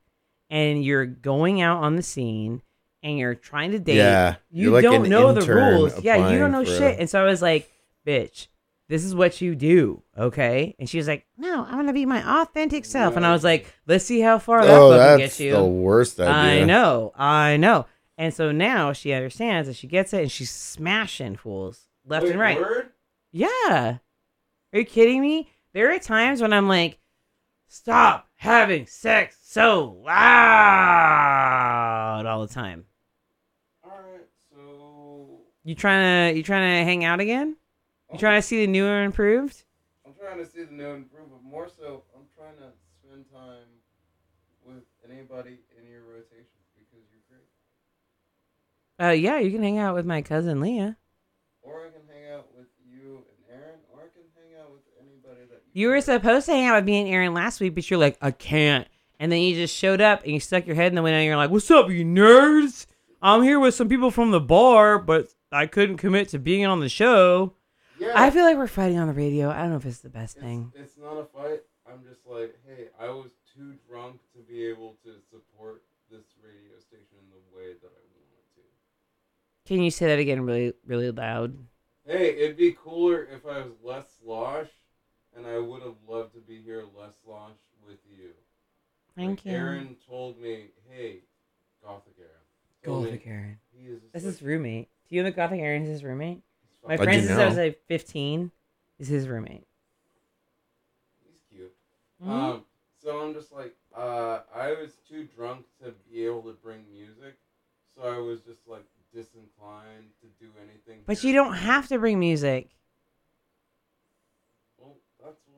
Speaker 7: and you're going out on the scene and you're trying to date.
Speaker 8: Yeah,
Speaker 7: you
Speaker 8: like
Speaker 7: don't know the rules. Yeah, you don't know shit.
Speaker 8: a-
Speaker 7: And so I was like, bitch, this is what you do, okay? And she was like, no, I'm gonna be my authentic self. And I was like, let's see how far that
Speaker 8: Oh,
Speaker 7: fucking
Speaker 8: that's
Speaker 7: gets you.
Speaker 8: the worst idea.
Speaker 7: I know, I know. And so now she understands and she gets it and she's smashing fools left
Speaker 12: wait,
Speaker 7: and right.
Speaker 12: Word?
Speaker 7: Yeah. Are you kidding me? There are times when I'm like, stop having sex so loud all the time.
Speaker 12: All right, so
Speaker 7: You trying to you trying to hang out again? You trying to see the new and improved?
Speaker 12: I'm trying to see the new and improve, but more so, I'm trying to spend time with anybody in your rotation because you're great.
Speaker 7: Uh, yeah, you can hang out with my cousin Leah.
Speaker 12: Or I can hang out with you and Aaron, or I can hang out with anybody that
Speaker 7: You were supposed to hang out with me and Aaron last week, but you're like, I can't. And then you just showed up and you stuck your head in the window and you're like, What's up, you nerds? I'm here with some people from the bar, but I couldn't commit to being on the show.
Speaker 12: Yeah.
Speaker 7: I feel like we're fighting on the radio. I don't know if it's the best
Speaker 12: It's,
Speaker 7: thing.
Speaker 12: it's not a fight. I'm just like, hey, I was too drunk to be able to support this radio station in the way that I wanted to.
Speaker 7: Can you say that again really, really loud?
Speaker 12: Hey, it'd be cooler if I was less slosh, and I would have loved to be here less slosh with you.
Speaker 7: Thank
Speaker 12: Like,
Speaker 7: you.
Speaker 12: Aaron told me, hey, Gothic Aaron.
Speaker 7: Gothic
Speaker 12: me
Speaker 7: Aaron.
Speaker 12: He is
Speaker 7: That's
Speaker 12: like-
Speaker 7: his roommate. Do you know Gothic Aaron is his roommate? My friend
Speaker 8: you
Speaker 7: since I was like 15 is his roommate.
Speaker 12: He's cute.
Speaker 7: Mhm.
Speaker 12: Um, so I'm just like, uh, I was too drunk to be able to bring music, so I was just like disinclined to do anything.
Speaker 7: But
Speaker 12: here.
Speaker 7: you don't have to bring music.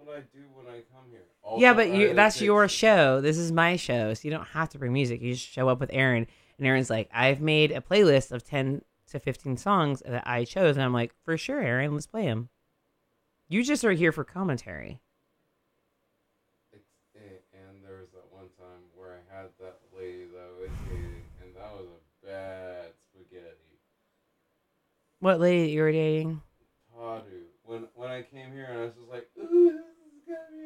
Speaker 12: What I do when I come here.
Speaker 7: yeah, but you, that's your show. This is my show, so you don't have to bring music. You just show up with Aaron, and Aaron's like, "I've made a playlist of ten to fifteen songs that I chose," and I'm like, "For sure, Aaron, let's play them." You just are here for commentary.
Speaker 12: It's, eh, and there was that one time where I had that lady that I was dating, and that was a bad spaghetti.
Speaker 7: What lady that you were dating?
Speaker 12: Tadu. When when I came here, and I was just like, ooh,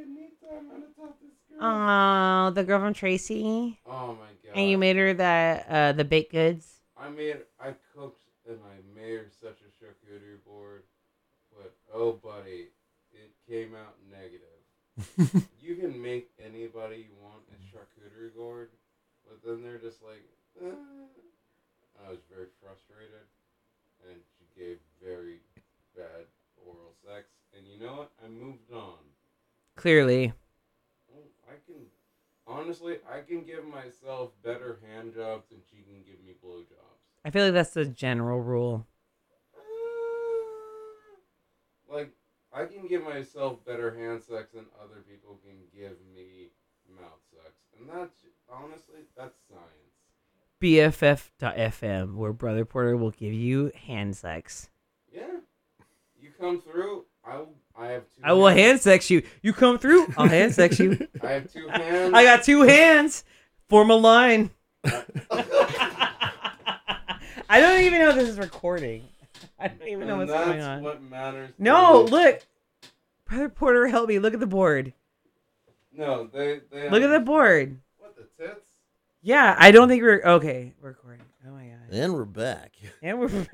Speaker 12: this is gonna be a neat time. I'm gonna talk this girl.
Speaker 7: Oh, the girl from Tracy.
Speaker 12: Oh my god.
Speaker 7: And you made her that uh, the baked goods.
Speaker 12: I made, I cooked, and I made her such a charcuterie board, but oh, buddy, it came out negative. you can make anybody you want a charcuterie board, but then they're just like, "Uh." I was very frustrated, and she gave very bad oral sex, and you know what? I moved on.
Speaker 7: Clearly,
Speaker 12: I can, honestly, I can give myself better hand jobs than she can give me blowjobs.
Speaker 7: I feel like that's the general rule.
Speaker 12: Uh, like, I can give myself better hand sex than other people can give me mouth sex. And that's, honestly, that's science.
Speaker 7: BFF.FM, where Brother Porter will give you hand sex.
Speaker 12: Yeah. You come through, I will, I have two
Speaker 7: I will
Speaker 12: hands.
Speaker 7: hand sex you. You come through, I'll hand sex you.
Speaker 12: I have two hands.
Speaker 7: I got two hands. Form a line. I don't even know if this is recording. I don't even know
Speaker 12: And
Speaker 7: what's going on.
Speaker 12: what matters.
Speaker 7: No, look. Brother Porter, help me. Look at the board.
Speaker 12: No, they, they
Speaker 7: Look at the board.
Speaker 12: What, the tits?
Speaker 7: Yeah, I don't think we're okay. We're recording. Oh my god.
Speaker 8: And we're back.
Speaker 7: And we're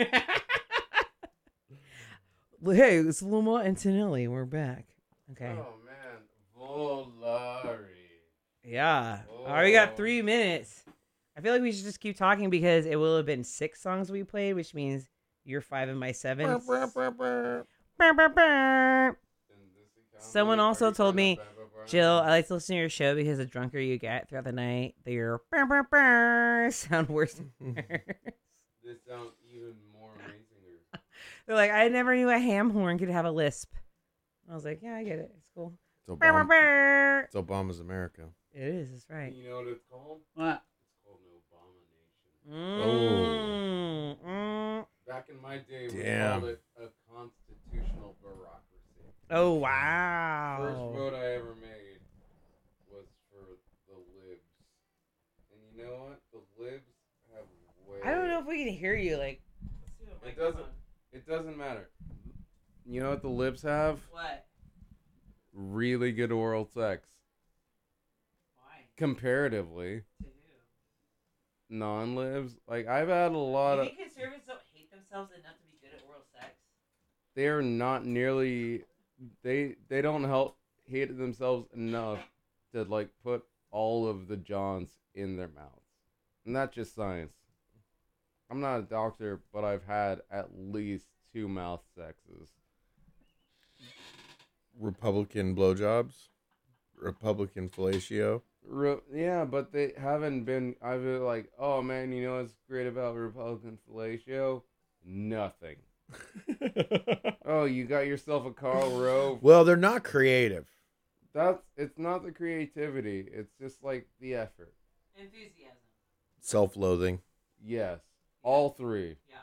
Speaker 7: hey, it's Luma and Tinelli. We're back. Okay.
Speaker 12: Oh, man. Volare.
Speaker 7: Yeah. All right, we got
Speaker 12: Oh.
Speaker 7: three minutes. I feel like we should just keep talking because it will have been six songs we played, which means you're five and my seven. Someone also told me, Jill, I like to listen to your show because the drunker you get throughout the night, the your sound worse.
Speaker 12: This sounds even more amazing.
Speaker 7: They're like, I never knew a ham horn could have a lisp. I was like, yeah, I get it. It's cool.
Speaker 8: It's,
Speaker 7: Burr, burr,
Speaker 8: Obama, it's Obama's America.
Speaker 7: It is. That's right.
Speaker 12: You know what it's called?
Speaker 13: What?
Speaker 12: It's called an abomination.
Speaker 7: Mm, mm.
Speaker 12: Back in my day, we
Speaker 8: Damn.
Speaker 12: called it a constitutional bureaucracy.
Speaker 7: Oh wow.
Speaker 12: First vote I ever made was for the libs. And you know what? The libs have way.
Speaker 7: I don't know if we can hear you. Like,
Speaker 12: It doesn't. It doesn't matter. You know what the lips have?
Speaker 7: What?
Speaker 12: Really good oral sex.
Speaker 7: Why?
Speaker 12: Comparatively. To who? Non-libs, like I've had a lot of.
Speaker 7: conservatives don't hate themselves enough to be good at oral sex?
Speaker 12: They are not nearly. They they don't help hate themselves enough to like put all of the johns in their mouths, and that's just science. I'm not a doctor, but I've had at least two mouth sexes.
Speaker 8: Republican blowjobs, Republican fellatio.
Speaker 12: Re- yeah, but they haven't been. I've been like, oh man, you know what's great about Republican fellatio? Nothing. oh, you got yourself a Karl Rove.
Speaker 8: Well, they're not creative.
Speaker 12: That's it's not the creativity. It's just like the effort.
Speaker 7: Enthusiasm.
Speaker 8: Self-loathing.
Speaker 12: Yes, all three.
Speaker 7: Yeah.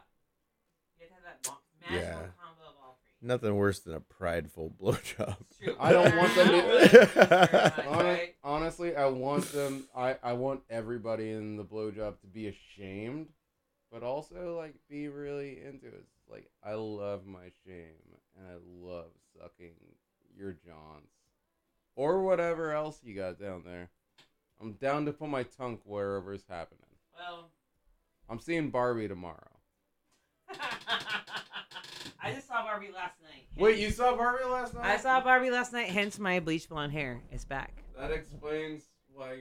Speaker 7: You have to have that magical
Speaker 8: Yeah.
Speaker 7: combo of all three.
Speaker 8: Nothing worse than a prideful blowjob.
Speaker 7: True.
Speaker 12: I don't want them to. Hon- honestly, I want them. I I want everybody in the blowjob to be ashamed, but also like be really into it. It's like I love my shame and I love sucking your johns or whatever else you got down there. I'm down to put my tongue wherever's happening.
Speaker 7: Well,
Speaker 12: I'm seeing Barbie tomorrow.
Speaker 7: I just saw Barbie last night.
Speaker 12: Wait, you saw Barbie last night?
Speaker 7: I saw Barbie last night, hence my bleach blonde hair is back.
Speaker 12: That explains why